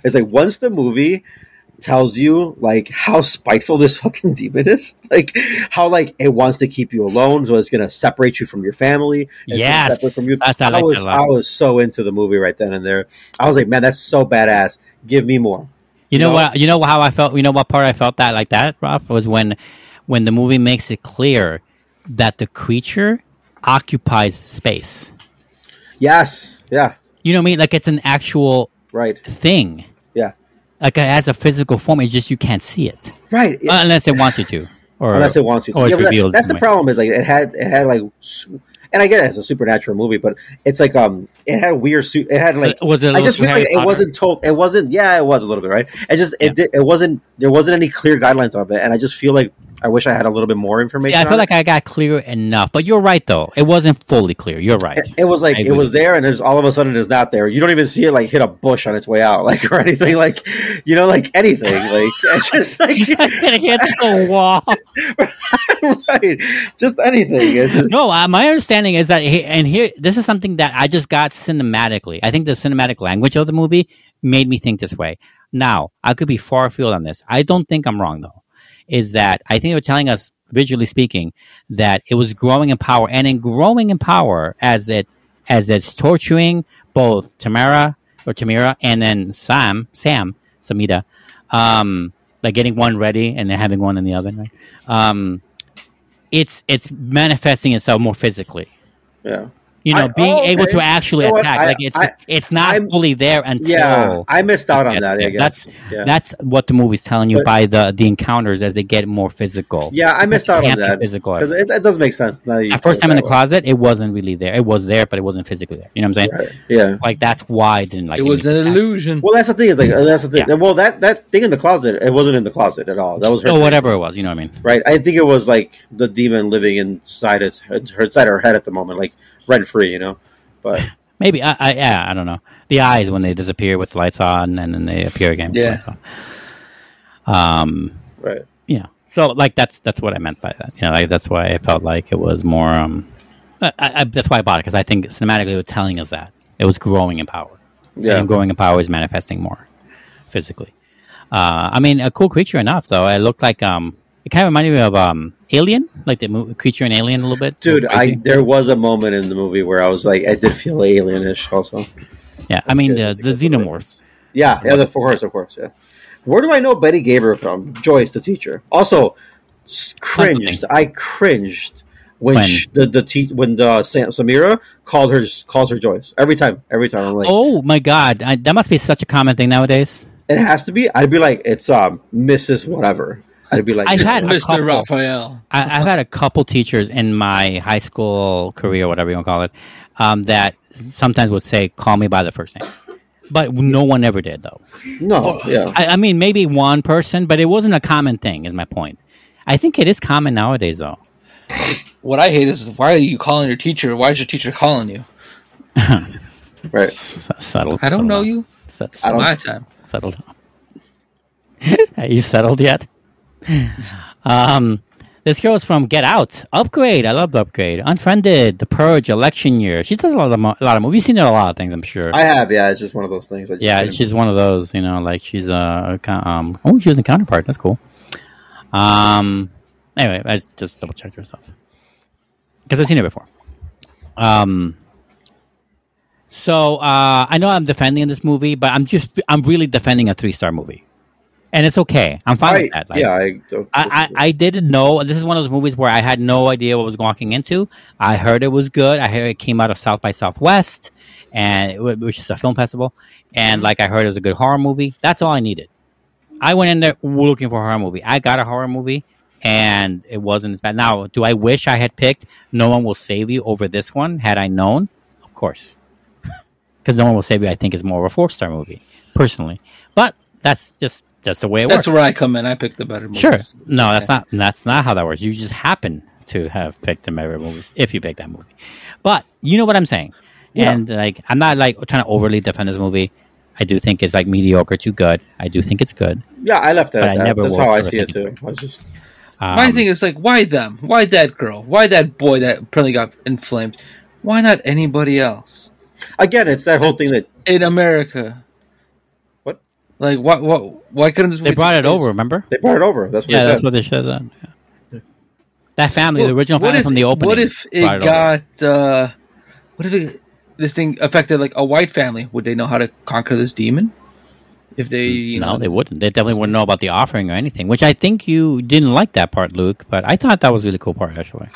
it's like once the movie tells you like how spiteful this fucking demon is, like how like it wants to keep you alone, so it's gonna separate you from your family. Yes. separate from you. That's- I I, like was. I was so into the movie right then and there. I was like, man, that's so badass. Give me more. You know know? what? You know how I felt. You know what part I felt that like that, Ralf, was when when the movie makes it clear that the creature occupies space. Yes, yeah, You know what I mean? Like it's an actual right, thing. Like it has a physical form. It's just you can't see it right. It- unless it wants you to, or unless it wants you to. Yeah, that- that's the problem. Is like it had it had like and I get it, it's a supernatural movie, but it's like um, it had a weird suit. It had like was it? I just feel like it wasn't told. It wasn't. Yeah, it was a little bit right. It just Yeah. it did, it wasn't. There wasn't any clear guidelines of it, and I just feel like I wish I had a little bit more information. Yeah, I feel it. like I got clear enough, but you're right though. It wasn't fully clear. You're right. It, it was like I it agree. was there, and there's all of a sudden it's not there. You don't even see it like hit a bush on its way out, like or anything, like you know, like anything. Like it's just like against the wall. right, just anything. Just- No, uh, my understanding is that, he, and here, this is something that I just got cinematically. I think the cinematic language of the movie made me think this way. Now, I could be far afield on this. I don't think I'm wrong though. Is that I think they were telling us, visually speaking, that it was growing in power, and in growing in power, as it as it's torturing both Tamara or Tamira and then Sam, Sam, Samidha, um, like getting one ready and then having one in the oven, right? Um, it's it's manifesting itself more physically. yeah, You know, I- being oh, able okay. to actually You know attack. I- like it's I- it's not I'm- fully there until yeah. I missed out on gets that. I there. guess. yeah. that's what the movie's telling you But- by the the encounters as they get more physical. yeah, I missed out on that Physical. because it, it does make sense. Now that At first time in the way. closet, it wasn't really there. It was there, but it wasn't physically there. You know what I'm saying? Right. Yeah. Like that's why I didn't like it was an illusion. Well, that's the thing. Is like that's the thing. Well, that that thing in the closet, it wasn't in the closet at all. That was her. or thing. whatever it was. You know what I mean? Right. I think it was like the demon living inside its her inside her head at the moment, like rent free. You know. But Maybe I, I yeah I don't know. The eyes when they disappear with the lights on and then they appear again. With Yeah. Lights on. Um. right. yeah so like that's that's what i meant by that you know like that's why i felt like it was more um I, I, that's why i bought it because i think cinematically it was telling us that it was growing in power Yeah. and growing in power is manifesting more physically uh i mean a cool creature enough though it looked like um it kind of reminded me of um alien like the mo- creature in alien a little bit Dude, I there was a moment in the movie where I was like, I did feel alienish. Also, yeah i mean good. the, That's the xenomorph yeah, yeah, the, of course, of course, yeah. Where do I know Betty Gabriel from? Joyce, the teacher. Also, cringed. I cringed when, When? sh the the te- when the Sam, Samira called her calls her Joyce every time. Every time, I'm like, oh my god I, that must be such a common thing nowadays it has to be. I'd be like, it's um Mrs. Whatever. I'd be like, I've had a Mr. couple- Raphael. I, I've had a couple teachers in my high school career, whatever you want to call it, um, that sometimes would say, "Call me by the first name," but no one ever did, though. no, yeah. I, I mean, maybe one person, but it wasn't a common thing. Is my point. I think it is common nowadays, though. What I hate is why are you calling your teacher? Why is your teacher calling you? Right. S- Settled. I don't settled know down. you. Set- It's I don't- my time. settled. Are you settled yet? um, this girl is from Get Out, Upgrade. I love Upgrade. Unfriended, The Purge, Election Year. She does a lot of mo- a lot of movies. You've seen her a lot of things, I'm sure. I have, yeah. It's just one of those things. I just yeah, she's one of those. You know, like she's a um. Oh, she was a counterpart. That's cool. Um. Anyway, I just double checked her stuff because I've seen her before. Um. So uh, I know I'm defending this movie, but I'm just I'm really defending a three star movie, and it's okay. I'm fine I, with that. Like, yeah, I, I, I didn't know. This is one of those movies where I had no idea what I was walking into. I heard it was good. I heard it came out of South by Southwest, and which is a film festival. And like I heard it was a good horror movie. That's all I needed. I went in there looking for a horror movie. I got a horror movie, and it wasn't as bad. Now, do I wish I had picked No One Will Save You over this one? Had I known, of course, because No One Will Save You, I think, is more of a four star movie personally. But that's just just the way it That's works. where I come in. I pick the better movies. Sure. It's No, okay. that's not that's not how that works. You just happen to have picked the better movies if you pick that movie. But you know what I'm saying. Yeah. And like I'm not like trying to overly defend this movie. I do think it's like mediocre to good. I do think it's good. yeah, I left it But at I that. never That's how I see it too. I was just Um, My thing is like, why them? Why that girl? Why that boy that apparently got inflamed? Why not anybody else again, it's that whole thing that in America? What? Like, what? What? Why couldn't this? they movie brought it over. Remember? they brought it over. That's what Yeah, they that's said. what they should have done. Yeah. That family, the original what family if- from the opening. What if it brought over. got? uh What if it, this thing affected like a white family? Would they know how to conquer this demon? If they, you no, know, they wouldn't. They definitely wouldn't know about the offering or anything. Which I think you didn't like that part, Luke. But I thought that was a really cool part actually,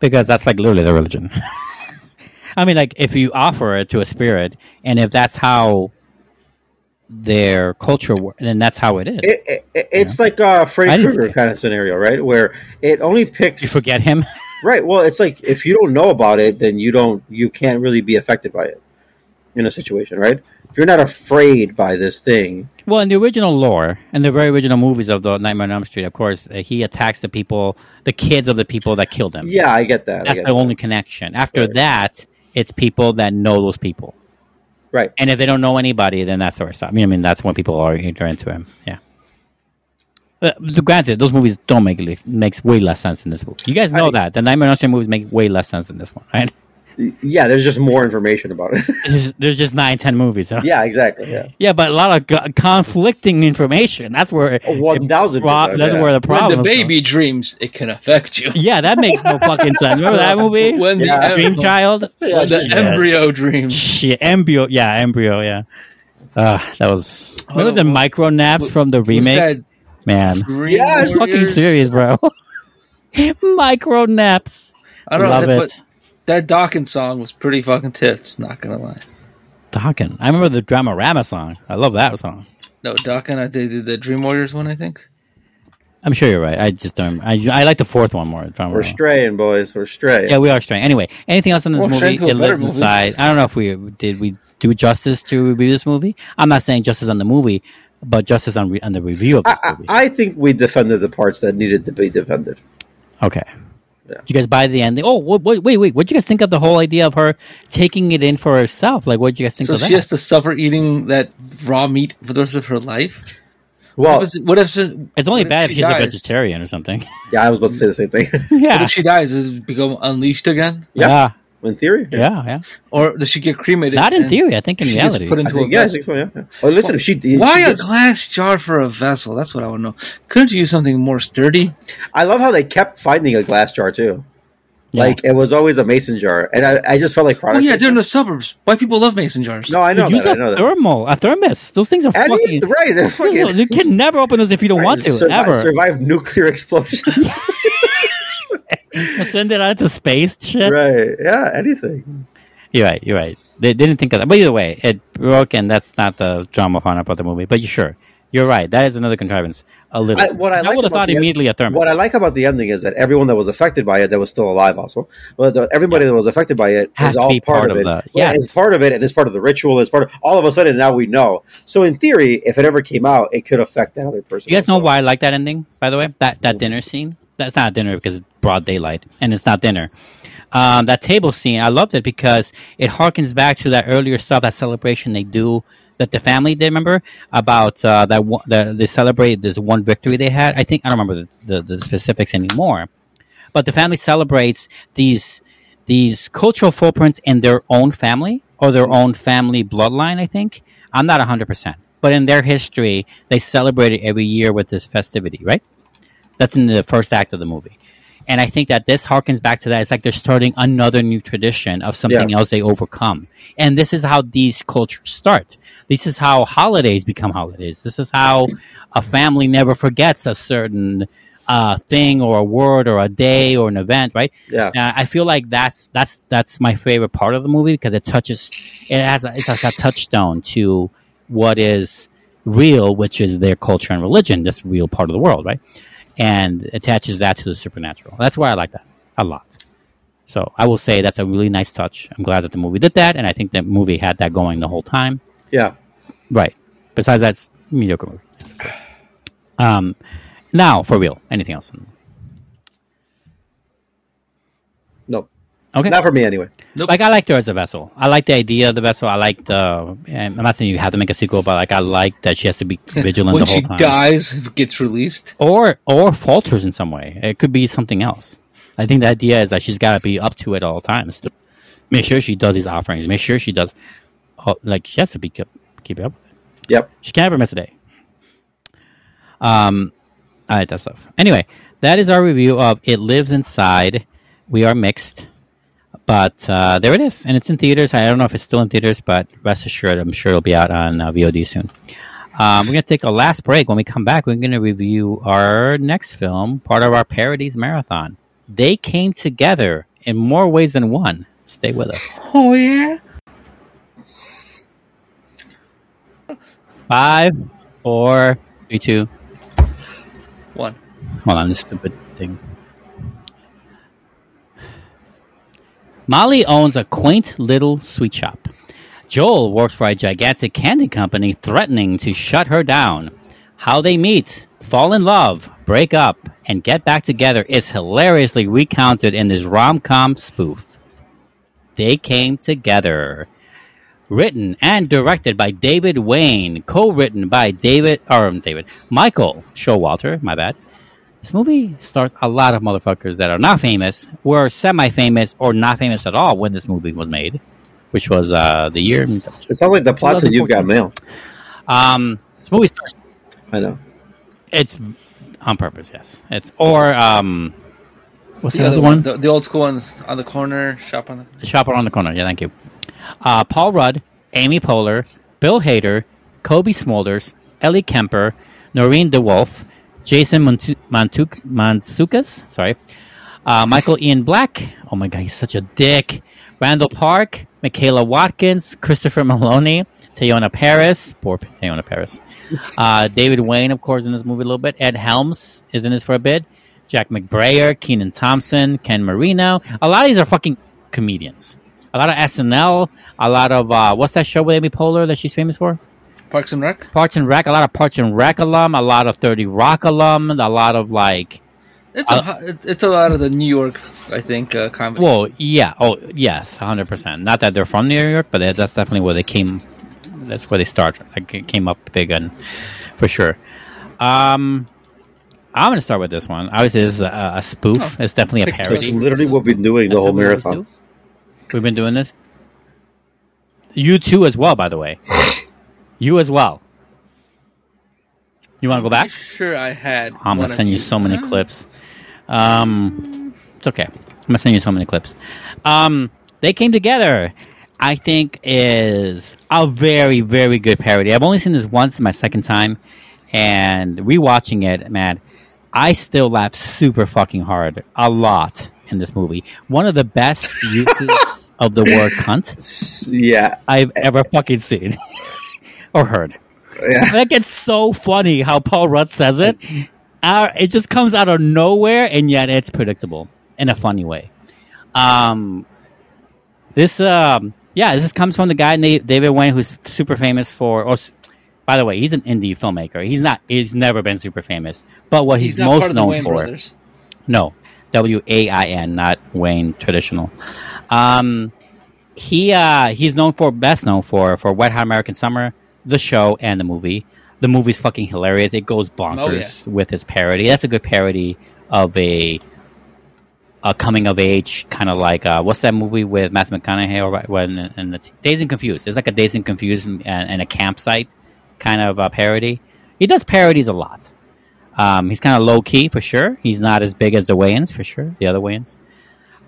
because that's like literally the religion. I mean, like if you offer it to a spirit, and if that's how their culture, then that's how it is. It, it, it- it's like a Freddy Krueger kind of scenario, right? Where it only picks you forget him. Right. Well, it's like if you don't know about it, then you don't you can't really be affected by it in a situation, right? If you're not afraid by this thing, Well, in the original lore, in the very original movies of the Nightmare on Elm Street, of course, uh, he attacks the people, the kids of the people that killed him. yeah, I get that. That's get the that. only connection. After Right. that, it's people that know those people. Right. And if they don't know anybody, then that's where it's. I mean, I mean that's when people are into him. Yeah. Uh, but, but granted, those movies don't make makes way less sense in this movie. You guys know I- that the Nightmare on Elm Street movies make way less sense in this one, right? Yeah, there's just more information about it. There's, there's just nine, ten movies. Huh? yeah, exactly. Yeah, Yeah, but a lot of go- conflicting information. That's where one thousand. pro- that's where the When problem. the baby dreams, it can affect you. Yeah, that makes no fucking sense. Remember that movie? When the, Yeah. em- Dream Child. when the Yeah. embryo dreams. Shit, embryo. Yeah, embryo. Yeah. Uh, that was. Remember the Oh, micro naps from the remake? that Man, yeah, Yes. fucking serious, bro. micro naps. I don't Love know, it. but that Dokken's song was pretty fucking tits. Not gonna lie. Dokken's. I remember the Dramarama song. I love that song. No, Dokken's. I they did the Dream Warriors one. I think. I'm sure you're right. I just don't. I, I like the fourth one more. We're Dramarama. straying, boys. We're straying. Yeah, we are straying. Anyway, anything else in this Well, movie? straying to a It lives movie. inside. I don't know if we did we do justice to review this movie. I'm not saying justice on the movie, but justice on re- on the review of this I, movie. I, I think we defended the parts that needed to be defended. okay. Yeah. You guys buy the ending? Oh, what, what, wait, wait. What do you guys think of the whole idea of her taking it in for herself? Like, what do you guys think So of she that? has to suffer eating that raw meat for the rest of her life. Well, what if, what if, what it's only if bad if she she's a vegetarian or something. yeah, I was about to say the same thing. yeah. if she dies? Does it become unleashed again, Yeah. yeah, in theory, yeah, yeah. or does she get cremated? Not in theory. I think in she reality. put into think, a yeah, I vessel? so. Yeah. yeah. Oh, listen, if she Why she a glass jar for a vessel? That's what I want to know. Couldn't you use something more sturdy? I love how they kept finding a glass jar too. Yeah. Like it was always a mason jar, and I, I just felt like Oh product. yeah, they're in the suburbs. White people love mason jars. no, I know Use that. I a know that. thermal, a thermos. Those things are And fucking. you- right, they're fucking, you can never open those if you don't want to. survive, ever. survive nuclear explosions. Send it out to space. Shit. right? Yeah, anything. You're right. You're right. They didn't think of that. But either way, it broke, and that's not the drama fun about the movie. But you sure, you're right. That is another contrivance. A little. I- what I like would have thought the- immediately a thermos. What I like about the ending is that everyone that was affected by it, that was still alive, also, but the, everybody that was affected by it Has is all part, part of it. the- Yeah, yes. it's part of it, and it's part of the ritual. It's part of all of a sudden now we know. So in theory, if it ever came out, it could affect that other person. you guys know why I like that ending? By the way, that that dinner scene. That's not a dinner because broad daylight, and it's not dinner. Um, that table scene, I loved it because it harkens back to that earlier stuff, that celebration they do that the family did. Remember about uh, that one, the, they celebrate this one victory they had. I think I don't remember the, the, the specifics anymore, but the family celebrates these these cultural footprints in their own family or their own family bloodline. I think I'm not hundred percent, but in their history, they celebrate it every year with this festivity, right? That's in the first act of the movie. And I think that this harkens back to that. It's like they're starting another new tradition of something else they overcome. And this is how these cultures start. This is how holidays become holidays. This is how a family never forgets a certain uh, thing or a word or a day or an event, right? Yeah, Uh, I feel like that's that's that's my favorite part of the movie because it touches it has a, it's like a touchstone to what is real, which is their culture and religion, this real part of the world, right? And attaches that to the supernatural. That's why I like that a lot. So I will say that's a really nice touch. I'm glad that the movie did that, and I think the movie had that going the whole time. yeah. Right. Besides that's mediocre movie, of course. Um, now for real, anything else? No, Okay. not for me anyway. Like I liked her as a vessel. I like the idea of the vessel. I like the. and I'm not saying you have to make a sequel, but like I like that she has to be vigilant when the whole she time, dies, gets released. or or falters in some way. It could be something else. I think the idea is that she's got to be up to it all times. To make sure she does these offerings. Make sure she does. Oh, like she has to be keep, keep up. with it. Yep. She can't ever miss a day. Um, all right, that stuff. Anyway, that is our review of It Lives Inside. We are mixed, but uh, there it is, and it's in theaters. I don't know if it's still in theaters, but rest assured, I'm sure it'll be out on uh, VOD soon. Um, we're gonna take a last break. When we come back, we're gonna review our next film, part of our parodies marathon. They came together in more ways than one. Stay with us. Oh yeah. Five, four, three, two, one. Hold on, this stupid thing. Molly owns a quaint little sweet shop. Joel works for a gigantic candy company threatening to shut her down. How they meet, fall in love, break up, and get back together is hilariously recounted in this rom com spoof. They came together. Written and directed by David Wain, co-written by David or um, David Michael Showalter. My bad. This movie stars a lot of motherfuckers that are not famous, were semi-famous, or not famous at all when this movie was made, which was uh, the year. It sounds like the plot that you've got mail. Um, this movie stars. I know. It's on purpose. Yes, it's or um, what's the, The other other one? the, the old school one on the corner shop on the. The shop around the corner. Yeah, thank you. Uh, Paul Rudd, Amy Poehler, Bill Hader, Cobie Smulders, Ellie Kemper, Noureen DeWulf, Jason Montu- sorry, uh, Michael Ian Black. Oh my God, he's such a dick. Randall Park, Michaela Watkins, Christopher Meloni, Teyonah Parris. Poor Teyonah Parris. Uh, David Wain, of course, in this movie a little bit. Ed Helms is in this for a bit. Jack McBrayer, Kenan Thompson, Ken Marino. A lot of these are fucking comedians. A lot of SNL. A lot of uh, what's that show with Amy Poehler that she's famous for? Parks and Rec. Parks and Rec. A lot of Parks and Rec alum. A lot of Thirty Rock alum. A lot of like. It's a ho- it- it's a lot of the New York, I think, uh, comedy. Well, yeah. Oh, yes, hundred percent. Not that they're from New York, but that's definitely where they came. That's where they started. Like, came up big and for sure. Um, I'm going to start with this one. Obviously, this is a, a spoof. Oh, it's definitely a parody. That's parody. literally what we've been doing the That's whole what marathon. do. We've been doing this. You too, as well. By the way, you as well. You want to go back? Sure, I had. I'm gonna of send you these. so many clips. Um, it's okay. I'm gonna send you so many clips. Um, they came together. I think is a very very good parody. I've only seen this once, my second time, and rewatching it, man, I still laugh super fucking hard, a lot in this movie. One of the best uses of the word "cunt" Yeah, I've ever fucking seen or heard. yeah. Like it's so funny how Paul Rudd says it. Uh, it just comes out of nowhere, and yet it's predictable in a funny way. Um, this, um, yeah, this comes from the guy named David Wain, who's super famous for. Or, by the way, he's an indie filmmaker. He's not. He's never been super famous. But what he's, He's not most part of the known Wayne for, brothers. no, W A I N, not Wayne traditional. Um, he uh, he's known for best known for for Wet Hot American Summer, the show and the movie. The movie's fucking hilarious. It goes bonkers with his parody. That's a good parody of a a coming of age kind of like uh, what's that movie with Matthew McConaughey or when and the Dazed and Confused. It's like a Dazed and Confused and, and a campsite kind of uh, parody. He does parodies a lot. Um, he's kind of low key for sure. He's not as big as the Wayans for sure. The other Wayans.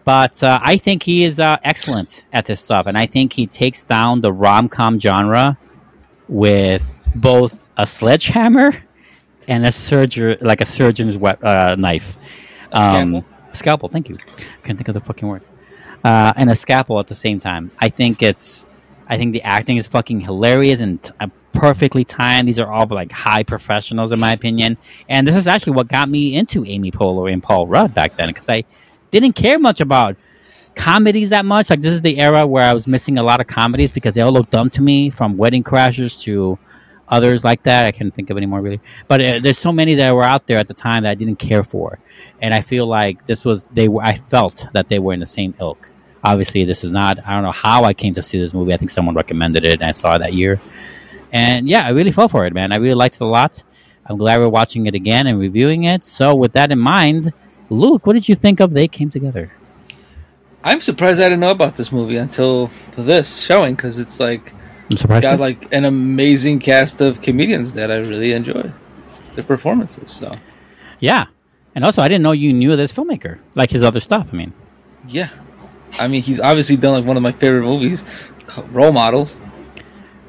But uh, I think he is uh, excellent at this stuff, and I think he takes down the rom com genre with both a sledgehammer and a surgeon, like a surgeon's we- uh, knife, A scalpel? scalpel. Thank you. Can't think of the fucking word. Uh, and a scalpel at the same time. I think it's. I think the acting is fucking hilarious and t- uh, perfectly timed. These are all like high professionals, in my opinion. And this is actually what got me into Amy Poehler and Paul Rudd back then, because I didn't care much about comedies that much. Like this is the era where I was missing a lot of comedies because they all looked dumb to me, from Wedding Crashers to others like that. I can't think of any more really, but uh, there's so many that were out there at the time that I didn't care for, and I feel like this was they. Were, I felt that they were in the same ilk. Obviously, this is not. I don't know how I came to see this movie. I think someone recommended it, and I saw it that year. And yeah, I really fell for it, man. I really liked it a lot. I'm glad we're watching it again and reviewing it. So, with that in mind, Luke, what did you think of They Came Together? I'm surprised I didn't know about this movie until this showing because it's like I'm surprised. got too. like an amazing cast of comedians that I really enjoy their performances. So yeah, and also I didn't know you knew this filmmaker, like his other stuff. I mean, yeah, I mean he's obviously done like one of my favorite movies, Role Models.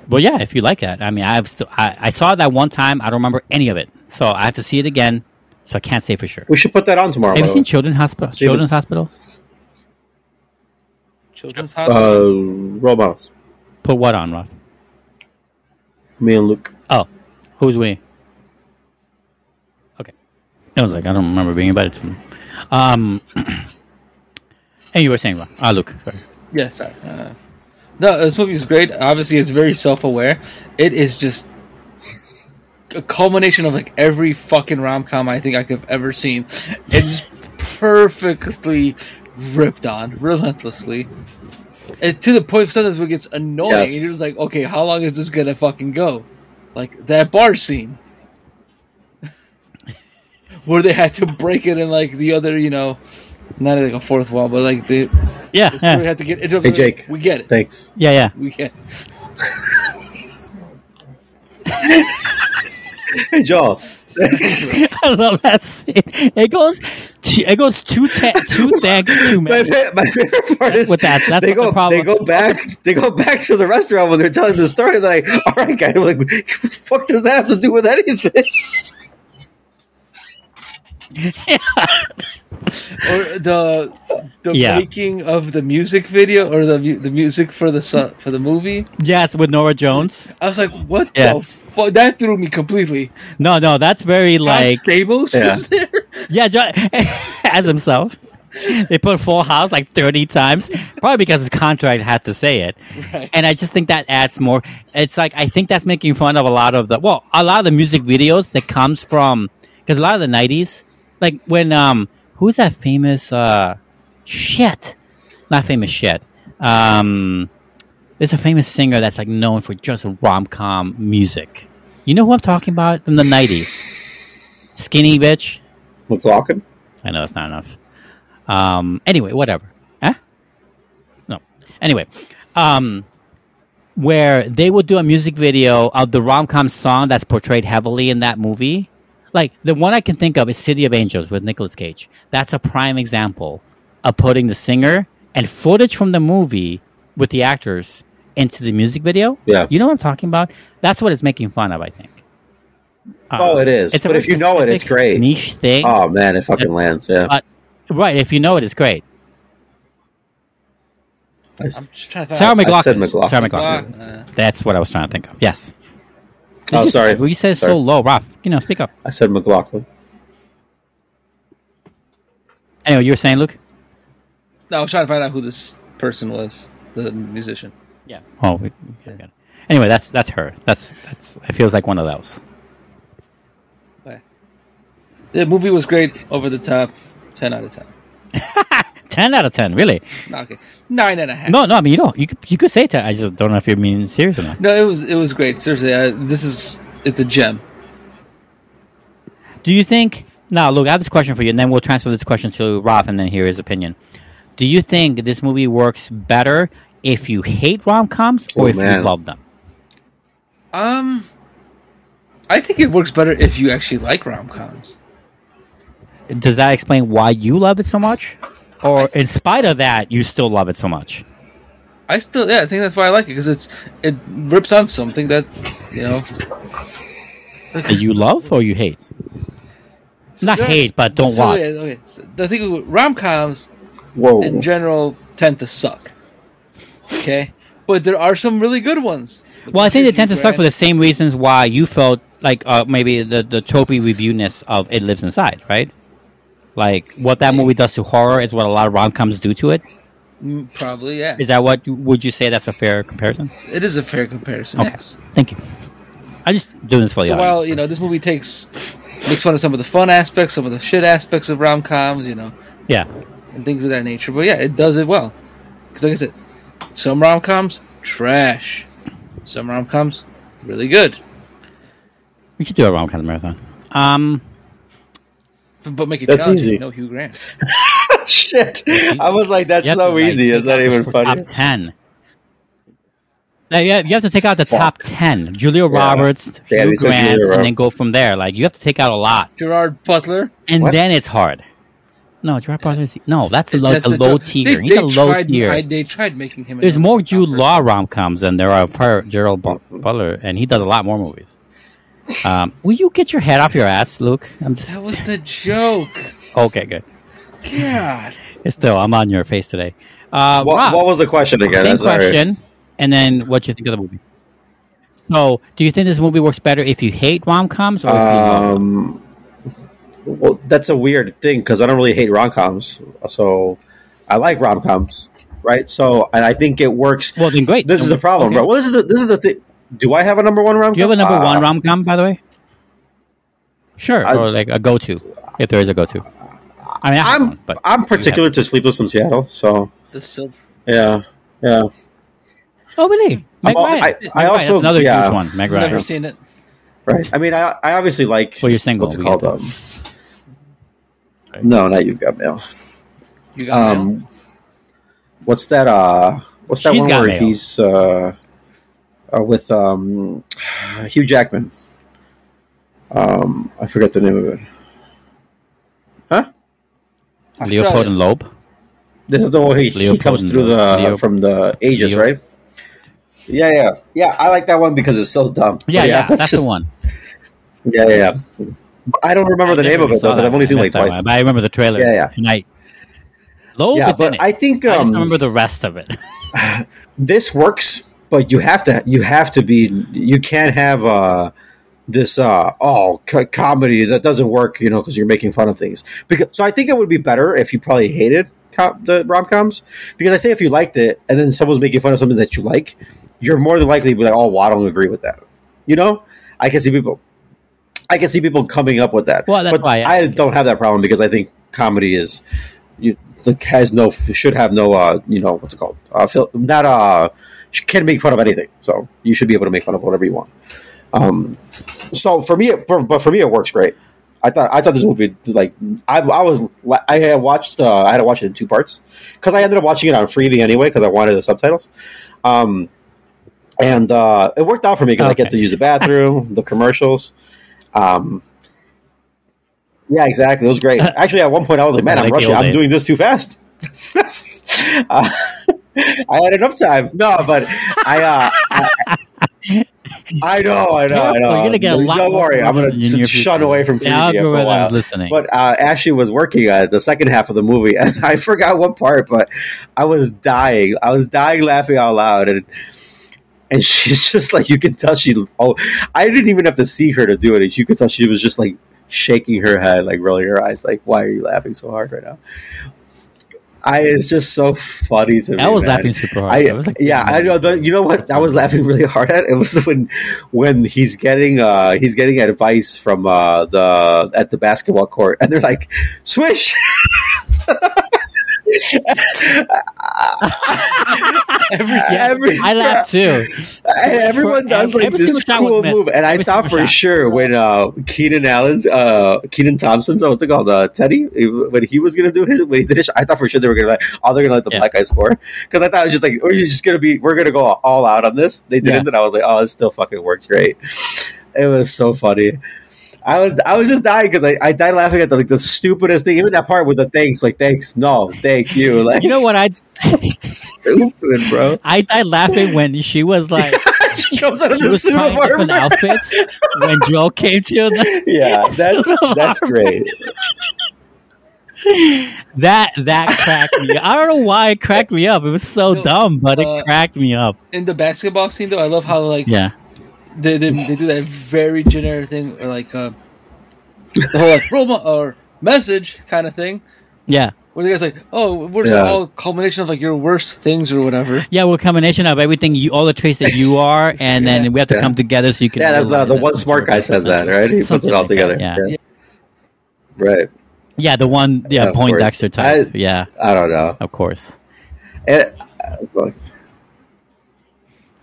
well, yeah, if you like that. I mean, I've still, I, I saw that one time. I don't remember any of it, so I have to see it again. So I can't say for sure. We should put that on tomorrow. Have you seen. Children's Hospital? See, it was- Children's Hospital. Children's Hospital. uh, role models? Put what on, Rob? Me and Luke. Oh, who's we? Okay. It was like I don't remember being invited to them. Um, And you were saying, Rob. Ah, Luke. Sorry. Yeah, sorry. Uh, no, this movie is great. Obviously, it's very self-aware. It is just a culmination of like every fucking rom com I think I could have ever seen. It's perfectly ripped on relentlessly. And to the point sometimes where it gets annoying Yes. and you're just like, okay, how long is this gonna fucking go? Like that bar scene. where they had to break it in like the other, you know, not like a fourth wall, but like the, Yeah, the story yeah, had to get into Hey, Jake. We get it. Thanks. yeah, yeah. We get Hey, Joel. I love that scene. It goes, it goes two, ta- two thanks, two My, fa- my favorite part is With that, that's they the go problem. they go back they go back to the restaurant when they're telling the story. They're like, all right, guys, like, what the fuck does that have to do with anything? or the the Yeah. making of the music video or the mu- the music for the su- for the movie. Yes, with Norah Jones. I was like, what Yeah. the fuck? That threw me completely. No, no, that's very like Like Stamos Yeah. was there. yeah, Jo- as himself. They put Full House like thirty times, probably because his contract had to say it. Right. And I just think that adds more. It's like I think that's making fun of a lot of the well, a lot of the music videos that comes from because a lot of the '90s, like when um, who's that famous uh, shit, not famous shit. Um, there's a famous singer that's like known for just rom com music. You know who I'm talking about from the '90s? Skinny bitch. McLachlan. I know that's not enough. Um, anyway, whatever. Huh? No. Anyway, um, where they would do a music video of the rom com song that's portrayed heavily in that movie. Like the one I can think of is City of Angels with Nicolas Cage. That's a prime example of putting the singer and footage from the movie with the actors into the music video. Yeah. You know what I'm talking about? That's what it's making fun of, I think. Oh, it is. It's But if you know it, it's great. Niche thing. Oh man, it fucking lands. Yeah. Uh, Right, if you know it, it's great. I, I'm just trying to Sarah find said McLachlan. McLachlan. Sarah McLachlan. McLachlan. Uh, That's what I was trying to think of. Yes. oh, sorry. Well, you said so low, Ralph. You know, speak up. I said McLachlan. Anyway, you were saying, Luke? no, I was trying to find out who this person was, the musician. Yeah. Oh, we, we got it. Anyway, that's that's her. That's that's. It feels like one of those. The movie was great, over the top, ten out of ten. Ten out of ten, really? No, okay, nine and a half. No, no. I mean, you don't. You could, you could say ten. I just don't know if you're being serious or not. No, it was it was great. Seriously, uh, this is it's a gem. Do you think? Now, look, I have this question for you, and then we'll transfer this question to Ralph, and then hear his opinion. Do you think this movie works better if you hate rom coms or Oh, if man. you love them? Um, I think it works better if you actually like rom coms. Does that explain why you love it so much? Or in spite of that, you still love it so much? I still, yeah, I think that's why I like it because it's it rips on something that you know. You love or you hate? Not hate, but don't so, want. yeah, okay, so the thing with rom coms Whoa. in general tend to suck. Okay, but there are some really good ones. Well, I think they tend to suck for the same reasons why you felt like uh, maybe the the tropey reviewness of It Lives Inside, right? Like what that movie does to horror is what a lot of rom coms do to it. Mm, Probably, yeah. Is that what would you say that's a fair comparison? It is a fair comparison. Okay. Yes. Thank you. I'm just doing this for So audience. while you know this movie takes makes fun of some of the fun aspects, some of the shit aspects of rom coms, you know, yeah, and things of that nature. But yeah, it does it well. Because like I said, some rom coms trash, some rom coms really good. we should do a rom com marathon. Um, But, but make it That's challenging. easy. No Hugh Grant. Shit. I was like, that's so easy. take Is that even funny? Top ten. Now, you have you have to take out the Fuck. top ten. Julia Roberts, Yeah, Hugh they took Grant, Julia and then Roberts. go from there. Like you have to take out a lot, Gerard Butler. and What? then it's hard. No, Gerard Butler. is- No, that's a, low, That's a low joke. tier. They, He's they a low tried, tier. I, they tried making him. There's more Jude Law rom coms than there are for Gerald Bu- Butler, and he does a lot more movies. Um, will you get your head off your ass, Luke? I'm just That was the joke. okay. Good. God. Still, I'm on your face today. Uh, What, Rob, what was the question again? same sorry. question, and then what you think of the movie. So, do you think this movie works better if you hate rom coms or if you love them? Um, well, that's a weird thing because I don't really hate rom coms. So I like rom coms, right? So, and I think it works. Well, then great. This is the problem, Okay. bro. Well, this is the this is the thing. Do I have a number one rom? Do you have a number one rom com, by the way? Sure, I- or like a go to, if there is a go to. I mean, I have I'm one, but I'm particular to Sleepless in Seattle, so The silver. yeah, yeah. oh really? Meg al- Ryan. I- Meg I Ryan, also- that's another yeah. huge one. Meg Ryan. Never seen it. Right. I mean, I I obviously like. Well, you're single. What's it called? get that. Um, no, not you've got mail. You got mail? Um, what's that? Uh, what's that She's one got where mail. he's uh, uh, with um, Hugh Jackman? Um, I forget the name of it. Huh? Leopold and Loeb. This is the one he, he Leopold comes through the Leo- from the ages, Leo- right? Yeah, yeah, yeah. I like that one because it's so dumb. Yeah, But yeah, that's just- the one. Yeah, yeah. yeah. I don't remember the name of it though, but that I've only seen like twice. one, But I remember the trailer. Yeah, yeah. And I, Loeb Yeah, is in but it. I think I just um, remember the rest of it. this works, but you have to you have to be you can't have uh this uh oh co- comedy that doesn't work you know because you're making fun of things. Because so I think it would be better if you probably hated com- the rom coms because I say if you liked it and then someone's making fun of something that you like you're more than likely to be like oh well, I don't agree with that. You know? I can see people I can see people coming up with that. Well, that's but why I don't have that problem because I think comedy is you has no should have no uh you know what's it called? Uh fil- not uh can make fun of anything so you should be able to make fun of whatever you want um so for me it, for, but for me it works great I thought I thought this movie like I, I was I had watched uh, I had to watch it in two parts because I ended up watching it on Freevee anyway because I wanted the subtitles um and uh it worked out for me because I get to use the bathroom the commercials um yeah, exactly. It was great. Actually, at one point, I was like, "Man, I'm like rushing. I'm days. doing this too fast." uh, I had enough time. No, but I, uh, I, I know, I know, I know. you're gonna get a lot Don't worry, I'm going in your to shun away from The Freevee for a while. listening. But uh, Ashley was working on the second half of the movie, and I forgot what part, but I was dying. I was dying laughing out loud, and and she's just like you can tell she. Oh, I didn't even have to see her to do it. You could tell she was just like shaking her head, like rolling her eyes, like "Why are you laughing so hard right now?" I it's just so funny to me. I was man. laughing super hard. I, I was like, yeah, I know. The, you know what? I was laughing really hard at it was when when he's getting uh he's getting advice from uh the at the basketball court, and they're like, "Swish." Every Every- I laughed too. everyone For does every- like every this single cool missed. move, and I Every thought for shot. sure when uh, Keenan Allen's, uh, Kenan Thompson's, oh, what's it called, uh, Teddy, when he was gonna do his, when he did it, I thought for sure they were gonna like, oh, they're gonna let the Yeah. black guy score because I thought it was just like, or you're just gonna be, we're gonna go all out on this. They didn't, and I was like, oh, it still fucking worked great. It was so funny. I was I was just dying because I, I died laughing at the like the stupidest thing. Even that part with the thanks, like thanks, no, thank you, like You know what? I stupid, bro. I died laughing when she was like she comes out of the was suit of different armor. outfits when Joel came to the, Yeah, that's that's great. that that cracked me. I don't know why it cracked me up. It was so No, dumb, but uh, it cracked me up. in the basketball scene, though, I love how like Yeah, they, they, they do that very generic thing, or like uh, the whole like role or message kind of thing, yeah, where the guy's like, "Oh, what is Yeah. all culmination of like your worst things or whatever." yeah. We're a combination of everything, you, all the traits that you are, and Yeah. then we have to Yeah. come together so you can. Yeah, that's the, realize the that one it's smart guy says that, right? He puts Something it all like that, together. yeah. Yeah. Right. Yeah, the one, yeah, Yeah, of Poindexter course. type. I- yeah, I don't know. of course. It, uh,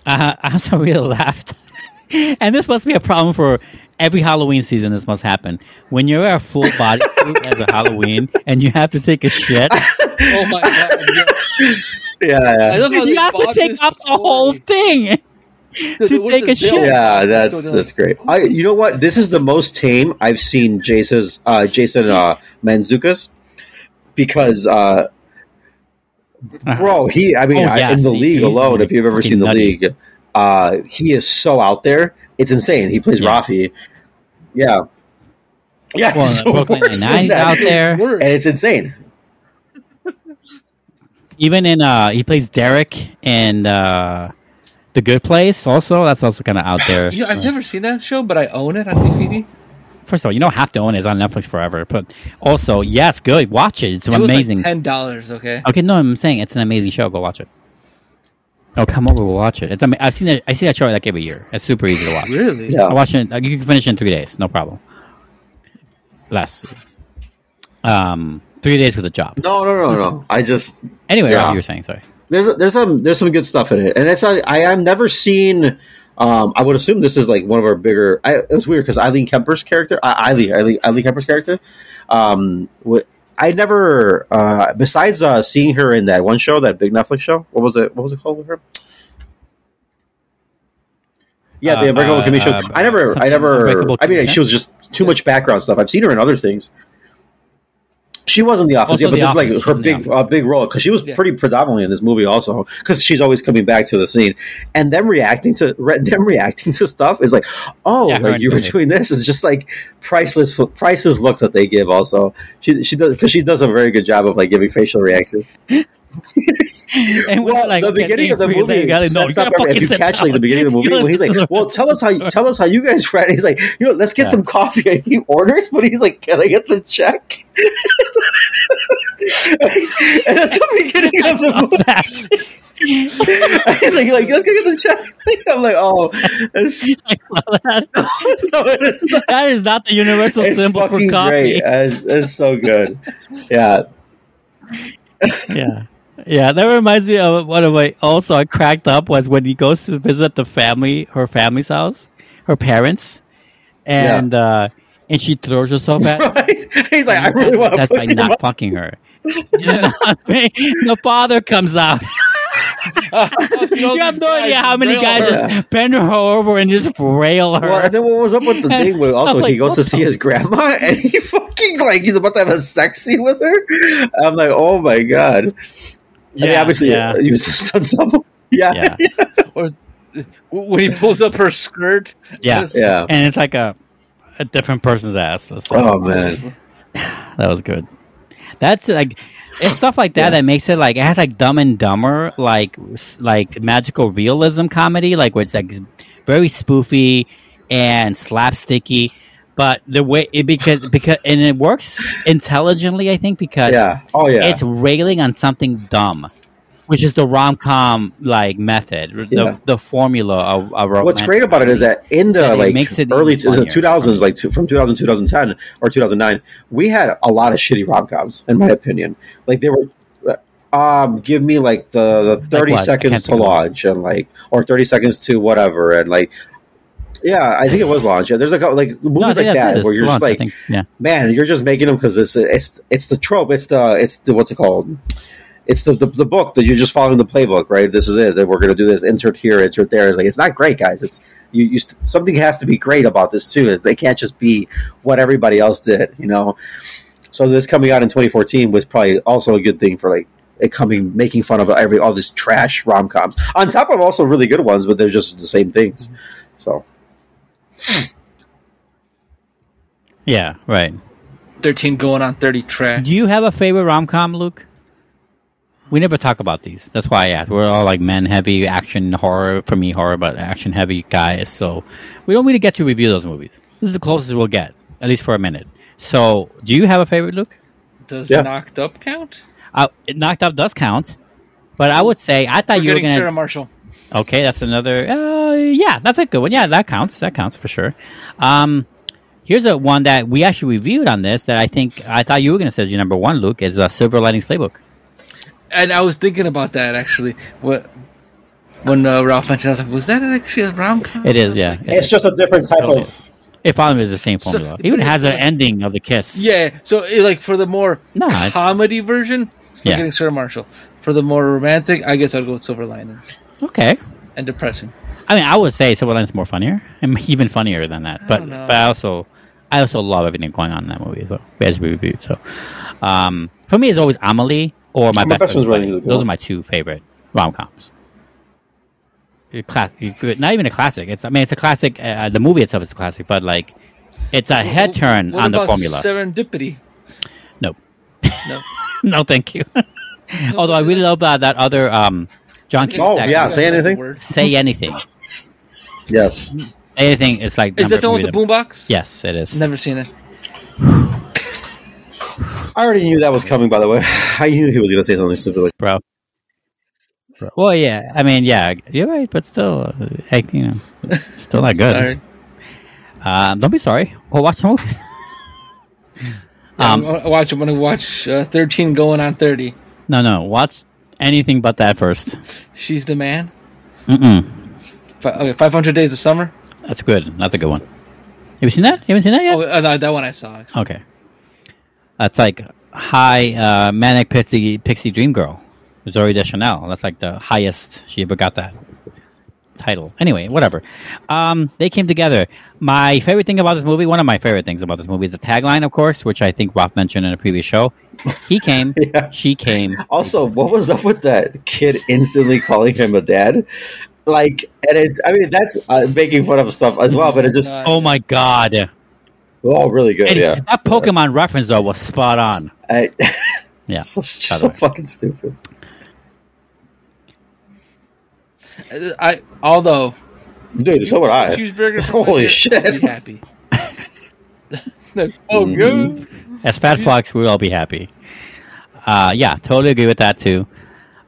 Uh, I'm so really laughed. and this must be a problem for every Halloween season. This must happen when you're a full bodysuit as a Halloween and you have to take a shit. Oh my god! Yes. yeah, I yeah. love how you have to take off the whole thing. The- to take a shit. Yeah, that's that's great. I, you know what? This is the most tame I've seen Jason's uh, Jason uh, Mantzoukas because, uh, bro, he. I mean, Oh, I- in the see, league alone, if you've ever seen the nutty. league, uh, he is so out there. It's insane. He plays Yeah. Rafi. Yeah, yeah. Well, he's Brooklyn worst in Nine-Nine's that. out there. Worse. and it's insane. Even in uh, he plays Derek in uh, the Good Place. Also, that's also kind of out there. You know, I've never seen that show, but I own it on DVD. first of all, you don't have to own it. It's on Netflix forever. But also, yes, good. Watch it. It's It was amazing. like ten dollars. Okay. okay, no, I'm saying it's an amazing show. Go watch it. Oh, come over. We'll watch it. It's. ama- I've seen it. I see that show like every year. It's super easy to watch. Really? Yeah. I watch it. uh, You can finish it in three days. No problem. Less. Um, three days with a job. No, no, no, no. I just Anyway, Yeah. what you were saying. Sorry. there's there's some there's some good stuff in it, and it's I I have never seen. Um, I would assume this is like one of our bigger. I, it was weird because Eileen Kemper's character, uh, Eileen, Eileen, Eileen Kemper's character. Um, what I never, uh, besides uh, seeing her in that one show, that big Netflix show. What was it? What was it called with her? Yeah, the Uh, Unbreakable uh, Kimmy show. uh, I never, I never. I mean, she was just too much background stuff. I've seen her in other things. She was in the office, Also yeah, but this is like her big, uh, big role because she was Yeah. pretty predominantly in this movie also because she's always coming back to the scene and them reacting to re- them reacting to stuff is like, oh, Yeah, like you were doing this is just like priceless, priceless looks that they give. Also, she she does because she does a very good job of like giving facial reactions. And Well, like, the beginning of the movie you gotta know, sets you up if you catch like the beginning of the movie when he's like, "Well, tell us how you, tell us how you guys read." He's like, "You know, let's get Yeah. some coffee." And he orders, but he's like, "Can I get the check?" and that's the beginning of the movie. He's like, like, let's go get the check. I'm like, oh, it's, no, it is not. that is not the universal It's symbol for coffee. great. It's, it's so good. Yeah, yeah. Yeah, that reminds me of one of my also I cracked up was when he goes to visit the family, her family's house, her parents, and uh and she throws herself at him. right. He's like, I really want to That's by not up. fucking her. The father comes out. You have no idea how many guys her. just bend her over and just rail her. Well, and then what was up with the thing where also like, he goes to see his grandma and he fucking like he's about to have a sex scene with her. I'm like, oh my god. I mean, Yeah, obviously, yeah. uh, he was a stunt double. Yeah, yeah, Or when he pulls up her skirt. yeah, That's- yeah. and it's like a a different person's ass. It's like- Oh man, That was good. That's like it's stuff like that Yeah. that makes it like it has like Dumb and Dumber like like magical realism comedy like where it's like very spoofy and slapsticky, but the way it because because and it works intelligently I think because yeah. Oh yeah. it's railing on something dumb. Which is the rom com like method, the, Yeah. the formula of, of What's great about it is that in the like makes it early to the funnier. 2000s, like to, from 2000 2010 or 2009, we had a lot of shitty rom coms. In my opinion, like they were. Um, give me like the, the 30 what? I seconds to launch and like or 30 seconds to whatever and like yeah i think it was launch yeah there's a couple like movies No, like that where you're just like think. yeah, man, you're just making them because it's it's it's the trope. It's the it's the what's it called? It's the, the the book that you're just following the playbook, right? This is it. That we're gonna do this. Insert here, insert there. Like it's not great, guys. It's you. you st- something has to be great about this too. Is they can't just be what everybody else did, you know. So this coming out in 2014 was probably also a good thing for like it coming making fun of every all this trash rom coms on top of also really good ones, but they're just the same things. So yeah, right. Thirteen going on thirty track. Do you have a favorite rom com, Luke? We never talk about these. That's why I asked. We're all like men heavy action horror for me horror, but action heavy guys. So we don't really get to review those movies. This is the closest we'll get, at least for a minute. So, do you have a favorite, Luke? Does Yeah. knocked up count? Uh, Knocked Up does count, but I would say I thought We're you were gonna. Sarah Marshall. Okay, that's another. Uh, yeah, that's a good one. Yeah, that counts. That counts for sure. Um, here's a one that we actually reviewed on this that I think I thought you were going to say as your number one, Luke, is uh, Silver Linings Playbook. And I was thinking about that actually. What when uh, Ralph mentioned, I was like, "Was that actually a rom com?" It is, yeah. it's just a different type Totally. of It probably is the same So- formula. Even has an like- ending of the kiss. Yeah. So eh, like for the more No, comedy version, we're Yeah. getting Sarah Marshall. For the more romantic, I guess I'd go with Silver Linings Okay. and depressing. I mean, I would say Silver Linings is more funnier, and even funnier than that. But but I also I also love everything going on in that movie. So as we reviewed, so um, for me, it's always Amelie or my, My best. Best Friend's Friend's Wedding Wedding. is a good Those one. are my two favorite rom coms. Class, not even a classic. It's I mean, it's a classic. Uh, the movie itself is a classic, but like, it's a head turn What on the about formula. Serendipity. Nope. No. no, thank you. Although I really love that that other um, John Oh, yeah, say anything. Say anything. yes. anything is like. Is that the one with the of them. boombox? Yes, it is. Never seen it. I already knew that was coming. By the way, I knew he was going to say something stupid. Like, bro. Bro. Well, yeah. I mean, yeah, you're right, but still, uh, heck, you know, still not good. Sorry. Um, don't be sorry. Go watch the movie. Yeah, Um, I'm gonna watch. I'm gonna watch uh, 13 going on 30. no, no, watch anything but that first. She's the man. Mm-mm. Fi- okay, 500 Days of Summer. That's good. That's a good one. Have you seen that? You haven't seen that yet? Oh, uh, no, that one I saw. Okay. That's like high uh, manic pixie pixie dream girl, Zooey Deschanel. That's like the highest she ever got that title. Anyway, whatever. Um, they came together. My favorite thing about this movie, one of my favorite things about this movie, is the tagline, of course, which I think Ralph mentioned in a previous show. He came, Yeah. she came. also, what was up with that kid instantly calling him a dad? Like, and it's, I mean, that's uh, making fun of stuff as well, but it's just, Oh my god! oh, really good. And Yeah. that Pokemon reference though was spot on. I, Yeah. it's just so fucking stupid. Uh, I although Dude, so would I. cheeseburger. Holy shit. I'll Be happy. Like, oh Mm-hmm. good. As Fat Fox, we'll all be happy. Uh, yeah, totally agree with that too.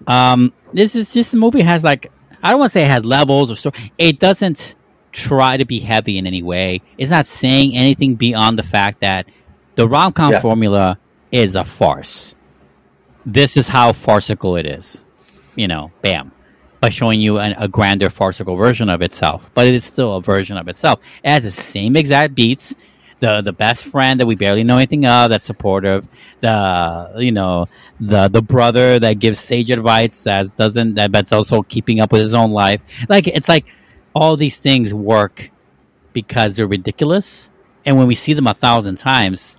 Um, this is this movie has like I don't want to say it has levels or story. It doesn't try to be heavy in any way. It's not saying anything beyond the fact that the rom com Yeah. formula is a farce. This is how farcical it is. You know, bam. By showing you an, a grander farcical version of itself, but it is still a version of itself. It has the same exact beats, the the best friend that we barely know anything of that's supportive the you know the the brother that gives sage advice that doesn't that but's also keeping up with his own life. Like it's like all these things work because they're ridiculous. And when we see them a thousand times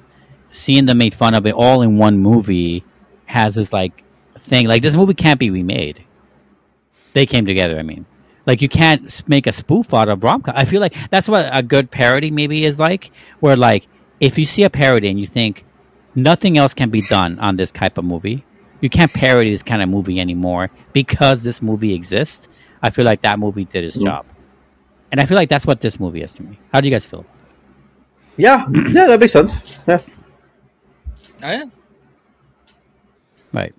seeing them made fun of it all in one movie has this like thing. Like this movie can't be remade they came together i mean like you can't make a spoof out of rom com. I feel like that's what a good parody maybe is like, where like if you see a parody and you think nothing else can be done on this type of movie, you can't parody this kind of movie anymore because this movie exists. I feel like that movie did its mm-hmm. job, and I feel like that's what this movie is to me. How do you guys feel? Yeah, yeah, that makes sense. Yeah. Oh, I am. Right.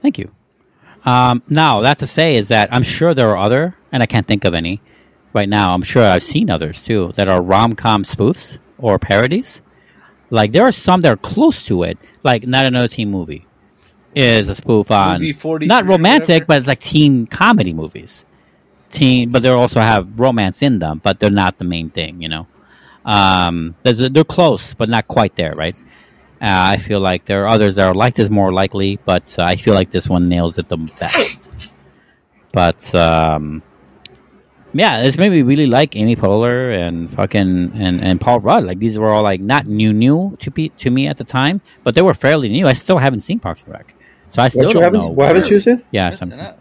Thank you. Um, now, that to say is that I'm sure there are other, and I can't think of any right now. I'm sure I've seen others too that are rom com spoofs or parodies. Like there are some that are close to it, like not another teen movie is a spoof on not romantic, but it's like teen comedy movies. Teen, but they also have romance in them, but they're not the main thing, you know. Um, they're close, but not quite there, right? Uh, I feel like there are others that are like this more likely, but uh, I feel like this one nails it the best. But um, yeah, this made me really like Amy Poehler and fucking and, and Paul Rudd. Like these were all like not new new to be to me at the time, but they were fairly new. I still haven't seen Parks and Rec, so I still What, don't haven't, know. what haven't you seen? Yeah, Listen something.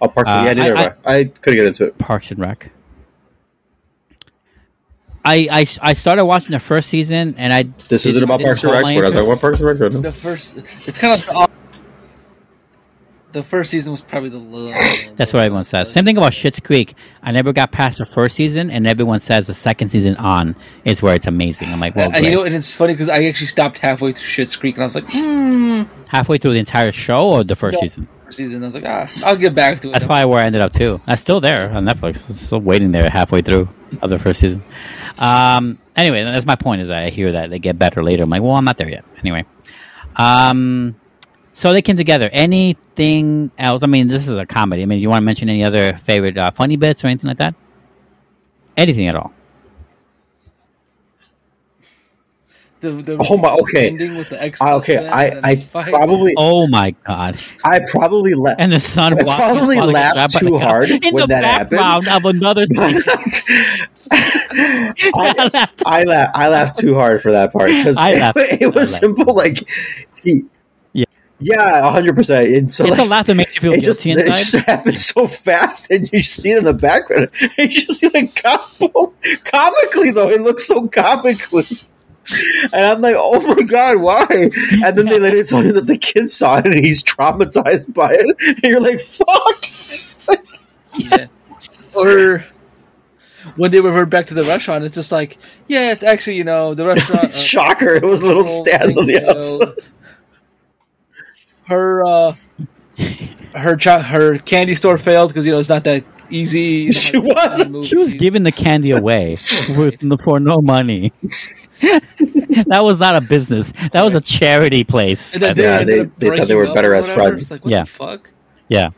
Oh, Parks. Uh, yeah, neither I- I, I couldn't get into it. Parks and Rec. I, I, I started watching the first season and I This isn't about Parks and Rec. my We're not talking about Parks and Rec. The first, it's kind of the first season was probably the low. That's what everyone says. Same thing about Schitt's Creek. I never got past the first season, and everyone says the second season on is where it's amazing. I'm like, well, and you know, and it's funny because I actually stopped halfway through Schitt's Creek, and I was like, hmm. halfway through the entire show or the first No. season. First season, I was like, ah, I'll get back to it. That's probably where I ended up too. I'm still there on Netflix. It's still waiting there halfway through of the first season. Um, anyway, that's my point. Is I hear that they get better later. I'm like, well, I'm not there yet. Anyway, um, so they came together. Anything else? I mean, this is a comedy. I mean, you want to mention any other favorite uh, funny bits or anything like that? Anything at all? The, the Oh my- okay. ending with the ex. I, okay, I, I probably, Oh my god! I probably let. And the son I walking probably laughed grabbed too hard in when the that happened. background of another thing. I, I laughed. I laughed too hard for that part because it, it was simple. Like he, Yeah. yeah, hundred percent. And so it's like, a laugh that makes you feel it just, guilty it inside. just happened so fast, and you see it in the background. And you just see the couple comically though. It looks so comically. And I'm like, oh my god, why? And then they later tell you that the kid saw it and he's traumatized by it. And you're like, fuck. yeah. Or when they revert back to the restaurant, it's just like, yeah, it's actually you know the restaurant. uh, Shocker! It was a little whole stand thing on the outside. Her uh, her cho- her candy store failed because you know it's not that easy. you know, She was. She was giving the candy away with, for no money. That was not a business. That was a charity place. And then Yeah, they- they thought they were better as friends. It's like, what Yeah. the fuck? yeah,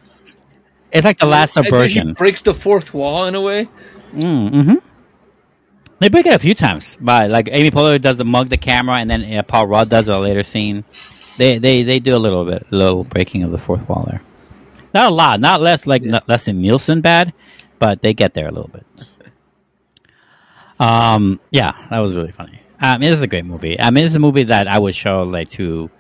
it's like the last And then he subversion. breaks the fourth wall in a way. Mm-hmm. They break it a few times. By like Amy Poehler does the mug the camera, and then uh, Paul Rudd does a later scene. They they they do a little bit, a little breaking of the fourth wall there. Not a lot, not less like not less than Nielsen bad, but they get there a little bit. Um, yeah, that was really funny. I mean, this a great movie. I mean, it's a movie that I would show like to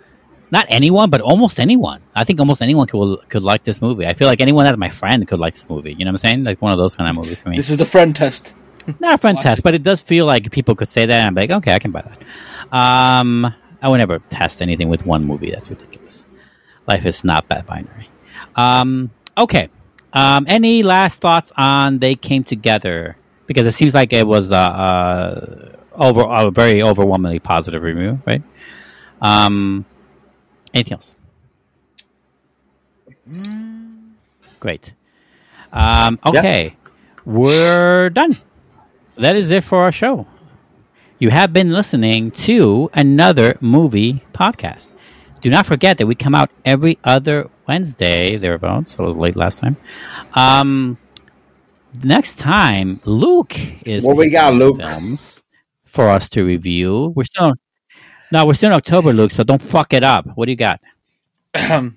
not anyone, but almost anyone. I think almost anyone could could like this movie. I feel like anyone that's my friend could like this movie. You know what I'm saying? Like one of those kind of movies for me This is the friend test. not a friend Watch test, it. but it does feel like people could say that, and I'm like, okay, I can buy that. Um, I would never test anything with one movie. That's ridiculous. Life is not that binary. Um, okay. Um, any last thoughts on they came together? Because it seems like it was uh, uh, over a very overwhelmingly positive review, right? Um, anything else? Great. Um, okay, we're done. That is it for our show. You have been listening to another movie podcast. Do not forget that we come out every other Wednesday, thereabouts. So it was late last time. Um, next time, Luke is What we got, Luke? films for us to review. We're still no, we're still in October, Luke. So don't fuck it up. What do you got?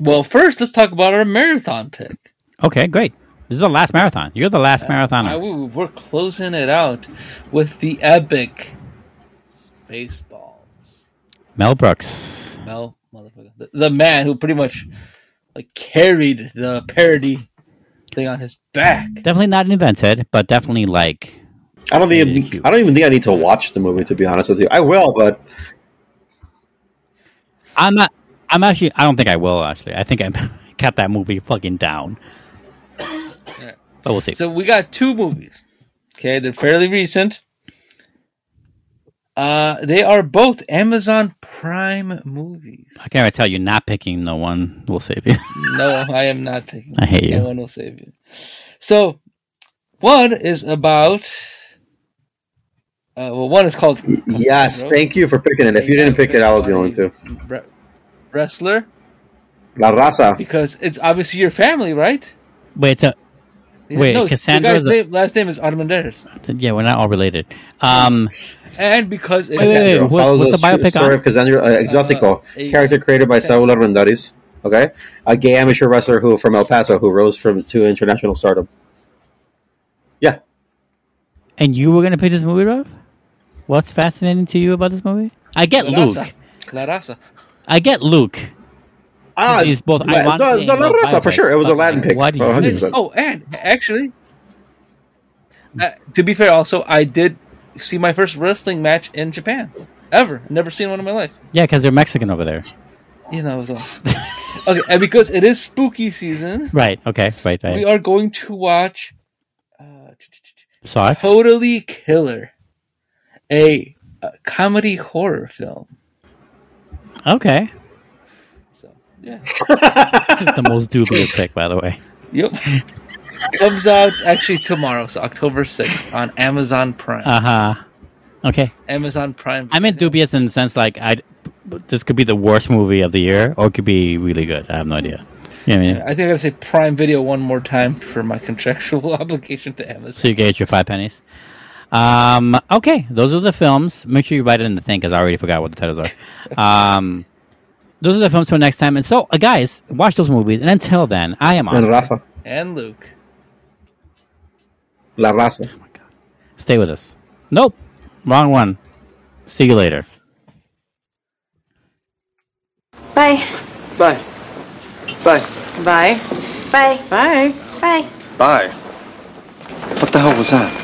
well, first let's talk about our marathon pick. Okay, great. This is the last marathon. You're the last marathoner. I- we're closing it out with the epic Spaceballs. Mel Brooks. Mel, motherfucker, the, the man who pretty much like carried the parody thing on his back. Definitely not invented, but definitely like I don't Really think. I don't even think I need to watch the movie to be honest with you. I will, but I'm not. I'm actually. I don't think I will. Actually, I think I cut that movie fucking down. But we'll see. So we got two movies. Okay, they're fairly recent. Uh, they are both Amazon Prime movies. I can't tell you not picking the one will save you. No, I am not picking. I hate you. No one will save you. So, one is about. Uh, well, one is called yes, thank you for picking it. If you didn't pick it, I was going to. Wrestler, La Raza. because it's obviously your family, right? Wait, so, Wait, no, Cassandro's The a- guy's name, last name is Armanderas, yeah, we're not all related. Um, and because it's Wait, wait, wait. Follows what's the the biopic story on? of Cassandra uh, Exotico, Uh, a- character created by Saul Armendariz. Okay, a gay amateur wrestler who from El Paso who rose from to international stardom. Yeah, and you were gonna pick this movie, Rob? What's fascinating to you about this movie? I get La Luke. Raza. La Raza. I get Luke. ah, He's both La, ironic the, and the La both Raza for sure. It was a Latin like, pick. why do you- Oh, And- 100%. oh, and actually, uh, to be fair, also I did see my first wrestling match in Japan. Ever, never seen one in my life. Yeah, because they're Mexican over there. You know, it was all. okay, and because it is spooky season, Right. Okay. Right. we are going to watch uh, Saw it. Totally Killer, a, a comedy horror film. Okay. So yeah, This is the most dubious pick, by the way. yep. Comes out actually tomorrow, so October sixth on Amazon Prime. Uh huh. Okay. Amazon Prime. I'm in dubious in the sense like I, this could be the worst movie of the year, or it could be really good. I have no idea. You know I mean? I think I gotta say Prime Video one more time for my contractual obligation to Amazon. So you get your five pennies. Um, okay, those are the films. Make sure you write it in the thing because I already forgot what the titles are. Um, those are the films for next time. And so, uh, guys, watch those movies. And until then, I am and Rafa, And Luke. La Raza. Oh my God. Stay with us. Nope, wrong one. See you later. Bye. Bye. Bye. Bye. Bye. Bye. Bye. Bye. What the hell was that?